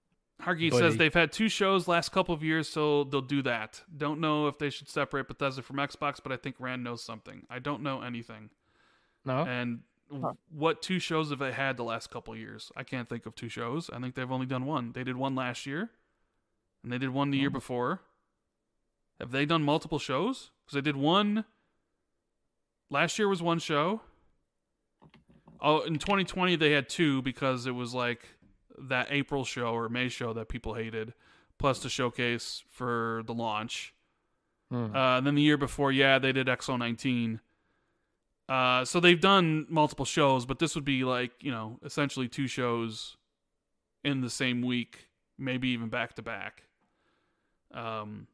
Hargeet Buddy. says they've had two shows last couple of years, so they'll do that. Don't know if they should separate Bethesda from Xbox, but I think Rand knows something. I don't know anything. No? And Huh. what two shows have they had the last couple of years? I can't think of two shows. I think they've only done one. They did one last year, and they did one the year Oh. before. Have they done multiple shows? Because they did one. Last year was one show. Oh, in 2020 they had two because it was like that April show or May show that people hated, plus the showcase for the launch. Hmm. Uh, and then the year before, yeah, they did XO19. Uh, so they've done multiple shows, but this would be like you know essentially two shows in the same week, maybe even back to back. Um,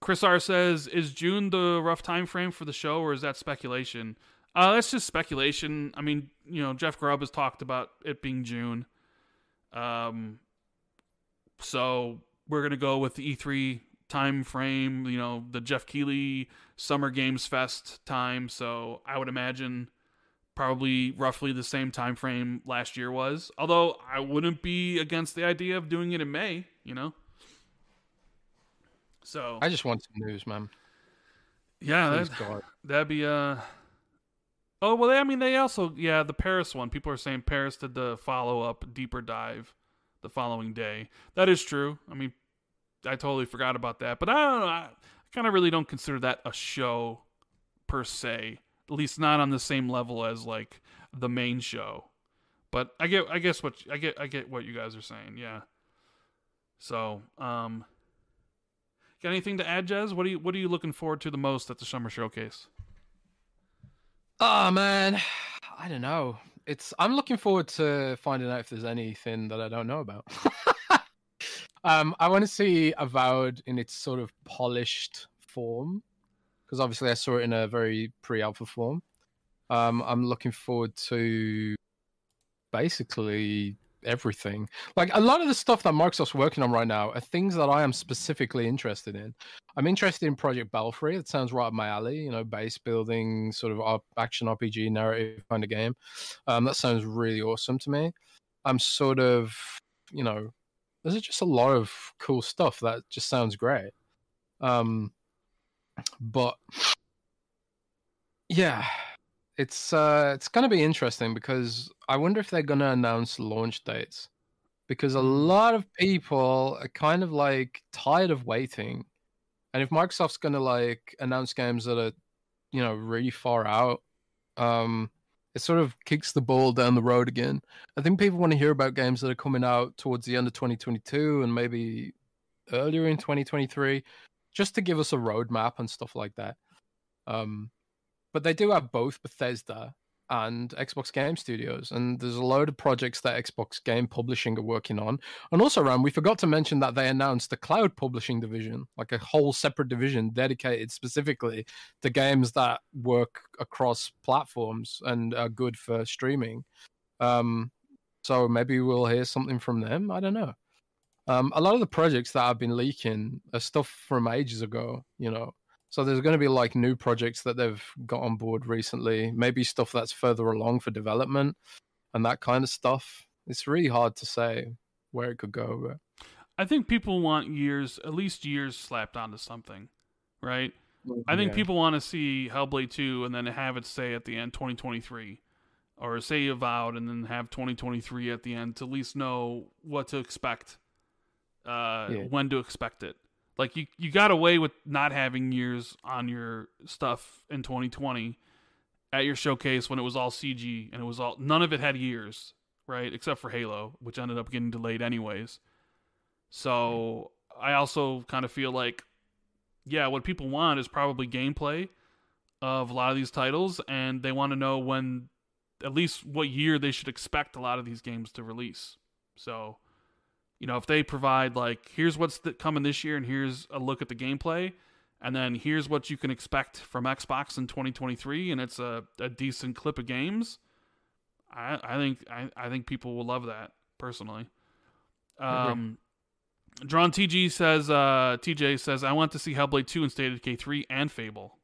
Chris R says, "Is June the rough time frame for the show, or is that speculation?" Uh, that's just speculation. I mean, you know, Jeff Grubb has talked about it being June. Um, so we're gonna go with the E3 time frame. You know, the Geoff Keighley Summer Games Fest time. So I would imagine probably roughly the same time frame last year was. Although I wouldn't be against the idea of doing it in May. You know. So I just want some news, man. yeah, Please, that, God. that'd be uh. Oh well, I mean they also yeah the Paris one. People are saying Paris did the follow up deeper dive the following day. That is true. I mean, I totally forgot about that. But I don't know. I kind of really don't consider that a show per se. At least not on the same level as like the main show. But I get I guess what I get I get what you guys are saying. Yeah. So um. Got anything to add, Jez? What are you What are you looking forward to the most at the summer showcase? Oh man, I don't know. It's I'm looking forward to finding out if there's anything that I don't know about. um, I want to see Avowed in its sort of polished form because obviously I saw it in a very pre-alpha form. Um, I'm looking forward to basically everything. Like a lot of the stuff that Microsoft's working on right now are things that I am specifically interested in. I'm interested in Project Belfry. It sounds right up my alley. You know, base building, sort of action RPG narrative kind of game. Um, that sounds really awesome to me. I'm sort of, you know, there's just a lot of cool stuff that just sounds great. Um, but yeah, it's uh, it's gonna be interesting because I wonder if they're gonna announce launch dates because a lot of people are kind of like tired of waiting and if Microsoft's gonna like announce games that are, you know, really far out, um, it sort of kicks the ball down the road again. I think people want to hear about games that are coming out towards the end of 2022 and maybe earlier in 2023, just to give us a roadmap and stuff like that. Um, but they do have both Bethesda and Xbox Game Studios, and there's a load of projects that Xbox Game Publishing are working on. And also, Rand, we forgot to mention that they announced the cloud publishing division, like a whole separate division dedicated specifically to games that work across platforms and are good for streaming. Um, so maybe we'll hear something from them. I don't know. Um, a lot of the projects that I've been leaking are stuff from ages ago, you know. So there's going to be like new projects that they've got on board recently, maybe stuff that's further along for development and that kind of stuff. It's really hard to say where it could go. But I think people want years, at least years, slapped onto something, right? I think people want to see Hellblade 2 and then have it say at the end 2023 or say Avowed and then have 2023 at the end to at least know what to expect, uh, Yeah. when to expect it. Like you, you got away with not having years on your stuff in 2020 at your showcase when it was all CG and it was all none of it had years, right? Except for Halo, which ended up getting delayed anyways. So I also kind of feel like, yeah, what people want is probably gameplay of a lot of these titles, and they want to know when, at least what year they should expect a lot of these games to release. So, you know, if they provide like, here's what's th- coming this year, and here's a look at the gameplay, and then here's what you can expect from Xbox in 2023, and it's a, a decent clip of games. I, I think I, I think people will love that personally. Um, Drawn TG says uh, TJ says I want to see Hellblade 2 and State of Decay 3 and Fable.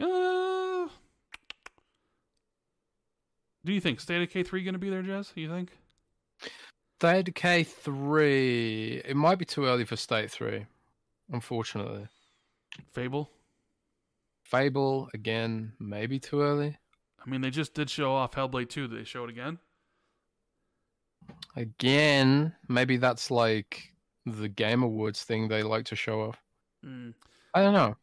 Uh, do you think State of Decay 3 going to be there, Jez? You think? State K three. It might be too early for State three, unfortunately. Fable? Fable again, maybe too early. I mean, they just did show off Hellblade 2. Did they show it again? Again, maybe that's like the Game Awards thing they like to show off. Mm. I don't know.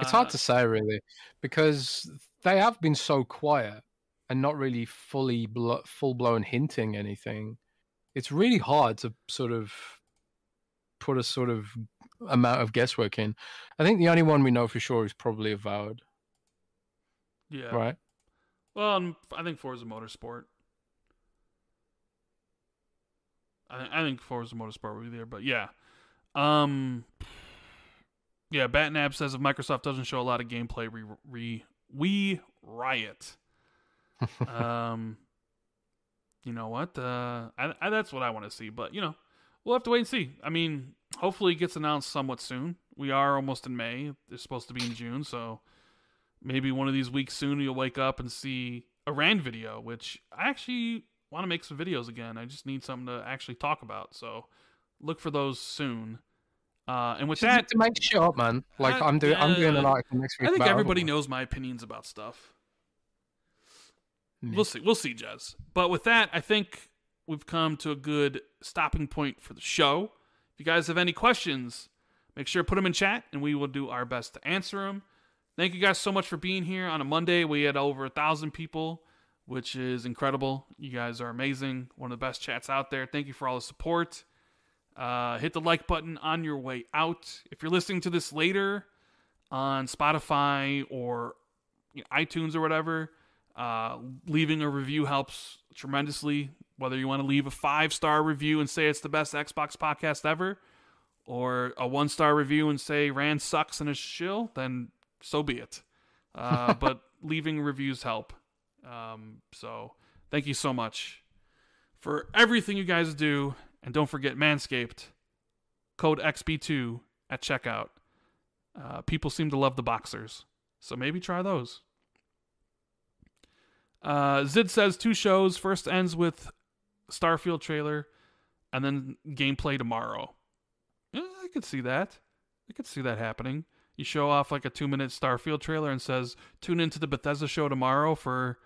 It's hard Uh, to say really because they have been so quiet and not really fully blo- full blown hinting anything. It's really hard to sort of put a sort of amount of guesswork in. I think the only one we know for sure is probably Avowed, Yeah. right? Well, um, I think Forza Motorsport. I, I think Forza Motorsport will be there, but yeah. Um, yeah, Batnab says if Microsoft doesn't show a lot of gameplay, re, re, we riot. um, you know what? Uh, I, I, that's what I want to see, but you know, we'll have to wait and see. I mean, hopefully it gets announced somewhat soon. We are almost in May. It's supposed to be in June, so maybe one of these weeks soon you'll wake up and see a Rand video, which I actually want to make some videos again. I just need something to actually talk about. So look for those soon. Uh, and with that, to make sure, man. Like Uh, I'm doing, I'm doing an uh, article next week. I think everybody knows my opinions about stuff. Yeah. We'll see. We'll see, Jez. But with that, I think we've come to a good stopping point for the show. If you guys have any questions, make sure to put them in chat, and we will do our best to answer them. Thank you guys so much for being here on a Monday. We had over a thousand people, which is incredible. You guys are amazing. One of the best chats out there. Thank you for all the support. Uh, hit the like button on your way out. If you're listening to this later on Spotify or you know, iTunes or whatever, uh, leaving a review helps tremendously. Whether you want to leave a five star review and say it's the best Xbox podcast ever, or a one star review and say Rand sucks and is shill, then so be it. Uh, but leaving reviews help. Um, so thank you so much for everything you guys do. And don't forget Manscaped, code XB2 at checkout. Uh, people seem to love the boxers, so maybe try those. Uh, Zid says two shows. First ends with Starfield trailer, and then gameplay tomorrow. Yeah, I could see that. I could see that happening. You show off like a two minute Starfield trailer and says, "Tune into the Bethesda show tomorrow for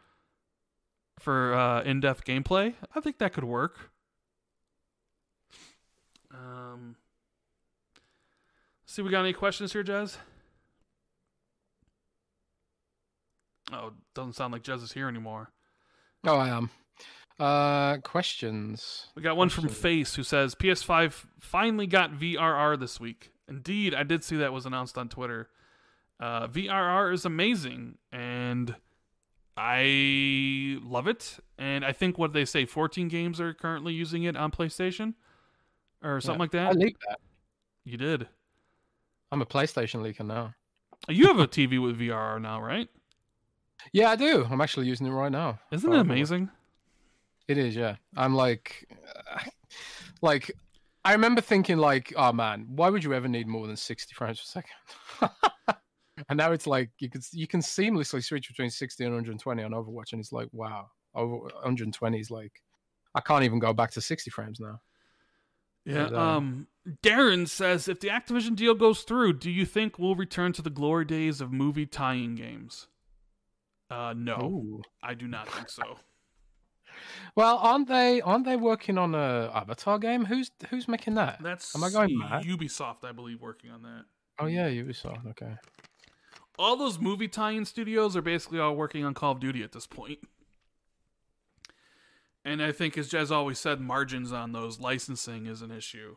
for uh, in depth gameplay." I think that could work. Um, see, we got any questions here, Jez? Oh, doesn't sound like Jez is here anymore. Oh, I am. Uh, questions. We got one from Face who says PS5 finally got VRR this week. Indeed, I did see that was announced on Twitter. Uh, VRR is amazing, and I love it. And I think what they say, 14 games are currently using it on PlayStation or something like that. I leaked that. You did. I'm a PlayStation leaker now. You have a TV with VRR now, right? Yeah, I do. I'm actually using it right now. Isn't it amazing? It is, yeah. I'm like, like, I remember thinking, like, oh man, why would you ever need more than 60 frames per second? and now it's like you can you can seamlessly switch between 60 and 120 on Overwatch, and it's like, wow, over 120 is like, I can't even go back to 60 frames now. Yeah. And, uh, Um, Darren says if the Activision deal goes through, do you think we'll return to the glory days of movie tying games? Uh, no, Ooh. I do not think so. Well, aren't they aren't they working on a Avatar game? Who's who's making that? That's Am I going mad? Ubisoft, I believe, working on that. Oh yeah, Ubisoft. Okay. All those movie tie-in studios are basically all working on Call of Duty at this point. And I think, as Jez always said, margins on those licensing is an issue.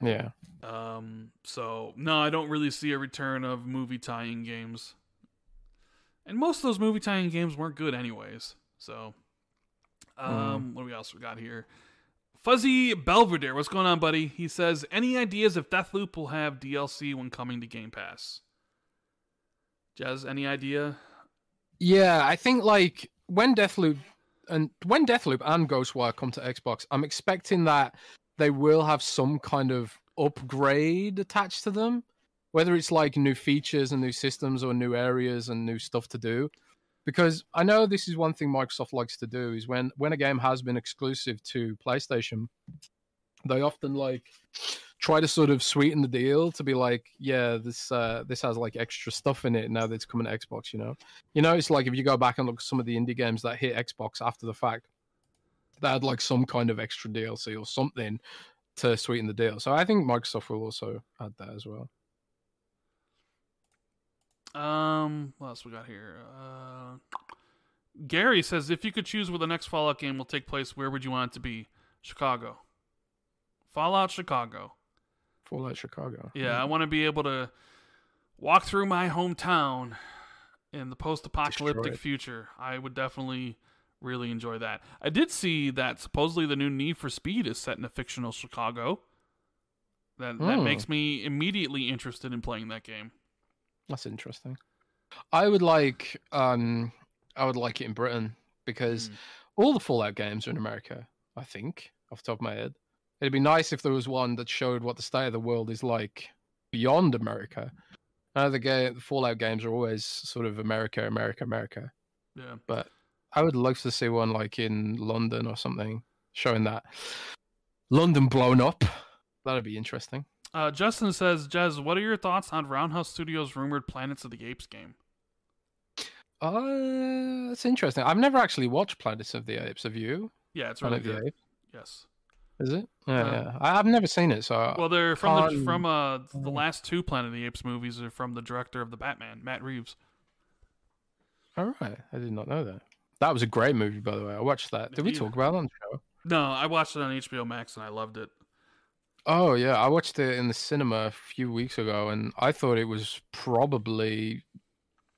Yeah. Um, so no, I don't really see a return of movie tie-in games. And most of those movie tie-in games weren't good anyways. So, um, what do we else we got here? Fuzzy Belvedere, what's going on, buddy? He says, any ideas if Deathloop will have DLC when coming to Game Pass? Jez, any idea? Yeah, I think like when Deathloop and when Deathloop and Ghostwire come to Xbox, I'm expecting that they will have some kind of upgrade attached to them, whether it's like new features and new systems or new areas and new stuff to do. Because I know this is one thing Microsoft likes to do is when when a game has been exclusive to PlayStation they often like try to sort of sweeten the deal to be like, yeah, this uh, this has like extra stuff in it now that it's coming to Xbox. You know, you know, it's like if you go back and look at some of the indie games that hit Xbox after the fact, they had like some kind of extra DLC or something to sweeten the deal. So I think Microsoft will also add that as well. Um, what else we got here? Uh, Gary says, if you could choose where the next Fallout game will take place, where would you want it to be? Chicago. Fallout Chicago. Fallout Chicago. Yeah, I want to be able to walk through my hometown in the post-apocalyptic future. I would definitely really enjoy that. I did see that supposedly the new Need for Speed is set in a fictional Chicago. That that Hmm. makes me immediately interested in playing that game. That's interesting. I would like um I would like it in Britain because Mm. all the Fallout games are in America, I think, off the top of my head. It'd be nice if there was one that showed what the state of the world is like beyond America. I know the, ga- the Fallout games are always sort of America, America, America. Yeah. But I would love to see one like in London or something showing that London blown up. That'd be interesting. Uh, Justin says, Jez, what are your thoughts on Roundhouse Studios' rumored Planets of the Apes game? Uh, that's interesting. I've never actually watched Planets of the Apes. Have you? Yeah, it's really Planet of good. the Apes. Yes. Is it? Yeah, Uh, yeah. I, I've never seen it, so Well, they're from the, from uh the Mm. last two Planet of the Apes movies are from the director of the Batman, Matt Reeves. all right. I did not know that. That was a great movie, by the way. I watched that. Did we talk about it on the show? No, I watched it on HBO Max and I loved it. Oh yeah, I watched it in the cinema a few weeks ago, and I thought it was probably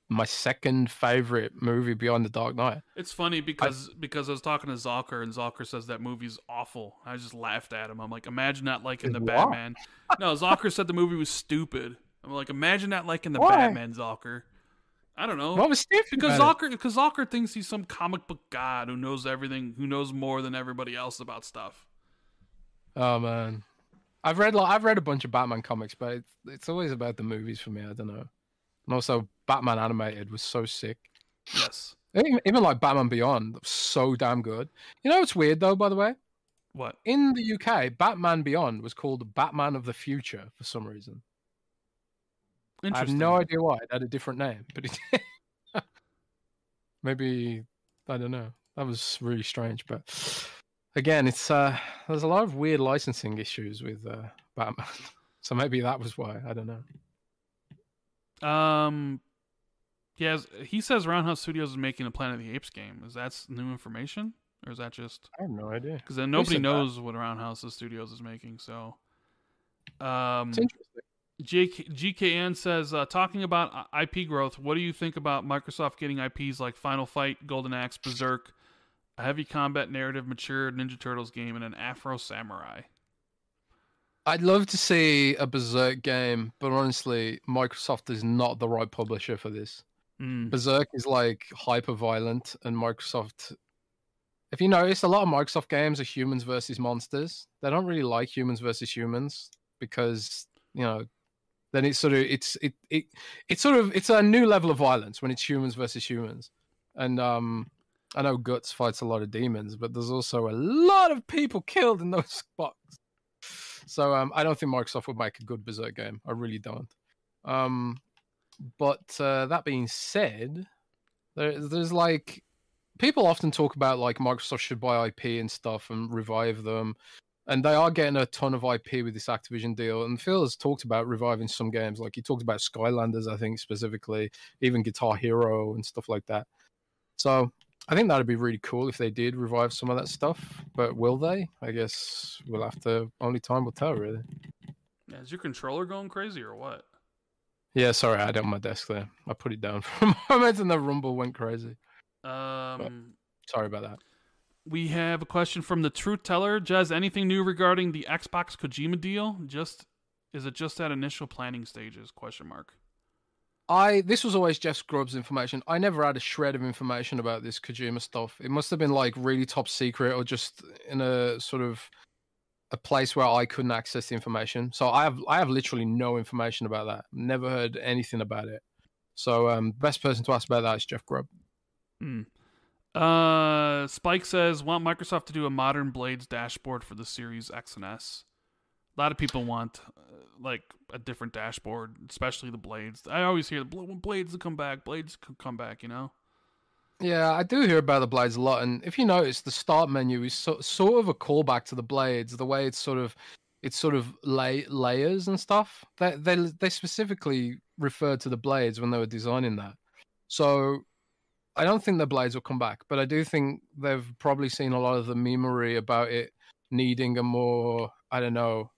my second favorite movie beyond The Dark Knight. It's funny because because I was talking to Zalker and Zalker says that movie's awful. I just laughed at him. I'm like, imagine not liking the Why? Batman. No, Zalker said the movie was stupid. I'm like, imagine not liking the Why? Batman, Zalker. I don't know. What was stupid Because? Zalker, because Zalker thinks he's some comic book god who knows everything, who knows more than everybody else about stuff. Oh man, I've read like I've read a bunch of Batman comics, but it's, it's always about the movies for me. I don't know. And also, Batman animated was so sick. Yes. Even, even like Batman Beyond, so damn good. You know it's weird though, by the way? What? In the UK, Batman Beyond was called Batman of the Future for some reason. I have no idea why it had a different name, but it maybe I don't know. That was really strange, but again, it's uh there's a lot of weird licensing issues with uh, Batman, so maybe that was why. I don't know. Um, yeah, he says Roundhouse Studios is making a Planet of the Apes game. Is that new information, or is that just I have no idea. because then nobody said that? knows what Roundhouse Studios is making? So, um, It's interesting. JK, GKN says uh, talking about IP growth. What do you think about Microsoft getting IPs like Final Fight, Golden Axe, Berserk, a heavy combat narrative, mature Ninja Turtles game, and an Afro Samurai? I'd love to see a Berserk game, but honestly, Microsoft is not the right publisher for this. Mm. Berserk is like hyper violent, and Microsoft. If you notice, a lot of Microsoft games are humans versus monsters. They don't really like humans versus humans because you know, then it's sort of it's it it it's sort of it's a new level of violence when it's humans versus humans. And um, I know Guts fights a lot of demons, but there's also a lot of people killed in those spots. So um, I don't think Microsoft would make a good Berserk game. I really don't. Um, but uh, that being said, there, there's like people often talk about like Microsoft should buy IP and stuff and revive them, and they are getting a ton of IP with this Activision deal. And Phil has talked about reviving some games, like he talked about Skylanders, I think specifically, even Guitar Hero and stuff like that. So I think that'd be really cool if they did revive some of that stuff. But will they? I guess we'll have to. Only time will tell, really. Yeah, is your controller going crazy or what? Yeah, sorry, I had it on my desk there. I put it down for a moment and the rumble went crazy. Um, Sorry about that. we have a question from the Truth Teller. Jez, anything new regarding the Xbox Kojima deal? Just is it just at initial planning stages? Question mark. I this was always Jeff Grubb's information. I never had a shred of information about this Kojima stuff. It must have been like really top secret or just in a sort of a place where I couldn't access the information. So I have I have literally no information about that. Never heard anything about it. So um best person to ask about that is Jeff Grubb. Hmm. Uh, Spike says, want Microsoft to do a modern Blades dashboard for the Series X and S. A lot of people want like a different dashboard, especially the Blades. I always hear the bl- Blades come back, Blades could come back. You know. Yeah, I do hear about the blades a lot, and if you notice, the start menu is so, sort of a callback to the blades. The way it's sort of, it's sort of lay, layers and stuff. They they they specifically referred to the blades when they were designing that. So, I don't think the blades will come back, but I do think they've probably seen a lot of the memory about it needing a more, I don't know,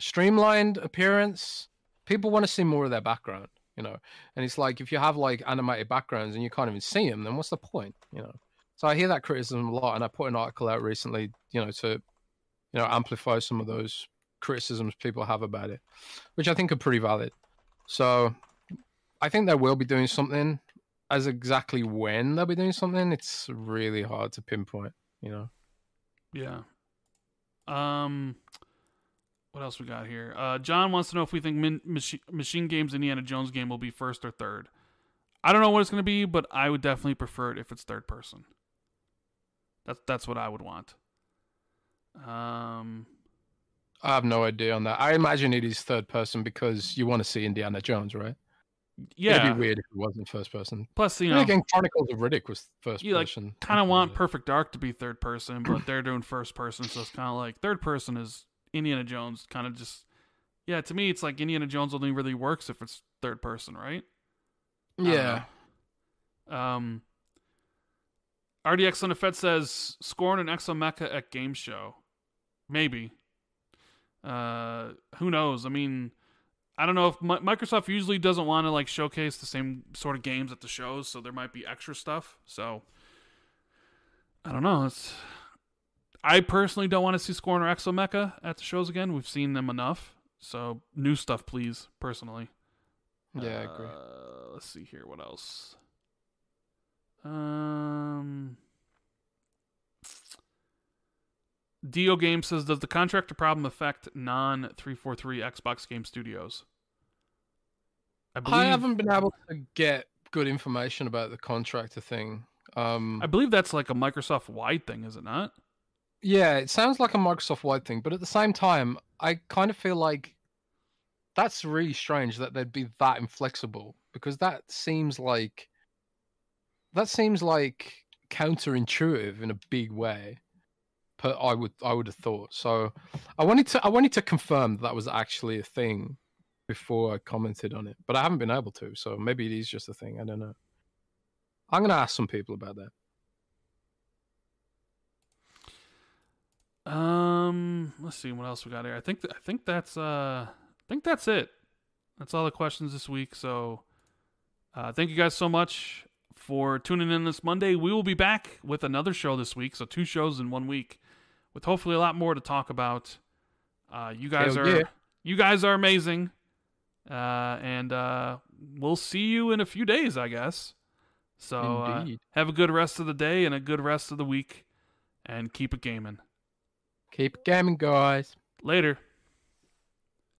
streamlined appearance. People want to see more of their background you know. And it's like if you have like animated backgrounds and you can't even see them, then what's the point, you know? So I hear that criticism a lot, and I put an article out recently, you know, to you know amplify some of those criticisms people have about it, which I think are pretty valid. So I think they will be doing something. As exactly when they'll be doing something, it's really hard to pinpoint, you know. Yeah. Um what else we got here? Uh, John wants to know if we think Min- Mach- Machine Games Indiana Jones game will be first or third. I don't know what it's going to be, but I would definitely prefer it if it's third person. That's that's what I would want. Um, I have no idea on that. I imagine it is third person because you want to see Indiana Jones, right? yeah. It'd be weird if it wasn't first person. Plus, you know, again, Chronicles of Riddick was first you like person. kind of want Perfect Dark to be third person, but they're doing first person, so it's kind of like third person is Indiana Jones. Kind of just yeah. To me, it's like Indiana Jones only really works if it's third person, right? Yeah. Um, RDX on the Fed says Scorn and Exomecha at game show. Maybe. Uh, who knows? I mean, I don't know if Mi- Microsoft usually doesn't want to like showcase the same sort of games at the shows, so there might be extra stuff. So I don't know. It's I personally don't want to see Scorn or Exomecha at the shows again. We've seen them enough. So new stuff, please. Personally. Yeah, I agree. Uh, let's see here. What else? Um, Dio Game says, "Does the contractor problem affect non three four three Xbox game studios?" I believe I haven't been able to get good information about the contractor thing. Um, I believe that's like a Microsoft wide thing, is it not? Yeah, it sounds like a Microsoft wide thing, but at the same time, I kind of feel like that's really strange that they'd be that inflexible because that seems like that seems like counterintuitive in a big way. But I would I would have thought so. I wanted to I wanted to confirm that, that was actually a thing before I commented on it, but I haven't been able to. So maybe it is just a thing. I don't know. I'm gonna ask some people about that. Um, let's see what else we got here. I think th- I think that's uh I think that's it. That's all the questions this week. So, uh, thank you guys so much for tuning in this Monday. We will be back with another show this week. So two shows in one week, with hopefully a lot more to talk about. Uh, you guys Hell are yeah. you guys are amazing, uh, and uh, we'll see you in a few days, I guess. So uh, have a good rest of the day and a good rest of the week, and keep it gaming. Keep gaming, guys. Later.